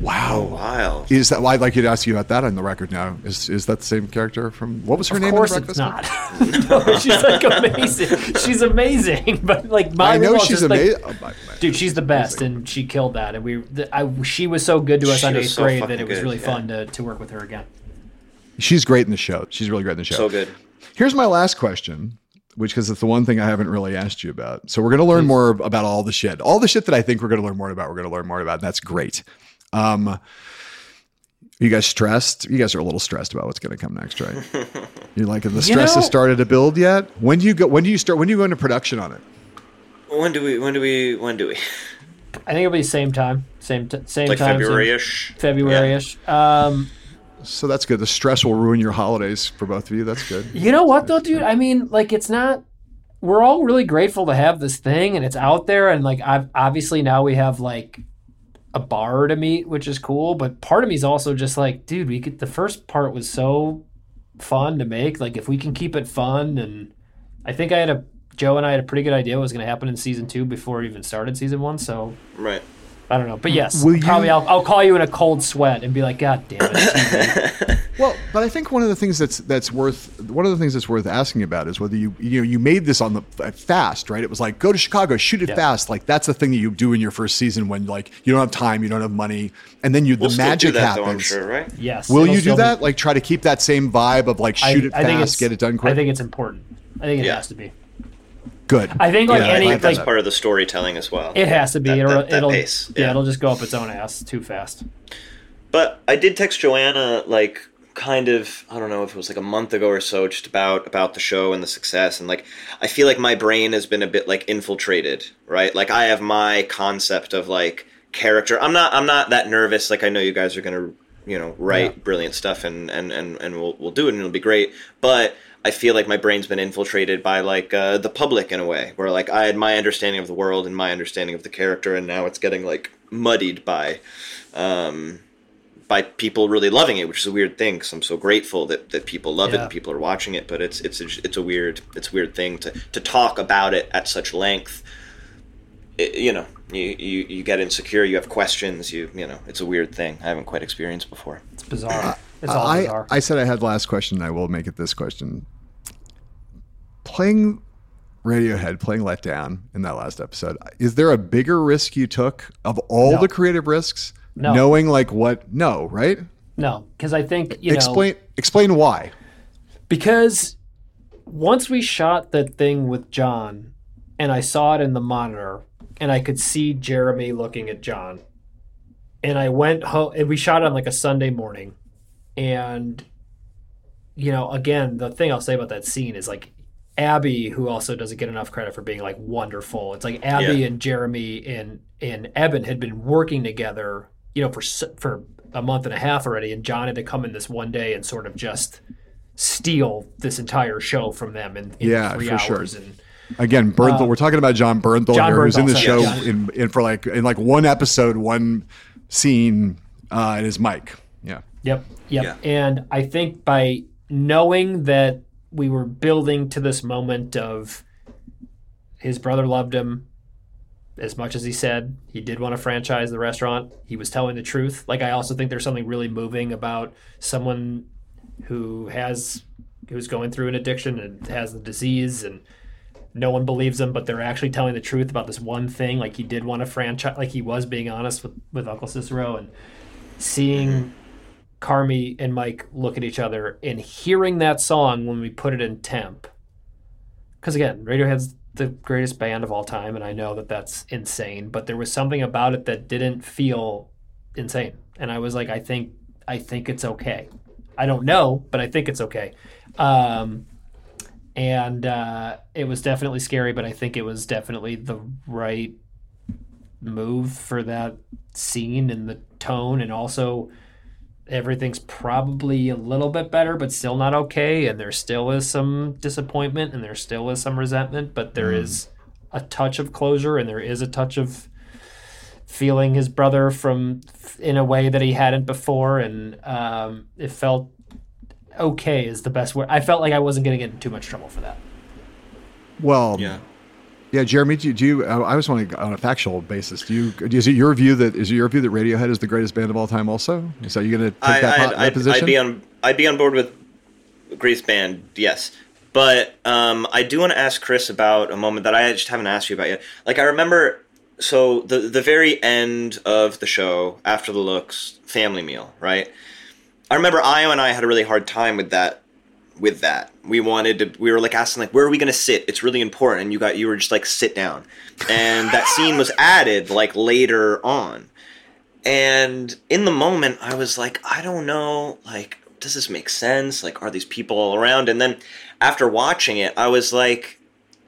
Speaker 1: Wow.
Speaker 2: Wild.
Speaker 1: Is that? Well, I'd like you to ask you about that on the record now. Is is that the same character from? What was her
Speaker 3: Of
Speaker 1: name?
Speaker 3: course
Speaker 1: in the
Speaker 3: it's not. *laughs* no, she's like amazing. She's amazing, but like my
Speaker 1: I know she's
Speaker 3: just, like-
Speaker 1: amazing. Oh,
Speaker 3: Dude, she's the best, and she killed that. And we, the, I, she was so good to us
Speaker 2: She
Speaker 3: on
Speaker 2: was
Speaker 3: eighth
Speaker 2: so
Speaker 3: grade that it was
Speaker 2: good,
Speaker 3: really
Speaker 2: yeah.
Speaker 3: fun to, to work with her again.
Speaker 1: She's great in the show. She's really great in the show.
Speaker 2: So good.
Speaker 1: Here's my last question, which because it's the one thing I haven't really asked you about. So we're going to learn more about all the shit, all the shit that I think we're going to learn more about. We're going to learn more about. And that's great. Um, you guys stressed? You guys are a little stressed about what's going to come next, right? *laughs* You're like, have the
Speaker 2: You
Speaker 1: stress
Speaker 2: know-
Speaker 1: has started to build yet? When do you go? When do you start? When do you go into production on it?
Speaker 2: When do we? When do we? When do we?
Speaker 3: I think it'll be the same time, same t- same
Speaker 2: Like
Speaker 3: time, same-
Speaker 2: February-ish?
Speaker 3: February-ish. Um,
Speaker 1: So that's good. The stress will ruin your holidays for both of you. That's good.
Speaker 3: You know what though, dude? I mean, like it's not. We're all really grateful to have this thing, and it's out there, and like I've, obviously now we have like a bar to meet, which is cool. But part of me is also just like, dude, we could. The first part was so fun to make. Like if we can keep it fun, and I think I had a Joe and I had a pretty good idea what was going to happen in season two before it even started season one. So
Speaker 2: Right.
Speaker 3: I don't know, but yes,
Speaker 1: Will
Speaker 3: probably
Speaker 1: you-
Speaker 3: I'll, I'll call you in a cold sweat and be like, God damn it. *laughs*
Speaker 1: Well, but I think one of the things that's that's worth one of the things that's worth asking about is whether you you know you made this on the uh, fast, right? It was like go to Chicago, shoot it
Speaker 3: Yeah.
Speaker 1: fast. Like that's the thing that you do in your first season when like you don't have time, you don't have money, and then you
Speaker 2: We'll
Speaker 1: the
Speaker 2: still do
Speaker 1: magic
Speaker 2: that,
Speaker 1: happens.
Speaker 2: though, I'm sure, right?
Speaker 3: Yes.
Speaker 1: Will you do
Speaker 3: still be-
Speaker 1: that? Like try to keep that same vibe of like shoot it
Speaker 3: I
Speaker 1: fast, get it done quick.
Speaker 3: I think it's important. I think it
Speaker 2: Yeah.
Speaker 3: has to be.
Speaker 1: Good.
Speaker 3: I think like
Speaker 2: Yeah,
Speaker 3: any
Speaker 2: think that's
Speaker 3: like
Speaker 2: part of the storytelling as well.
Speaker 3: it has to be.
Speaker 2: That-
Speaker 3: it'll
Speaker 2: that- that
Speaker 3: it'll
Speaker 2: pace,
Speaker 3: yeah.
Speaker 2: yeah.
Speaker 3: it'll just go up its own ass too fast.
Speaker 2: But I did text Joanna like kind of I don't know if it was like a month ago or so just about about the show and the success and like I feel like my brain has been a bit like infiltrated, right? Like I have my concept of like character. I'm not I'm not that nervous like I know you guys are going to, you know, write brilliant stuff and and and and we'll we'll do it and it'll be great. But I feel like my brain's been infiltrated by like uh, the public in a way, where like I had my understanding of the world and my understanding of the character, and now it's getting like muddied by um, by people really loving it, which is a weird thing. Because I'm so grateful that, that people love it and people are watching it. But it's it's a, it's a weird it's a weird thing to, to talk about it at such length. It- you know, you, you you get insecure, you have questions, you you know, it's a weird thing. I haven't quite experienced before.
Speaker 3: It's bizarre. It's all
Speaker 1: I,
Speaker 3: bizarre.
Speaker 1: I said I had last question. I will make it this question. Playing Radiohead, playing Let Down in that last episode, is there a bigger risk you took of all
Speaker 3: No.
Speaker 1: the creative risks?
Speaker 3: No.
Speaker 1: Knowing like what? No, right?
Speaker 3: no, because I think you know
Speaker 1: explain explain why.
Speaker 3: because once we shot that thing with John and I saw it in the monitor and I could see Jeremy looking at John and I went home and we shot on like a Sunday morning and you know again the thing I'll say about that scene is like Abby who also doesn't get enough credit for being like wonderful it's like Abby
Speaker 2: Yeah.
Speaker 3: and Jeremy and and Ebon had been working together you know for for a month and a half already and John had to come in this one day and sort of just steal this entire show from them in, in
Speaker 1: Yeah,
Speaker 3: three
Speaker 1: for sure.
Speaker 3: hours and
Speaker 1: Again, Bernthal.
Speaker 3: Um,
Speaker 1: we're talking about Jon Bernthal
Speaker 3: John
Speaker 1: here, who's in the show
Speaker 3: yeah.
Speaker 1: in, in for like in like one episode, one scene, uh, and his mic. Yeah.
Speaker 3: Yep. Yep. And I think by knowing that we were building to this moment of his brother loved him as much as he said he did want to franchise the restaurant, he was telling the truth. Like I also think there's something really moving about someone who has who's going through an addiction and has the disease and no one believes him, but they're actually telling the truth about this one thing. Like he did want to franchise, like he was being honest with, with Uncle Cicero and seeing Carmy and Mike look at each other and hearing that song when we put it in temp. Because again, Radiohead's the greatest band of all time, and I know that that's insane, but there was something about it that didn't feel insane. And I was like, I think, I think it's okay. I don't know, but I think it's okay. Um, and uh, it was definitely scary, but I think it was definitely the right move for that scene and the tone, and also everything's probably a little bit better, but still not okay. And there still is some disappointment, and there still is some resentment, but there is a touch of closure, and there is a touch of feeling his brother from in a way that he hadn't before, and um, it felt okay is the best word. I felt like I wasn't going to get in too much trouble for that.
Speaker 1: Well,
Speaker 2: Yeah.
Speaker 1: Yeah, Jeremy, do you, do you I was wondering on a factual basis, do you is it your view that is it your view that Radiohead is the greatest band of all time? Also, so you going to take
Speaker 2: I,
Speaker 1: that,
Speaker 2: I'd,
Speaker 1: that
Speaker 2: I'd,
Speaker 1: position?
Speaker 2: I'd be on I'd be on board with Grace Band, yes. But um, I do want to ask Chris about a moment that I just haven't asked you about yet. Like I remember, so the the very end of the show after the looks family meal, right? I remember Ayo and I had a really hard time with that. With that, we wanted to. We were like asking, like, where are we gonna sit? It's really important. And you got, you were just like, sit down. And that scene was added like later on. And in the moment, I was like, I don't know, like, does this make sense? Like, are these people all around? And then after watching it, I was like,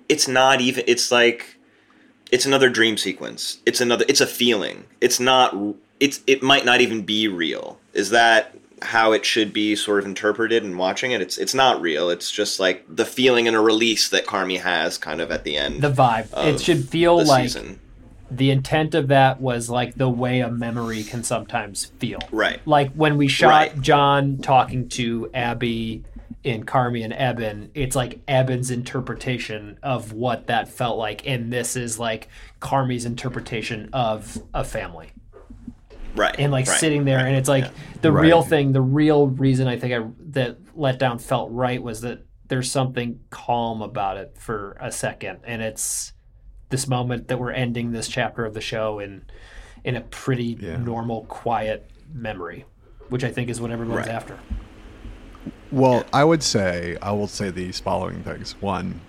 Speaker 2: it's not even, it's like, it's another dream sequence. It's another, it's a feeling. It's not, it's, it might not even be real. Is that how it should be sort of interpreted and watching it? It's, it's not real. It's just like the feeling and a release that Carmy has kind of at the end.
Speaker 3: The vibe. It should feel
Speaker 2: the
Speaker 3: like
Speaker 2: season.
Speaker 3: the intent of that was like the way a memory can sometimes feel.
Speaker 2: Right.
Speaker 3: Like when we shot
Speaker 2: Right.
Speaker 3: John talking to Abby in Carmy and Ebon, it's like Ebon's interpretation of what that felt like, and this is like Carmy's interpretation of a family.
Speaker 2: Right,
Speaker 3: and like
Speaker 2: right,
Speaker 3: sitting there, and it's like the
Speaker 1: Right.
Speaker 3: real thing. The real reason I think I that let down felt right was that there's something calm about it for a second, and it's this moment that we're ending this chapter of the show in in a pretty normal, quiet memory, which I think is what everyone's
Speaker 1: Right.
Speaker 3: after.
Speaker 1: Well, I would say I will say these following things. One,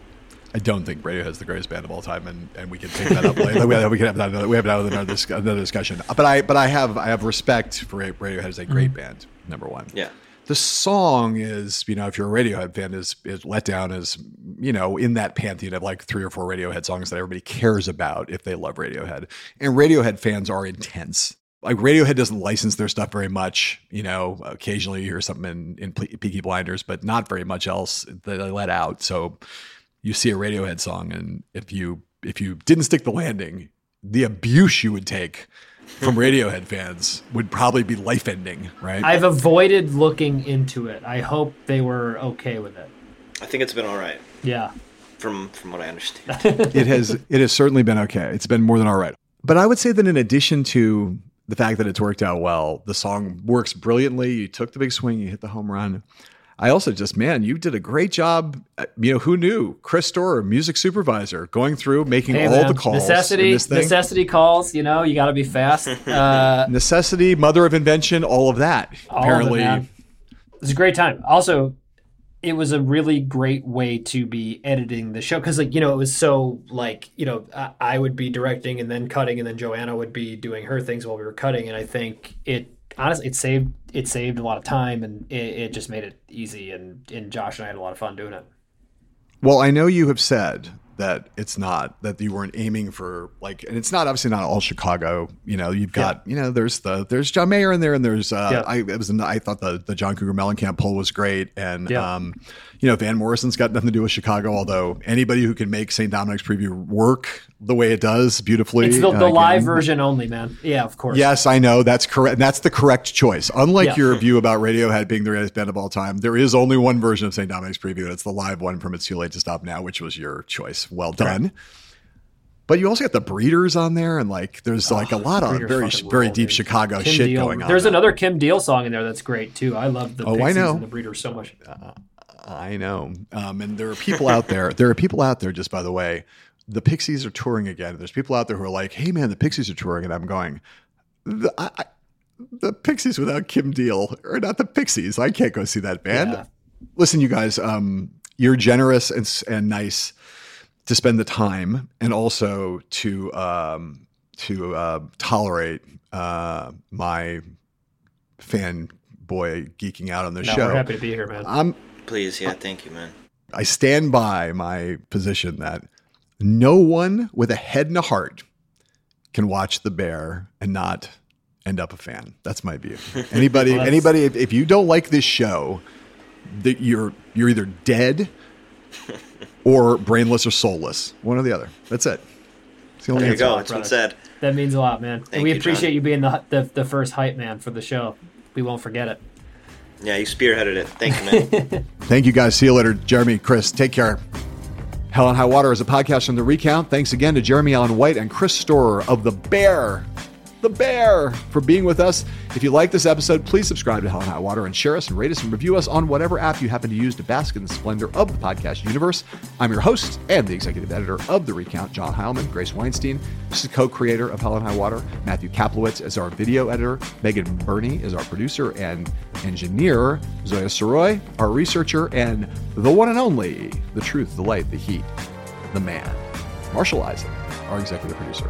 Speaker 1: I don't think Radiohead's the greatest band of all time, and, and we can take that up later. We, we can have that. Another, we have that another, dis- another discussion. But I but I have I have respect for Radiohead as a great mm-hmm. band. Number one.
Speaker 2: Yeah.
Speaker 1: The song is, you know, if you're a Radiohead fan, is is Let Down is, you know, in that pantheon of like three or four Radiohead songs that everybody cares about if they love Radiohead. And Radiohead fans are intense. Like Radiohead doesn't license their stuff very much. You know, occasionally you hear something in, in Peaky Blinders, but not very much else that they let out. So you see a Radiohead song, and if you if you didn't stick the landing, the abuse you would take from Radiohead fans would probably be life ending, right?
Speaker 3: I've avoided looking into it. I hope they were okay with it.
Speaker 2: I think it's been all right
Speaker 3: Yeah.
Speaker 2: from from what I understand. *laughs*
Speaker 1: it has it has certainly been okay. It's been more than all right. But I would say that in addition to the fact that it's worked out well, the song works brilliantly. You took the big swing, you hit the home run. I also just, man, you did a great job. Uh, You know, who knew? Chris Storer, music supervisor, going through, making
Speaker 3: Hey,
Speaker 1: all
Speaker 3: man,
Speaker 1: the calls. in
Speaker 3: Necessity,
Speaker 1: this thing.
Speaker 3: necessity calls. You know, you got to be fast. *laughs* Uh,
Speaker 1: Necessity, mother of invention, all of that.
Speaker 3: all of it,
Speaker 1: Apparently,
Speaker 3: man. it was a great time. Also, it was a really great way to be editing the show because, like, you know, it was so like, you know, I, I would be directing and then cutting, and then Joanna would be doing her things while we were cutting, and I think it honestly it saved it saved a lot of time and it, it just made it easy and and Josh and I had a lot of fun doing it.
Speaker 1: Well, I know you have said that it's not that you weren't aiming for like, and it's not obviously not all Chicago. You know, you've got you know there's the there's John Mayer in there, and there's uh,
Speaker 3: Yeah.
Speaker 1: I it was I thought the the John Cougar Mellencamp poll was great, and
Speaker 3: Yeah.
Speaker 1: um, you know Van Morrison's got nothing to do with Chicago. Although anybody who can make St. Dominic's preview work the way it does beautifully,
Speaker 3: It's the, the
Speaker 1: uh,
Speaker 3: live version only, man. Yeah, of course.
Speaker 1: Yes, I know that's correct. That's the correct choice. Unlike
Speaker 3: Yeah.
Speaker 1: your *laughs* view about Radiohead being the greatest band of all time, there is only one version of St. Dominic's Preview, and it's the live one from It's Too Late to Stop Now, which was your choice. Well done. But you also got the Breeders on there, and like there's like a lot of very very deep
Speaker 3: dude.
Speaker 1: Chicago
Speaker 3: Kim
Speaker 1: shit
Speaker 3: Deal.
Speaker 1: going on.
Speaker 3: There's
Speaker 1: there.
Speaker 3: another Kim Deal song in there that's great too. I love the
Speaker 1: Oh, I
Speaker 3: Pixies
Speaker 1: know.
Speaker 3: and the Breeders so much.
Speaker 1: I know. Um, and there are people out there. There are people out there. Just by the way, the Pixies are touring again. There's people out there who are like, "Hey, man, the Pixies are touring," and I'm going, the, I, I, "The Pixies without Kim Deal are not the Pixies. I can't go see that band."
Speaker 3: Yeah.
Speaker 1: Listen, you guys, um, you're generous and and nice to spend the time, and also to um, to uh, tolerate uh, my fan boy geeking out on the
Speaker 3: No,
Speaker 1: show.
Speaker 3: we're happy to be here, man.
Speaker 1: I'm
Speaker 2: Please, yeah, oh. thank you, man.
Speaker 1: I stand by my position that no one with a head and a heart can watch The Bear and not end up a fan. That's my view. *laughs* Anybody,
Speaker 3: Well,
Speaker 1: anybody, if, if you don't like this show, that you're you're either dead *laughs* or brainless or soulless. One or the other. That's it. It's the only
Speaker 2: There you go. It's been said.
Speaker 3: That means a lot, man.
Speaker 2: Thank
Speaker 3: and we
Speaker 2: you,
Speaker 3: appreciate
Speaker 2: John.
Speaker 3: you being the, the the first hype man for the show. We won't forget it.
Speaker 2: Yeah, you spearheaded it. Thank you, man. *laughs*
Speaker 1: Thank you guys. See you later. Jeremy, Chris, take care. Hell and High Water is a podcast from The Recount. Thanks again to Jeremy Allen White and Chris Storer of The Bear. The Bear for being with us. If you like this episode, please subscribe to Hell and High Water and share us and rate us and review us on whatever app you happen to use to bask in the splendor of the podcast universe. I'm your host and the executive editor of The Recount, John Heilemann. Grace Weinstein is the co-creator of Hell and High Water. Matthew Kaplowitz is our video editor. Megan Burney is our producer and engineer. Zoya Soroy, our researcher, and the one and only, the truth, the light, the heat, the man, Marshall Isaac, our executive producer.